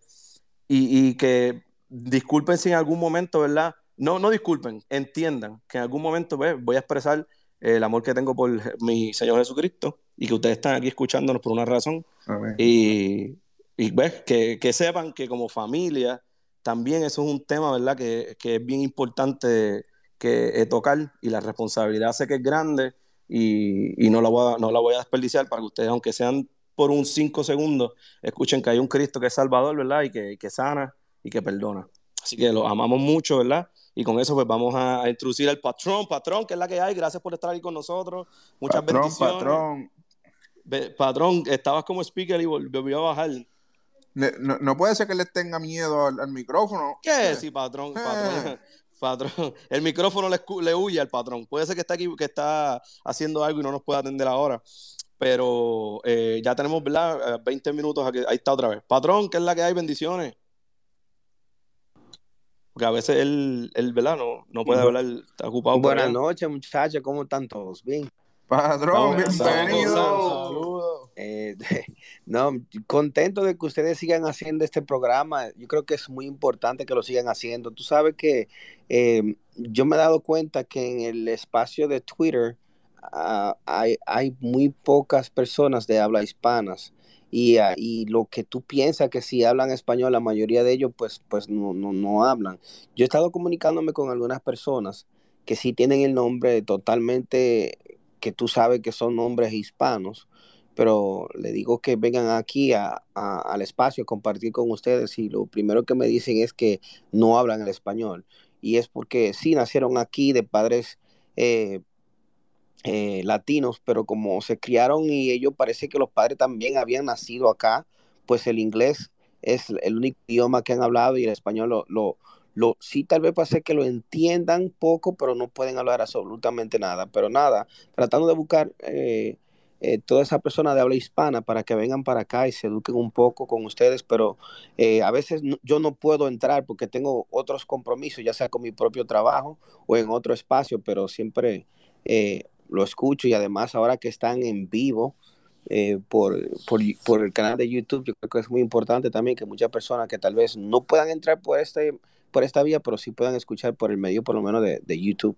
Y, y que disculpen si en algún momento, ¿verdad? No, no disculpen, entiendan que en algún momento pues, voy a expresar el amor que tengo por mi Señor Jesucristo y que ustedes están aquí escuchándonos por una razón. Amén. Y, y ves, que, que sepan que como familia también eso es un tema, ¿verdad? Que, que es bien importante que eh, tocar y la responsabilidad sé que es grande y, y no, la voy a, no la voy a desperdiciar para que ustedes, aunque sean por un cinco segundos, escuchen que hay un Cristo que es Salvador, ¿verdad? Y que, que sana y que perdona. Así que los amamos mucho, ¿verdad? Y con eso pues vamos a, a introducir al patrón, patrón, que es la que hay. Gracias por estar ahí con nosotros. Muchas Patrón, bendiciones. patrón. Ve- patrón, estabas como speaker y vol- volvió a bajar. No, no puede ser que le tenga miedo al, al micrófono. ¿Qué? Sí, patrón, patrón. Eh. Patrón, el micrófono le, huye al patrón. Puede ser que está aquí, que está haciendo algo y no nos pueda atender ahora. Pero eh, ya tenemos, ¿verdad? Eh, 20 minutos aquí. Ahí está otra vez. Patrón, ¿qué es la que hay? Bendiciones. Porque a veces él, él ¿verdad? No, no puede hablar, está ocupado por Buenas noches, muchachos. ¿Cómo están todos? ¿Bien? Estamos bienvenido. Eh, no, contento de que ustedes sigan haciendo este programa. Yo creo que es muy importante que lo sigan haciendo. Tú sabes que eh, yo me he dado cuenta que en el espacio de Twitter ah, hay, hay muy pocas personas de habla hispanas. Y, ah, y lo que tú piensas que si hablan español, la mayoría de ellos pues, pues no, no, no hablan. Yo he estado comunicándome con algunas personas que sí tienen el nombre totalmente, que tú sabes que son nombres hispanos, pero le digo que vengan aquí a- al espacio a compartir con ustedes y lo primero que me dicen es que no hablan el español. Y es porque sí nacieron aquí de padres eh, eh, latinos, pero como se criaron y ellos parece que los padres también habían nacido acá, pues el inglés es el único idioma que han hablado y el español lo, lo, lo sí tal vez puede ser que lo entiendan poco, pero no pueden hablar absolutamente nada. Pero nada, tratando de buscar eh, eh, toda esa persona de habla hispana para que vengan para acá y se eduquen un poco con ustedes, pero eh, a veces yo no puedo entrar porque tengo otros compromisos, ya sea con mi propio trabajo o en otro espacio, pero siempre eh, lo escucho y además ahora que están en vivo eh, por, por, por el canal de YouTube, yo creo que es muy importante también que muchas personas que tal vez no puedan entrar por, este, por esta vía, pero sí puedan escuchar por el medio por lo menos de, de YouTube.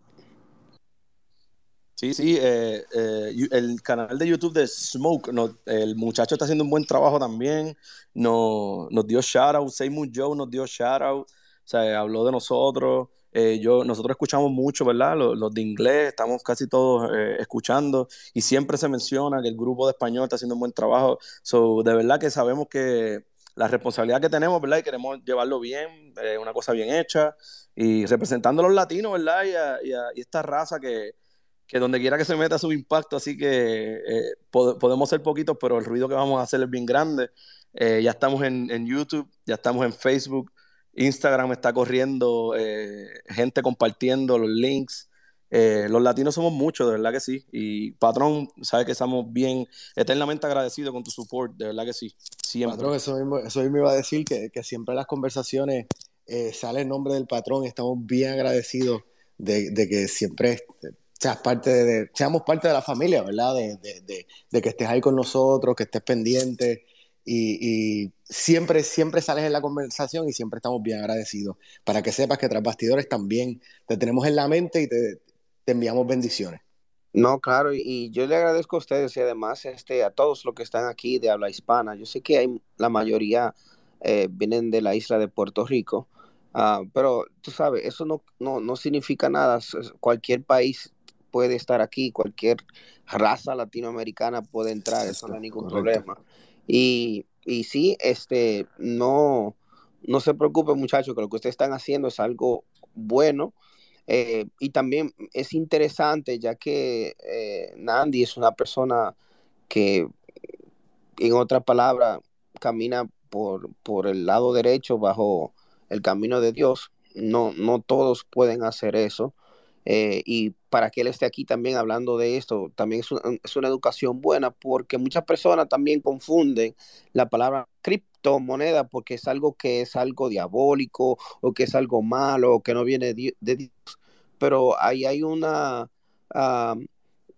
Sí, sí, eh, eh, el canal de YouTube de Smoke, no, el muchacho está haciendo un buen trabajo también, no, nos dio shoutout, Seymour Joe nos dio shoutout, o sea, habló de nosotros, eh, yo, nosotros escuchamos mucho, ¿verdad? Los, los de inglés, estamos casi todos eh, escuchando y siempre se menciona que el grupo de español está haciendo un buen trabajo, so, de verdad que sabemos que la responsabilidad que tenemos, ¿verdad? Y queremos llevarlo bien, eh, una cosa bien hecha y representando a los latinos, ¿verdad? Y a, y a- y esta raza que que donde quiera que se meta su impacto, así que eh, pod- podemos ser poquitos, pero el ruido que vamos a hacer es bien grande. Eh, ya estamos en, en YouTube, ya estamos en Facebook, Instagram está corriendo, eh, gente compartiendo los links. Eh, los latinos somos muchos, de verdad que sí. Y patrón, sabes que estamos bien, eternamente agradecidos con tu support, de verdad que sí. Siempre. Patrón, eso mismo, eso mismo iba a decir, que, que siempre las conversaciones eh, sale nombre del patrón estamos bien agradecidos de, de que siempre seas parte de, seamos parte de la familia, ¿verdad? De, de- de- de que estés ahí con nosotros, que estés pendiente y, y siempre, siempre sales en la conversación y siempre estamos bien agradecidos. Para que sepas que tras bastidores también te tenemos en la mente y te, te enviamos bendiciones. No, claro, y- yo le agradezco a ustedes y además este, a todos los que están aquí de habla hispana. Yo sé que hay, la mayoría eh, vienen de la isla de Puerto Rico, ah, pero tú sabes, eso no, no, no significa nada. Cualquier país puede estar aquí, cualquier raza latinoamericana puede entrar, eso no hay ningún correcto. problema. Y, y sí, este, no, no se preocupen muchachos, que lo que ustedes están haciendo es algo bueno. Eh, y también es interesante ya que eh, Nandi es una persona que, en otra palabra, camina por, por el lado derecho bajo el camino de Dios. No, no todos pueden hacer eso. Eh, y para que él esté aquí también hablando de esto, también es una, es una educación buena porque muchas personas también confunden la palabra criptomoneda porque es algo que es algo diabólico o que es algo malo o que no viene de Dios. Pero ahí hay una, ah,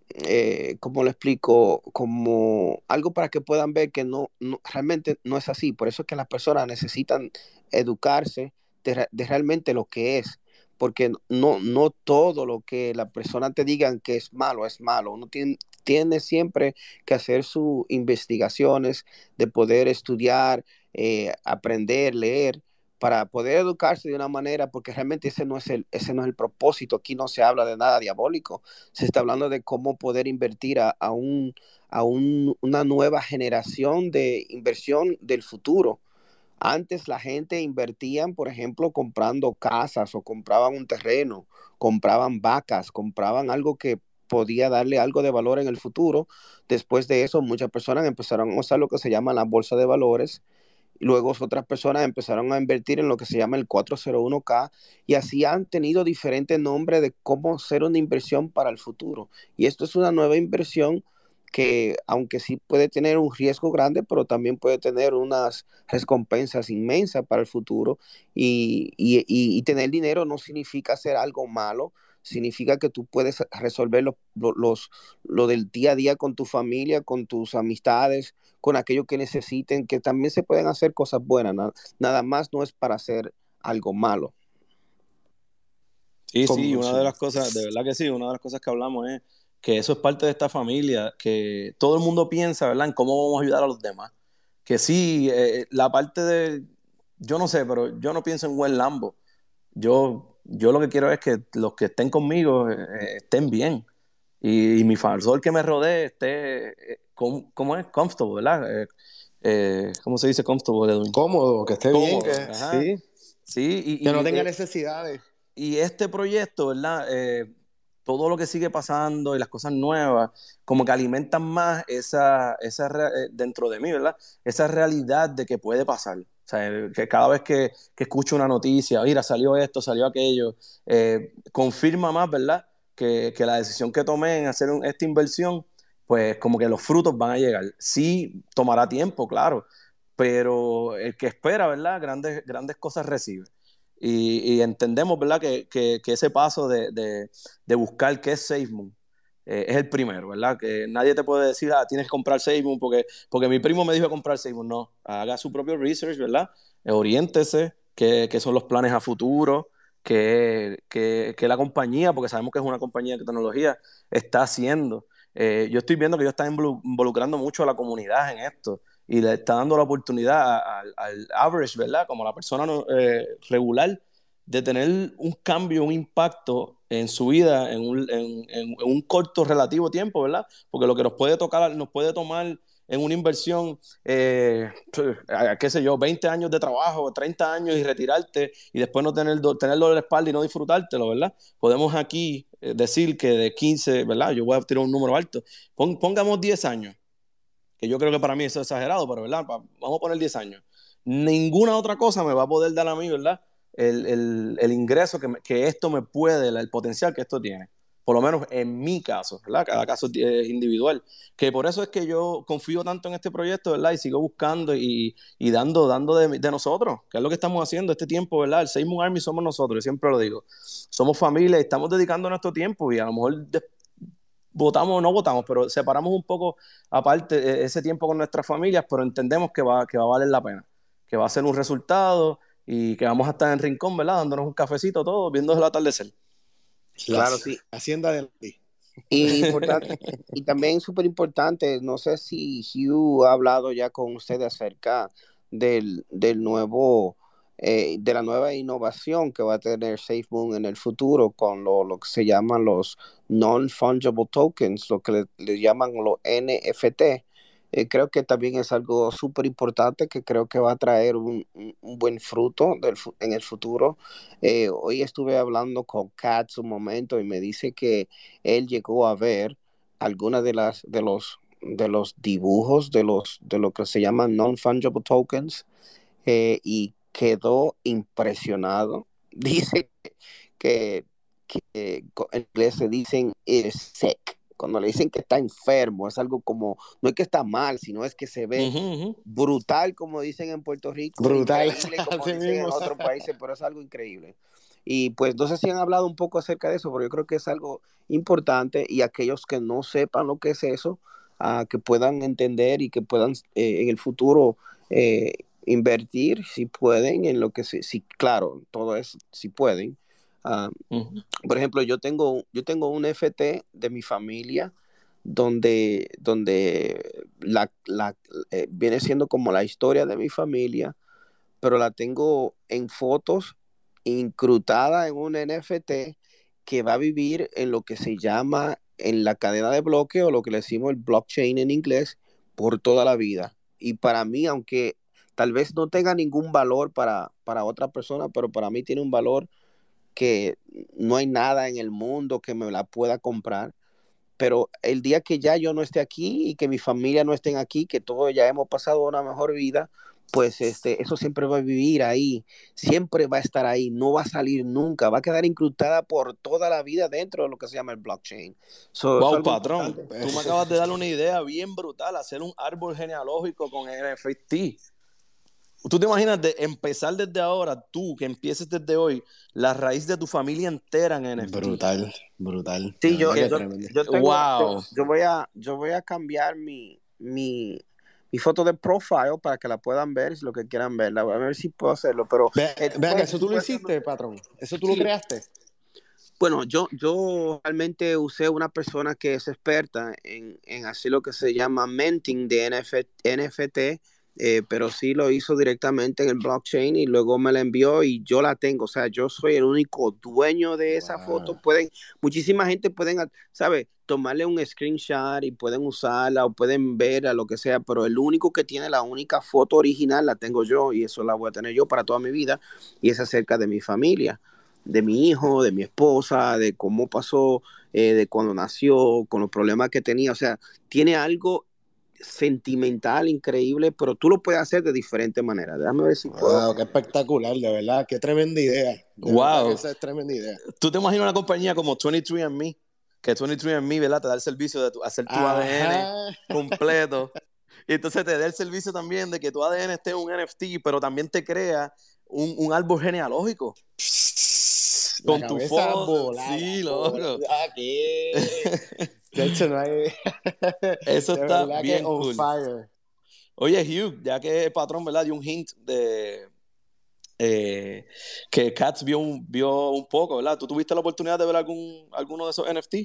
eh, ¿cómo lo explico? Como algo para que puedan ver que no, realmente no es así. Por eso es que las personas necesitan educarse de realmente lo que es. Porque no, no todo lo que la persona te digan que es malo es malo. Uno tiene, tiene siempre que hacer sus investigaciones, de poder estudiar, eh, aprender, leer, para poder educarse de una manera, porque realmente ese no es el, ese no es el propósito. Aquí no se habla de nada diabólico se está hablando de cómo poder invertir a, a un, a un- una nueva generación de inversión del futuro. Antes la gente invertían, por ejemplo, comprando casas o compraban un terreno, compraban vacas, compraban algo que podía darle algo de valor en el futuro. Después de eso, muchas personas empezaron a usar lo que se llama la bolsa de valores Luego otras personas empezaron a invertir en lo que se llama el 401k y así han tenido diferentes nombres de cómo hacer una inversión para el futuro. Y esto es una nueva inversión que aunque sí puede tener un riesgo grande, pero también puede tener unas recompensas inmensas para el futuro. Y, y, y tener dinero no significa hacer algo malo, significa que tú puedes resolver lo, los, lo del día a día con tu familia, con tus amistades, con aquello que necesiten, que también se pueden hacer cosas buenas. Nada, nada más no es para hacer algo malo. Sí, sí, una de las cosas, de verdad que sí, una de las cosas que hablamos es que eso es parte de esta familia, que todo el mundo piensa, ¿verdad?, en cómo vamos a ayudar a los demás. Que sí, eh, la parte de, yo no sé, pero yo no pienso en buen Lambo. Yo, yo lo que quiero es que los que estén conmigo eh, estén bien. Y, mi falsor que me rodee esté, eh, ¿cómo, es? Comfortable, ¿verdad? ¿Cómo se dice comfortable? Cómodo, que esté bien, que, sí. Sí, y, que no tenga necesidades. Y este proyecto, ¿verdad? Todo lo que sigue pasando y las cosas nuevas, como que alimentan más esa, esa eh, dentro de mí, ¿verdad? Esa realidad de que puede pasar. O sea, que cada vez que, escucho una noticia, mira, salió esto, salió aquello, eh, confirma más, ¿verdad? Que, que, la decisión que tomé en hacer esta inversión, pues como que los frutos van a llegar. Sí, tomará tiempo, claro, pero el que espera, ¿verdad? Grandes, grandes cosas recibe. Y, entendemos, ¿verdad?, que, que, ese paso de, de, de, buscar qué es SafeMoon eh, es el primero, ¿verdad? Que nadie te puede decir, ah, tienes que comprar SafeMoon porque, porque mi primo me dijo comprar SafeMoon. No, haga su propio research, ¿verdad? Eh, oriéntese, qué, qué son los planes a futuro, que, que, que, la compañía, porque sabemos que es una compañía de tecnología, está haciendo. Eh, yo estoy viendo que ellos están involucrando mucho a la comunidad en esto y le está dando la oportunidad al, average, ¿verdad? Como la persona eh, regular, de tener un cambio, un impacto en su vida en un, en, un, corto relativo tiempo, ¿verdad? Porque lo que nos puede tocar, nos puede tomar en una inversión, eh, qué sé yo, 20 años de trabajo, 30 años y retirarte y después no tener, tenerlo en la espalda y no disfrutártelo, ¿verdad? Podemos aquí eh, decir que de 15, ¿verdad? Yo voy a tirar un número alto. pongamos 10 años que yo creo que para mí eso es exagerado, pero ¿verdad? Vamos a poner 10 años. Ninguna otra cosa me va a poder dar a mí, ¿verdad? El, el, el ingreso que, que, esto me puede, el potencial que esto tiene. Por lo menos en mi caso, ¿verdad? Cada caso es individual. Que por eso es que yo confío tanto en este proyecto, ¿verdad? Y sigo buscando y, y dando, dando de, de, nosotros, que es lo que estamos haciendo este tiempo, ¿verdad? El Seymour Army somos nosotros, siempre lo digo. Somos familia estamos dedicando nuestro tiempo y a lo mejor votamos o no votamos, pero separamos un poco aparte e, ese tiempo con nuestras familias, pero entendemos que va, que va a valer la pena, que va a ser un resultado y que vamos a estar en rincón, ¿verdad? Dándonos un cafecito todos, viendo el atardecer. Claro, sí. Hacienda de y, y también súper importante, no sé si Hugh ha hablado ya con ustedes acerca del, del nuevo eh, de la nueva innovación que va a tener SafeMoon en el futuro con lo, lo que se llaman los non-fungible tokens, lo que le, llaman los NFT. Eh, creo que también es algo súper importante que creo que va a traer un, un buen fruto del, en el futuro. Eh, hoy estuve hablando con Katz un momento y me dice que él llegó a ver algunas de las de los de los dibujos de los de lo que se llaman non-fungible tokens y quedó impresionado. Dice que, que en inglés se dicen es sick. Cuando le dicen que está enfermo, es algo como, no es que está mal, sino es que se ve brutal, como dicen en Puerto Rico. Brutal. Como dicen en otros países, pero es algo increíble. Y pues no sé si han hablado un poco acerca de eso, pero yo creo que es algo importante y aquellos que no sepan lo que es eso, uh, que puedan entender y que puedan eh, en el futuro eh, invertir si pueden en lo que sí, sí claro, todo es si pueden. Uh, Por ejemplo, yo tengo, yo tengo un FT de mi familia donde, donde la, la eh, viene siendo como la historia de mi familia, pero la tengo en fotos incrutada en un NFT que va a vivir en lo que se llama en la cadena de bloque o lo que le decimos el blockchain en inglés por toda la vida. Y para mí, aunque tal vez no tenga ningún valor para, para otra persona, pero para mí tiene un valor que no hay nada en el mundo que me la pueda comprar. Pero el día que ya yo no esté aquí y que mi familia no estén aquí, que todos ya hemos pasado una mejor vida, pues este, eso siempre va a vivir ahí, siempre va a estar ahí, no va a salir nunca, va a quedar incrustada por toda la vida dentro de lo que se llama el blockchain. So, Wow, patrón, importante. tú me acabas de dar una idea bien brutal, hacer un árbol genealógico con NFT. Tú te imaginas de empezar desde ahora, tú que empieces desde hoy, la raíz de tu familia entera en NFT. Brutal, brutal. Sí, yo, tengo, Wow. yo, yo voy a, yo voy a cambiar mi, mi, mi foto de profile para que la puedan ver, si lo que quieran verla. A ver si puedo hacerlo, pero Ve- eh, Vean, pues, eso tú lo pues, hiciste, patrón. Eso tú lo creaste. Bueno, yo, yo realmente usé una persona que es experta en, en hacer lo que se llama minting de NF NFT, eh, pero sí lo hizo directamente en el blockchain y luego me la envió y yo la tengo. O sea, yo soy el único dueño de esa foto. Pueden, muchísima gente pueden, ¿sabes? Tomarle un screenshot y pueden usarla o pueden ver a lo que sea, pero el único que tiene la única foto original la tengo yo y eso la voy a tener yo para toda mi vida y es acerca de mi familia de mi hijo, de mi esposa, de cómo pasó, eh, de cuando nació, con los problemas que tenía. O sea, tiene algo sentimental increíble, pero tú lo puedes hacer de diferentes maneras. Déjame ver si puedo. Wow, qué espectacular, de verdad. Qué tremenda idea. De Wow. esa es tremenda idea. ¿Tú te imaginas una compañía como 23andMe? Que 23andMe, ¿verdad? Te da el servicio de tu- hacer tu ADN completo. Y entonces te da el servicio también de que tu ADN esté en un NFT, pero también te crea un, un árbol genealógico. La Con tu foto. volada, Sí, loco. ¿qué? De hecho, no hay... Eso de está bien on cool. fire. Oye, Hugh, ya que el patrón, ¿verdad? Dio un hint de eh, que Katz vio un, vio un poco, ¿verdad? ¿Tú tuviste la oportunidad de ver algún, alguno de esos NFT?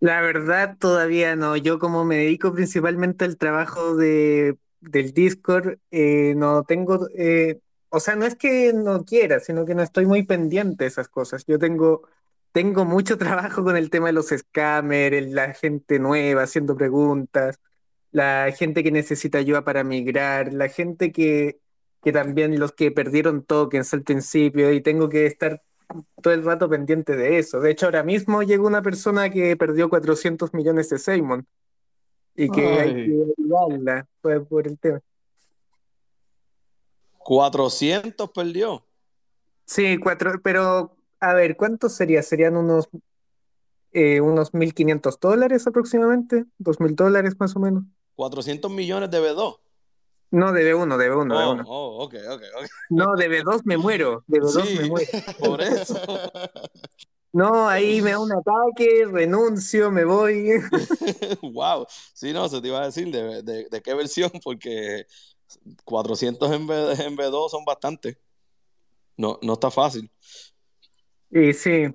La verdad, todavía no. Yo como me dedico principalmente al trabajo de, del Discord, eh, no tengo, eh, o sea, no es que no quiera, sino que no estoy muy pendiente de esas cosas. Yo tengo, tengo mucho trabajo con el tema de los scammers, la gente nueva haciendo preguntas, la gente que necesita ayuda para migrar, la gente que, que también los que perdieron tokens al principio y tengo que estar todo el rato pendiente de eso. De hecho, ahora mismo llegó una persona que perdió 400 millones de Simon y que hay Ay. que ayudarla por, por el tema. 400 perdió. Sí, cuatro, pero a ver, ¿cuántos sería? Serían unos, eh, unos 1.500 dólares aproximadamente, 2.000 dólares más o menos. 400 millones de B2. No, uno, debe uno, debe Oh, uno. oh, ok, ok, ok. No, debe dos me muero, debe dos Sí, me muero. por eso. No, ahí me da un ataque, renuncio, me voy. wow. Sí, no, se te iba a decir de, de- de qué versión, porque 400 en, B, en B2 son bastantes. No, no está fácil. Y sí,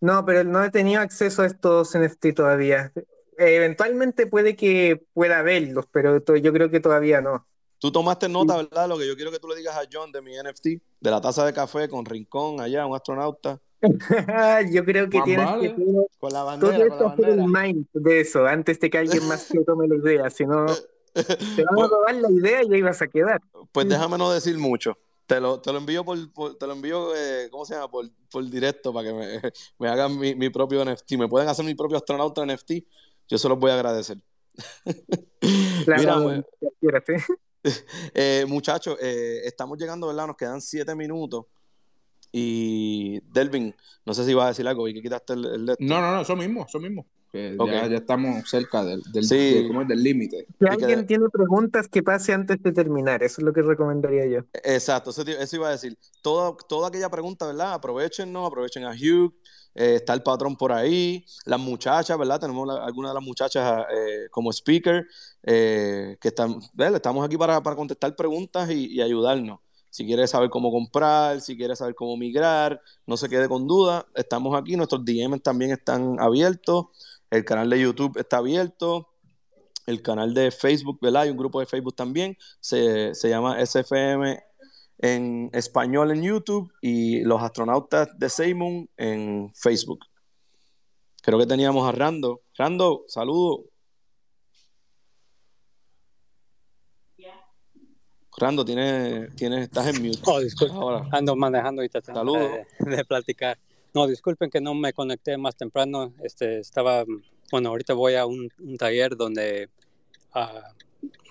no, pero no he tenido acceso a estos NFT todavía. Eventualmente puede que pueda verlos, pero to- yo creo que todavía no. Tú tomaste nota, ¿verdad? Lo que yo quiero que tú le digas a John de mi NFT, de la taza de café con Rincón allá, un astronauta. Yo creo que Más tienes vale. que tú, Con la tú bandera, tienes con que la hacer el bandera. mind de eso antes de que alguien más se tome la idea, si no te van a Pues, robar la idea y ahí vas a quedar. pues déjame no decir mucho. Te lo, te lo envío por, por- te lo envío, eh, ¿cómo se llama? Por, por directo para que me, me hagan mi, mi propio NFT. Me pueden hacer mi propio astronauta NFT. Yo se los voy a agradecer. Mira, Claro, pues, espérate. eh, muchachos, eh, estamos llegando, ¿verdad? Nos quedan siete minutos. Y Delvin, no sé si vas a decir algo y que quitaste el, el. No, no, no, eso mismo, eso mismo. Que ya, ya estamos cerca del, del, Sí. de- ¿cómo es? del límite. Si alguien que- tiene preguntas, que pase antes de terminar. Eso es lo que recomendaría yo. Exacto, eso, iba a decir. Toda, toda aquella pregunta, ¿verdad? Aprovechennos, aprovechen a Hugh, eh, está el patrón por ahí, las muchachas, ¿verdad? Tenemos la- algunas de las muchachas eh, como speaker, eh, que están, ¿verdad? estamos aquí para, para contestar preguntas y, y ayudarnos. Si quieres saber cómo comprar, si quieres saber cómo migrar, no se quede con duda, estamos aquí, nuestros DMs también están abiertos, el canal de YouTube está abierto, el canal de Facebook, ¿verdad? Hay un grupo de Facebook también, se, se llama SFM en español en YouTube y los astronautas de Seymour en Facebook. Creo que teníamos a Rando. Rando, saludo. Rando, tienes, tienes, estás en mute. Oh, disculpen, Ahora, ando manejando tratando Saludos. de, de platicar. No, disculpen que no me conecté más temprano. Este, estaba, bueno, ahorita voy a un, taller donde ah,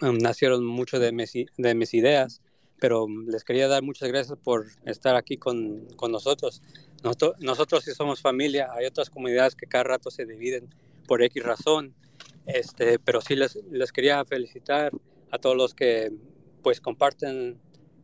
um, nacieron mis, de mis ideas, pero les quería dar muchas gracias por estar aquí con, con nosotros. nosotros. Nosotros sí somos familia, hay otras comunidades que cada rato se dividen por X razón, este, pero sí les, les quería felicitar a todos los que pues comparten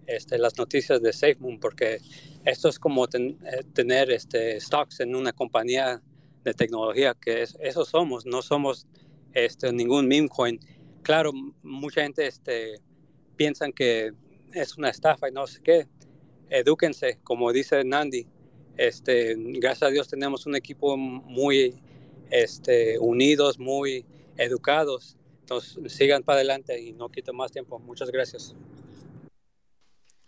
este, las noticias de SafeMoon, porque esto es como ten, eh, tener este, stocks en una compañía de tecnología, que es, eso somos, no somos este, ningún meme coin. Claro, mucha gente este, piensan que es una estafa y no sé qué. Edúquense, como dice Nandi. Este, gracias a Dios tenemos un equipo muy este, unidos, muy educados. Entonces, sigan para adelante y no quito más tiempo. Muchas gracias.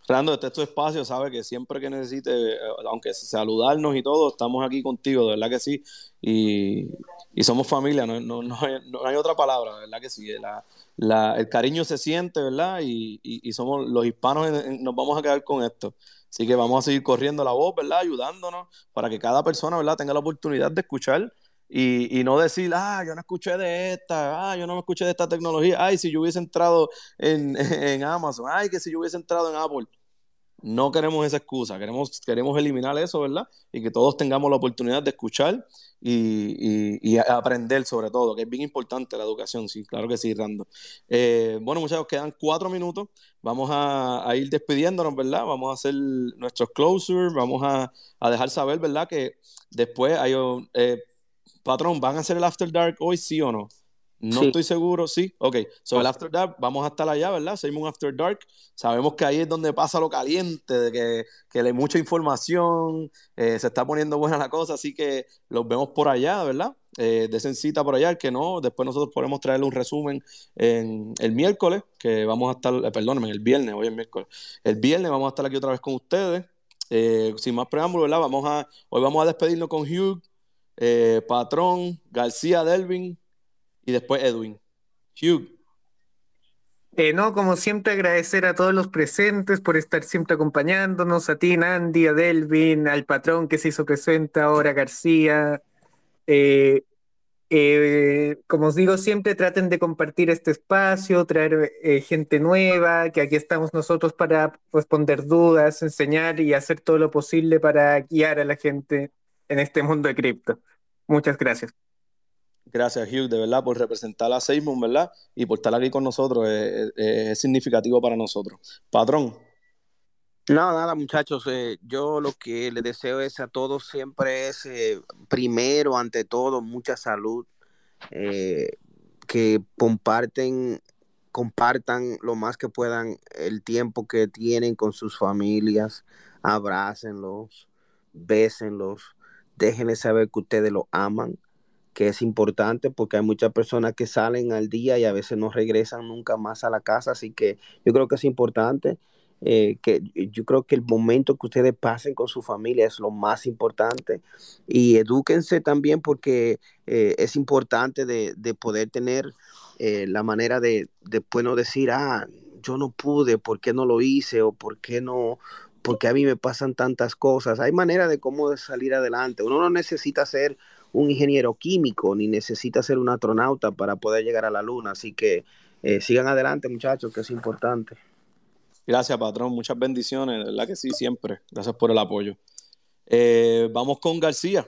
Fernando, este es tu espacio, sabe que siempre que necesite, eh, aunque saludarnos y todo, estamos aquí contigo, de verdad que sí. Y, y somos familia, no, no, no, hay, no, hay, otra palabra, de verdad que sí. La, la, el cariño se siente, ¿verdad? Y, y, somos los hispanos, nos vamos a quedar con esto. Así que vamos a seguir corriendo la voz, ¿verdad? Ayudándonos para que cada persona, ¿verdad? Tenga la oportunidad de escuchar y, y, no decir, ah, yo no escuché de esta, ah, yo no me escuché de esta tecnología, ay, si yo hubiese entrado en, en Amazon, ay, que si yo hubiese entrado en Apple. No queremos esa excusa, queremos, queremos eliminar eso, ¿verdad? Y que todos tengamos la oportunidad de escuchar y, y, y aprender sobre todo, que es bien importante la educación, sí, claro que sí, Rando. Eh, bueno, muchachos, quedan cuatro minutos, vamos a, ir despidiéndonos, ¿verdad? Vamos a hacer nuestros closures, vamos a, a dejar saber, ¿verdad? Que después hay, eh, patrón, ¿van a hacer el After Dark hoy, sí o no? No sí. estoy seguro, sí. Ok, so el After Dark, vamos a estar allá, ¿verdad? Seguimos un After Dark. Sabemos que ahí es donde pasa lo caliente, de que, que hay mucha información, eh, se está poniendo buena la cosa, así que los vemos por allá, ¿verdad? Eh, desen cita por allá, el que no, después nosotros podemos traerle un resumen en el miércoles, que vamos a estar, eh, perdónenme, el viernes, hoy es miércoles. El viernes vamos a estar aquí otra vez con ustedes. Eh, sin más preámbulo, ¿verdad? Vamos a, hoy vamos a despedirnos con Hugh, eh, Patrón, García Delvin, y después Edwin. Hugh. Eh, no, como siempre, agradecer a todos los presentes por estar siempre acompañándonos, a ti, Nandi, a Delvin, al patrón que se hizo presente ahora, García. Eh, eh, como os digo, siempre traten de compartir este espacio, traer gente nueva, que aquí estamos nosotros para responder dudas, enseñar y hacer todo lo posible para guiar a la gente en este mundo de cripto. Muchas gracias. Gracias, Hugh, de verdad, por representar a Seymour, ¿verdad? Y por estar aquí con nosotros. Es, es, es significativo para nosotros. Patrón. No, nada, muchachos. Eh, yo lo que les deseo es a todos siempre es, eh, primero, ante todo, mucha salud. Eh, que comparten, compartan lo más que puedan el tiempo que tienen con sus familias. Abrácenlos, bésenlos, déjenles saber que ustedes lo aman que es importante porque hay muchas personas que salen al día y a veces no regresan nunca más a la casa, así que yo creo que es importante. Eh, que yo creo que el momento que ustedes pasen con su familia es lo más importante y edúquense también porque eh, es importante de, de poder tener eh, la manera de después no decir, ah, yo no pude, ¿por qué no lo hice? o por qué no, porque a mí me pasan tantas cosas. Hay manera de cómo salir adelante. Uno no necesita ser un ingeniero químico ni necesita ser un astronauta para poder llegar a la luna. Así que eh, sigan adelante, muchachos, que es importante. Gracias, patrón. Muchas bendiciones. De verdad que sí, siempre. Gracias por el apoyo. Eh, vamos con García.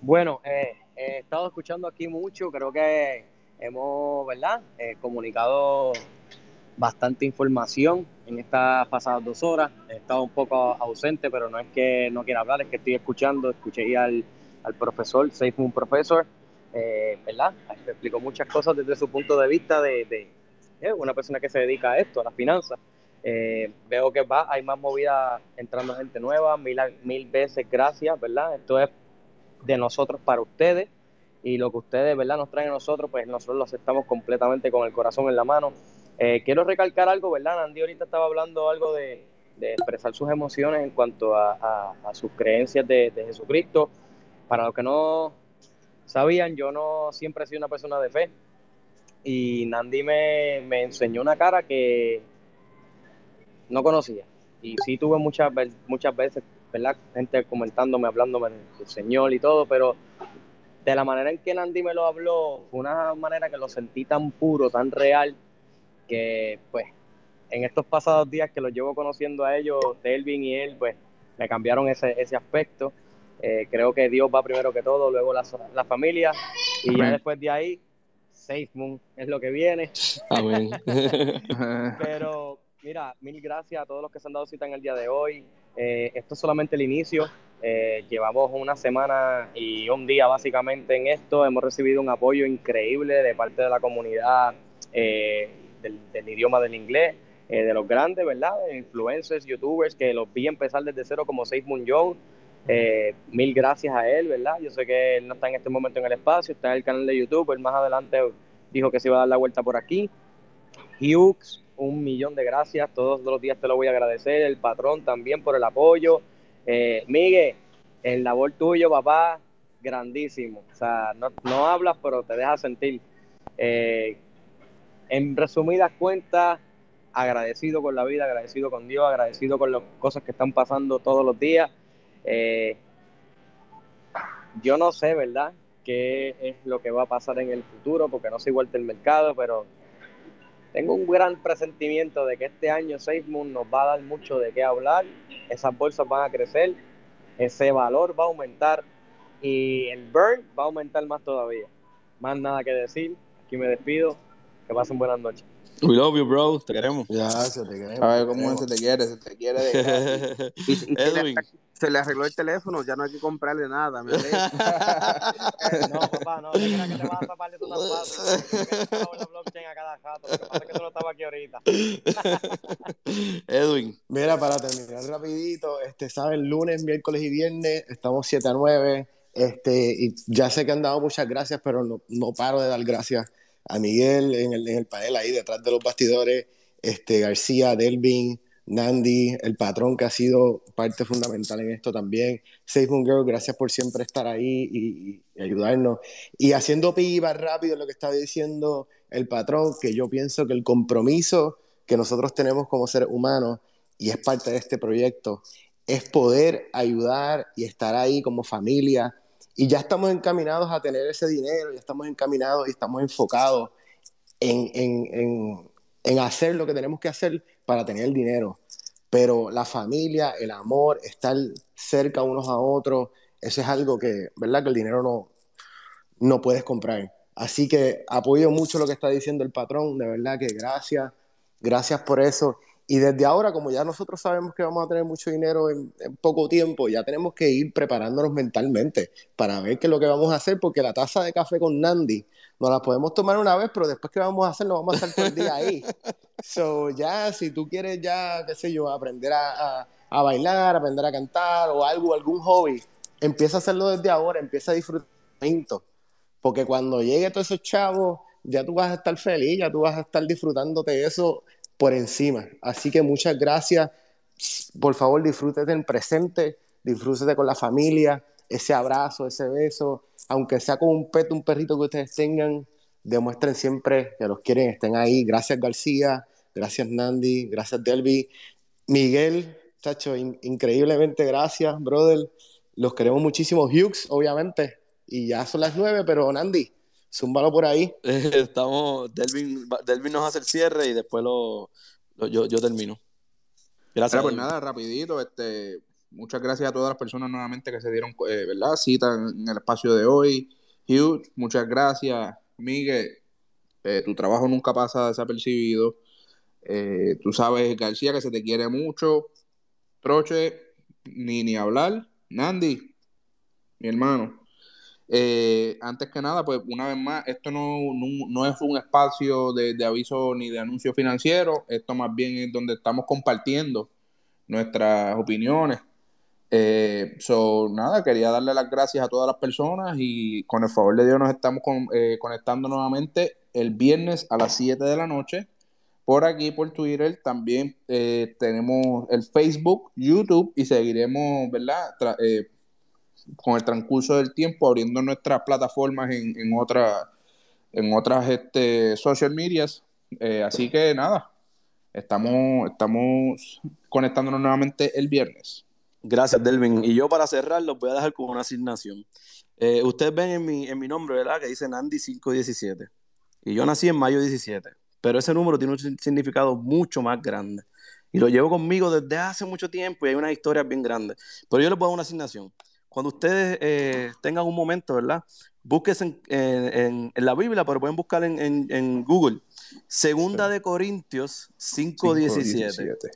Bueno, eh, he estado escuchando aquí mucho. Creo que hemos, ¿verdad? Eh, comunicado bastante información en estas pasadas dos horas. He estado un poco ausente, pero no es que no quiera hablar, es que estoy escuchando. Escuché al, al profesor, Safe Moon Professor, eh, ¿verdad? Me explicó muchas cosas desde su punto de vista de, de eh, una persona que se dedica a esto, a las finanzas. Eh, veo que va, hay más movida entrando gente nueva, mil, mil veces gracias, ¿verdad? Esto es de nosotros para ustedes y lo que ustedes, ¿verdad? Nos traen a nosotros, pues nosotros lo aceptamos completamente con el corazón en la mano. Eh, quiero recalcar algo, ¿verdad? Andy ahorita estaba hablando algo de, de expresar sus emociones en cuanto a, a, a sus creencias de, de, Jesucristo. Para los que no sabían, yo no siempre he sido una persona de fe y Nandi me, me enseñó una cara que no conocía. Y sí tuve muchas, muchas veces, ¿verdad? Gente comentándome, hablándome del Señor y todo, pero de la manera en que Nandi me lo habló, fue una manera que lo sentí tan puro, tan real, que pues en estos pasados días que los llevo conociendo a ellos, Delvin y él, pues me cambiaron ese, ese aspecto. Eh, creo que Dios va primero que todo, luego la, la familia, y ya después de ahí, Safe Moon es lo que viene. Amén. Pero mira, mil gracias a todos los que se han dado cita en el día de hoy. Eh, esto es solamente el inicio. Eh, llevamos una semana y un día básicamente en esto. Hemos recibido un apoyo increíble de parte de la comunidad eh, del, del, idioma del inglés, eh, de los grandes, ¿verdad? Influencers, youtubers, que los vi empezar desde cero como Moon Young. Mil gracias a él, ¿verdad? Yo sé que él no está en este momento en el espacio, está en el canal de YouTube. Él más adelante dijo que se iba a dar la vuelta por aquí. Hughes, un millón de gracias. Todos los días te lo voy a agradecer. El patrón también por el apoyo. Eh, Miguel, el labor tuyo, papá, grandísimo. O sea, no, no hablas, pero te dejas sentir. Eh, en resumidas cuentas, agradecido con la vida, agradecido con Dios, agradecido con las cosas que están pasando todos los días. Eh, yo no sé, ¿verdad? qué es lo que va a pasar en el futuro, porque no sé igual el mercado, pero tengo un gran presentimiento de que este año SafeMoon nos va a dar mucho de qué hablar, esas bolsas van a crecer, ese valor va a aumentar y el burn va a aumentar más todavía. Más nada que decir, aquí me despido, que pasen buenas noches. We love you, bro. Te queremos. Gracias, te queremos. A ver cómo se te quiere, se te quiere de. Y, y se, le, Edwin. se le arregló el teléfono, ya no hay que comprarle nada. ¿me? No, papá, no, que te vas a tapar de tu la blockchain a cada rato, lo que pasa es que tú no estabas aquí ahorita. Edwin. Mira, para terminar rapidito, este, saben, lunes, miércoles y viernes, estamos 7 a 9, este, y ya sé que han dado muchas gracias, pero no, no paro de dar gracias a Miguel en el, en el panel ahí detrás de los bastidores, este, García, Delvin, Nandi, el patrón que ha sido parte fundamental en esto también. Safe Moon Girl, gracias por siempre estar ahí y, y ayudarnos. Y haciendo piba rápido lo que estaba diciendo el patrón, que yo pienso que el compromiso que nosotros tenemos como seres humanos, y es parte de este proyecto, es poder ayudar y estar ahí como familia. Y ya estamos encaminados a tener ese dinero, ya estamos encaminados y estamos enfocados en, en, en, hacer lo que tenemos que hacer para tener el dinero. Pero la familia, el amor, estar cerca unos a otros, eso es algo que, ¿verdad? Que el dinero no, no puedes comprar. Así que apoyo mucho lo que está diciendo el patrón, de verdad que gracias, gracias por eso. Y desde ahora, como ya nosotros sabemos que vamos a tener mucho dinero en, en, poco tiempo, ya tenemos que ir preparándonos mentalmente para ver qué es lo que vamos a hacer, porque la taza de café con Nandi nos la podemos tomar una vez, pero después qué vamos a hacer, nos vamos a estar todo el día ahí. So, ya, si tú quieres ya, qué sé yo, aprender a, a, a bailar, aprender a cantar o algo, algún hobby, empieza a hacerlo desde ahora, empieza a disfrutar porque cuando llegue todos esos chavos, ya tú vas a estar feliz, ya tú vas a estar disfrutándote eso por encima. Así que muchas gracias. Por favor, disfrútete en presente, disfrútete con la familia, ese abrazo, ese beso, aunque sea con un pet, un perrito que ustedes tengan, demuestren siempre que los quieren, estén ahí. Gracias García, gracias Nandi, gracias Delvi. Miguel, chacho, in increíblemente gracias, brother. Los queremos muchísimo. Hughes, obviamente. Y ya son las nueve, pero Nandi, zúmbalo por ahí. Estamos, Delvin, Delvin nos hace el cierre y después lo, lo yo, yo termino. Gracias. Pero pues nada, rapidito, este, muchas gracias a todas las personas nuevamente que se dieron, eh, ¿verdad? Cita en, en, el espacio de hoy. Hugh, muchas gracias. Miguel, eh, tu trabajo nunca pasa desapercibido. Eh, tú sabes, García, que se te quiere mucho. Troche, ni, ni hablar. Nandi, mi hermano. Eh, antes que nada, pues una vez más, esto no, no, no es un espacio de, de, aviso ni de anuncio financiero, esto más bien es donde estamos compartiendo nuestras opiniones. Eh, so, nada, quería darle las gracias a todas las personas y con el favor de Dios nos estamos con, eh, conectando nuevamente el viernes a las 7 de la noche. Por aquí, por Twitter, también eh, tenemos el Facebook, YouTube y seguiremos, ¿verdad? Con el transcurso del tiempo abriendo nuestras plataformas en, en, en otras este, social medias. Eh, así que nada, estamos, estamos conectándonos nuevamente el viernes. Gracias, Delvin. Y yo para cerrar los voy a dejar con una asignación. Eh, ustedes ven en mi, en mi nombre, ¿verdad? Que dice Nandi 517. Y yo nací en mayo 17. Pero ese número tiene un significado mucho más grande. Y lo llevo conmigo desde hace mucho tiempo y hay unas historias bien grandes. Pero yo les puedo dar una asignación. Cuando ustedes eh, tengan un momento, ¿verdad? Búsquense en, en, en, la Biblia, pero pueden buscar en, en Google. Segunda de Corintios 5.17.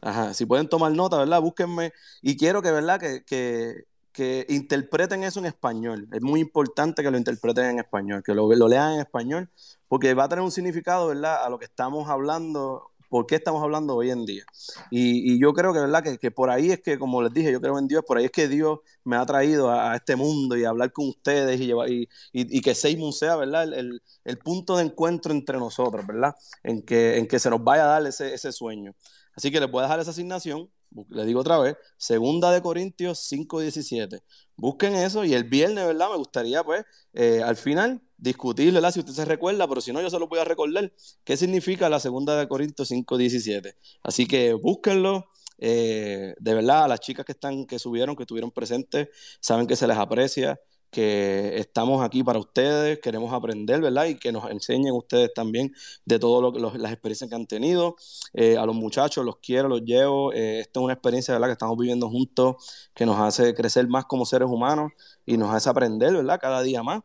Ajá, si pueden tomar nota, ¿verdad? Búsquenme. Y quiero que, ¿verdad? Que, que, que, interpreten eso en español. Es muy importante que lo interpreten en español, que lo, lo lean en español, porque va a tener un significado, ¿verdad? A lo que estamos hablando por qué estamos hablando hoy en día. Y, yo creo que, ¿verdad? Que, que, por ahí es que, como les dije, yo creo en Dios, por ahí es que Dios me ha traído a, este mundo y a hablar con ustedes y, llevar, y, y, que Seymour sea, ¿verdad? El, el, punto de encuentro entre nosotros, ¿verdad? En que, en que se nos vaya a dar ese, ese sueño. Así que les voy a dejar esa asignación, les digo otra vez, segunda de Corintios 5.17. Busquen eso y el viernes, ¿verdad? Me gustaría, pues, eh, al final discutir, ¿verdad? Si usted se recuerda, pero si no, yo se lo voy a recordar. ¿Qué significa la segunda de Corintios 5.17? Así que búsquenlo. Eh, de verdad, a las chicas que están, que subieron, que estuvieron presentes, saben que se les aprecia que estamos aquí para ustedes, queremos aprender, ¿verdad? Y que nos enseñen ustedes también de todas las experiencias que han tenido. Eh, a los muchachos los quiero, los llevo. Eh, esta es una experiencia, ¿verdad? Que estamos viviendo juntos, que nos hace crecer más como seres humanos y nos hace aprender, ¿verdad? Cada día más.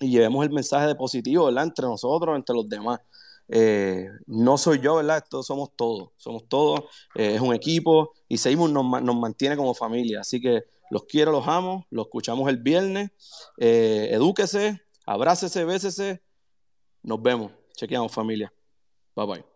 Y llevemos el mensaje de positivo, ¿verdad? Entre nosotros, entre los demás. Eh, no soy yo, ¿verdad? Esto somos todos, somos todos, eh, es un equipo y Seymour nos, nos mantiene como familia. Así que los quiero, los amo, los escuchamos el viernes. Eh, edúquese, abrácese, bésese. Nos vemos. Chequeamos familia. Bye bye.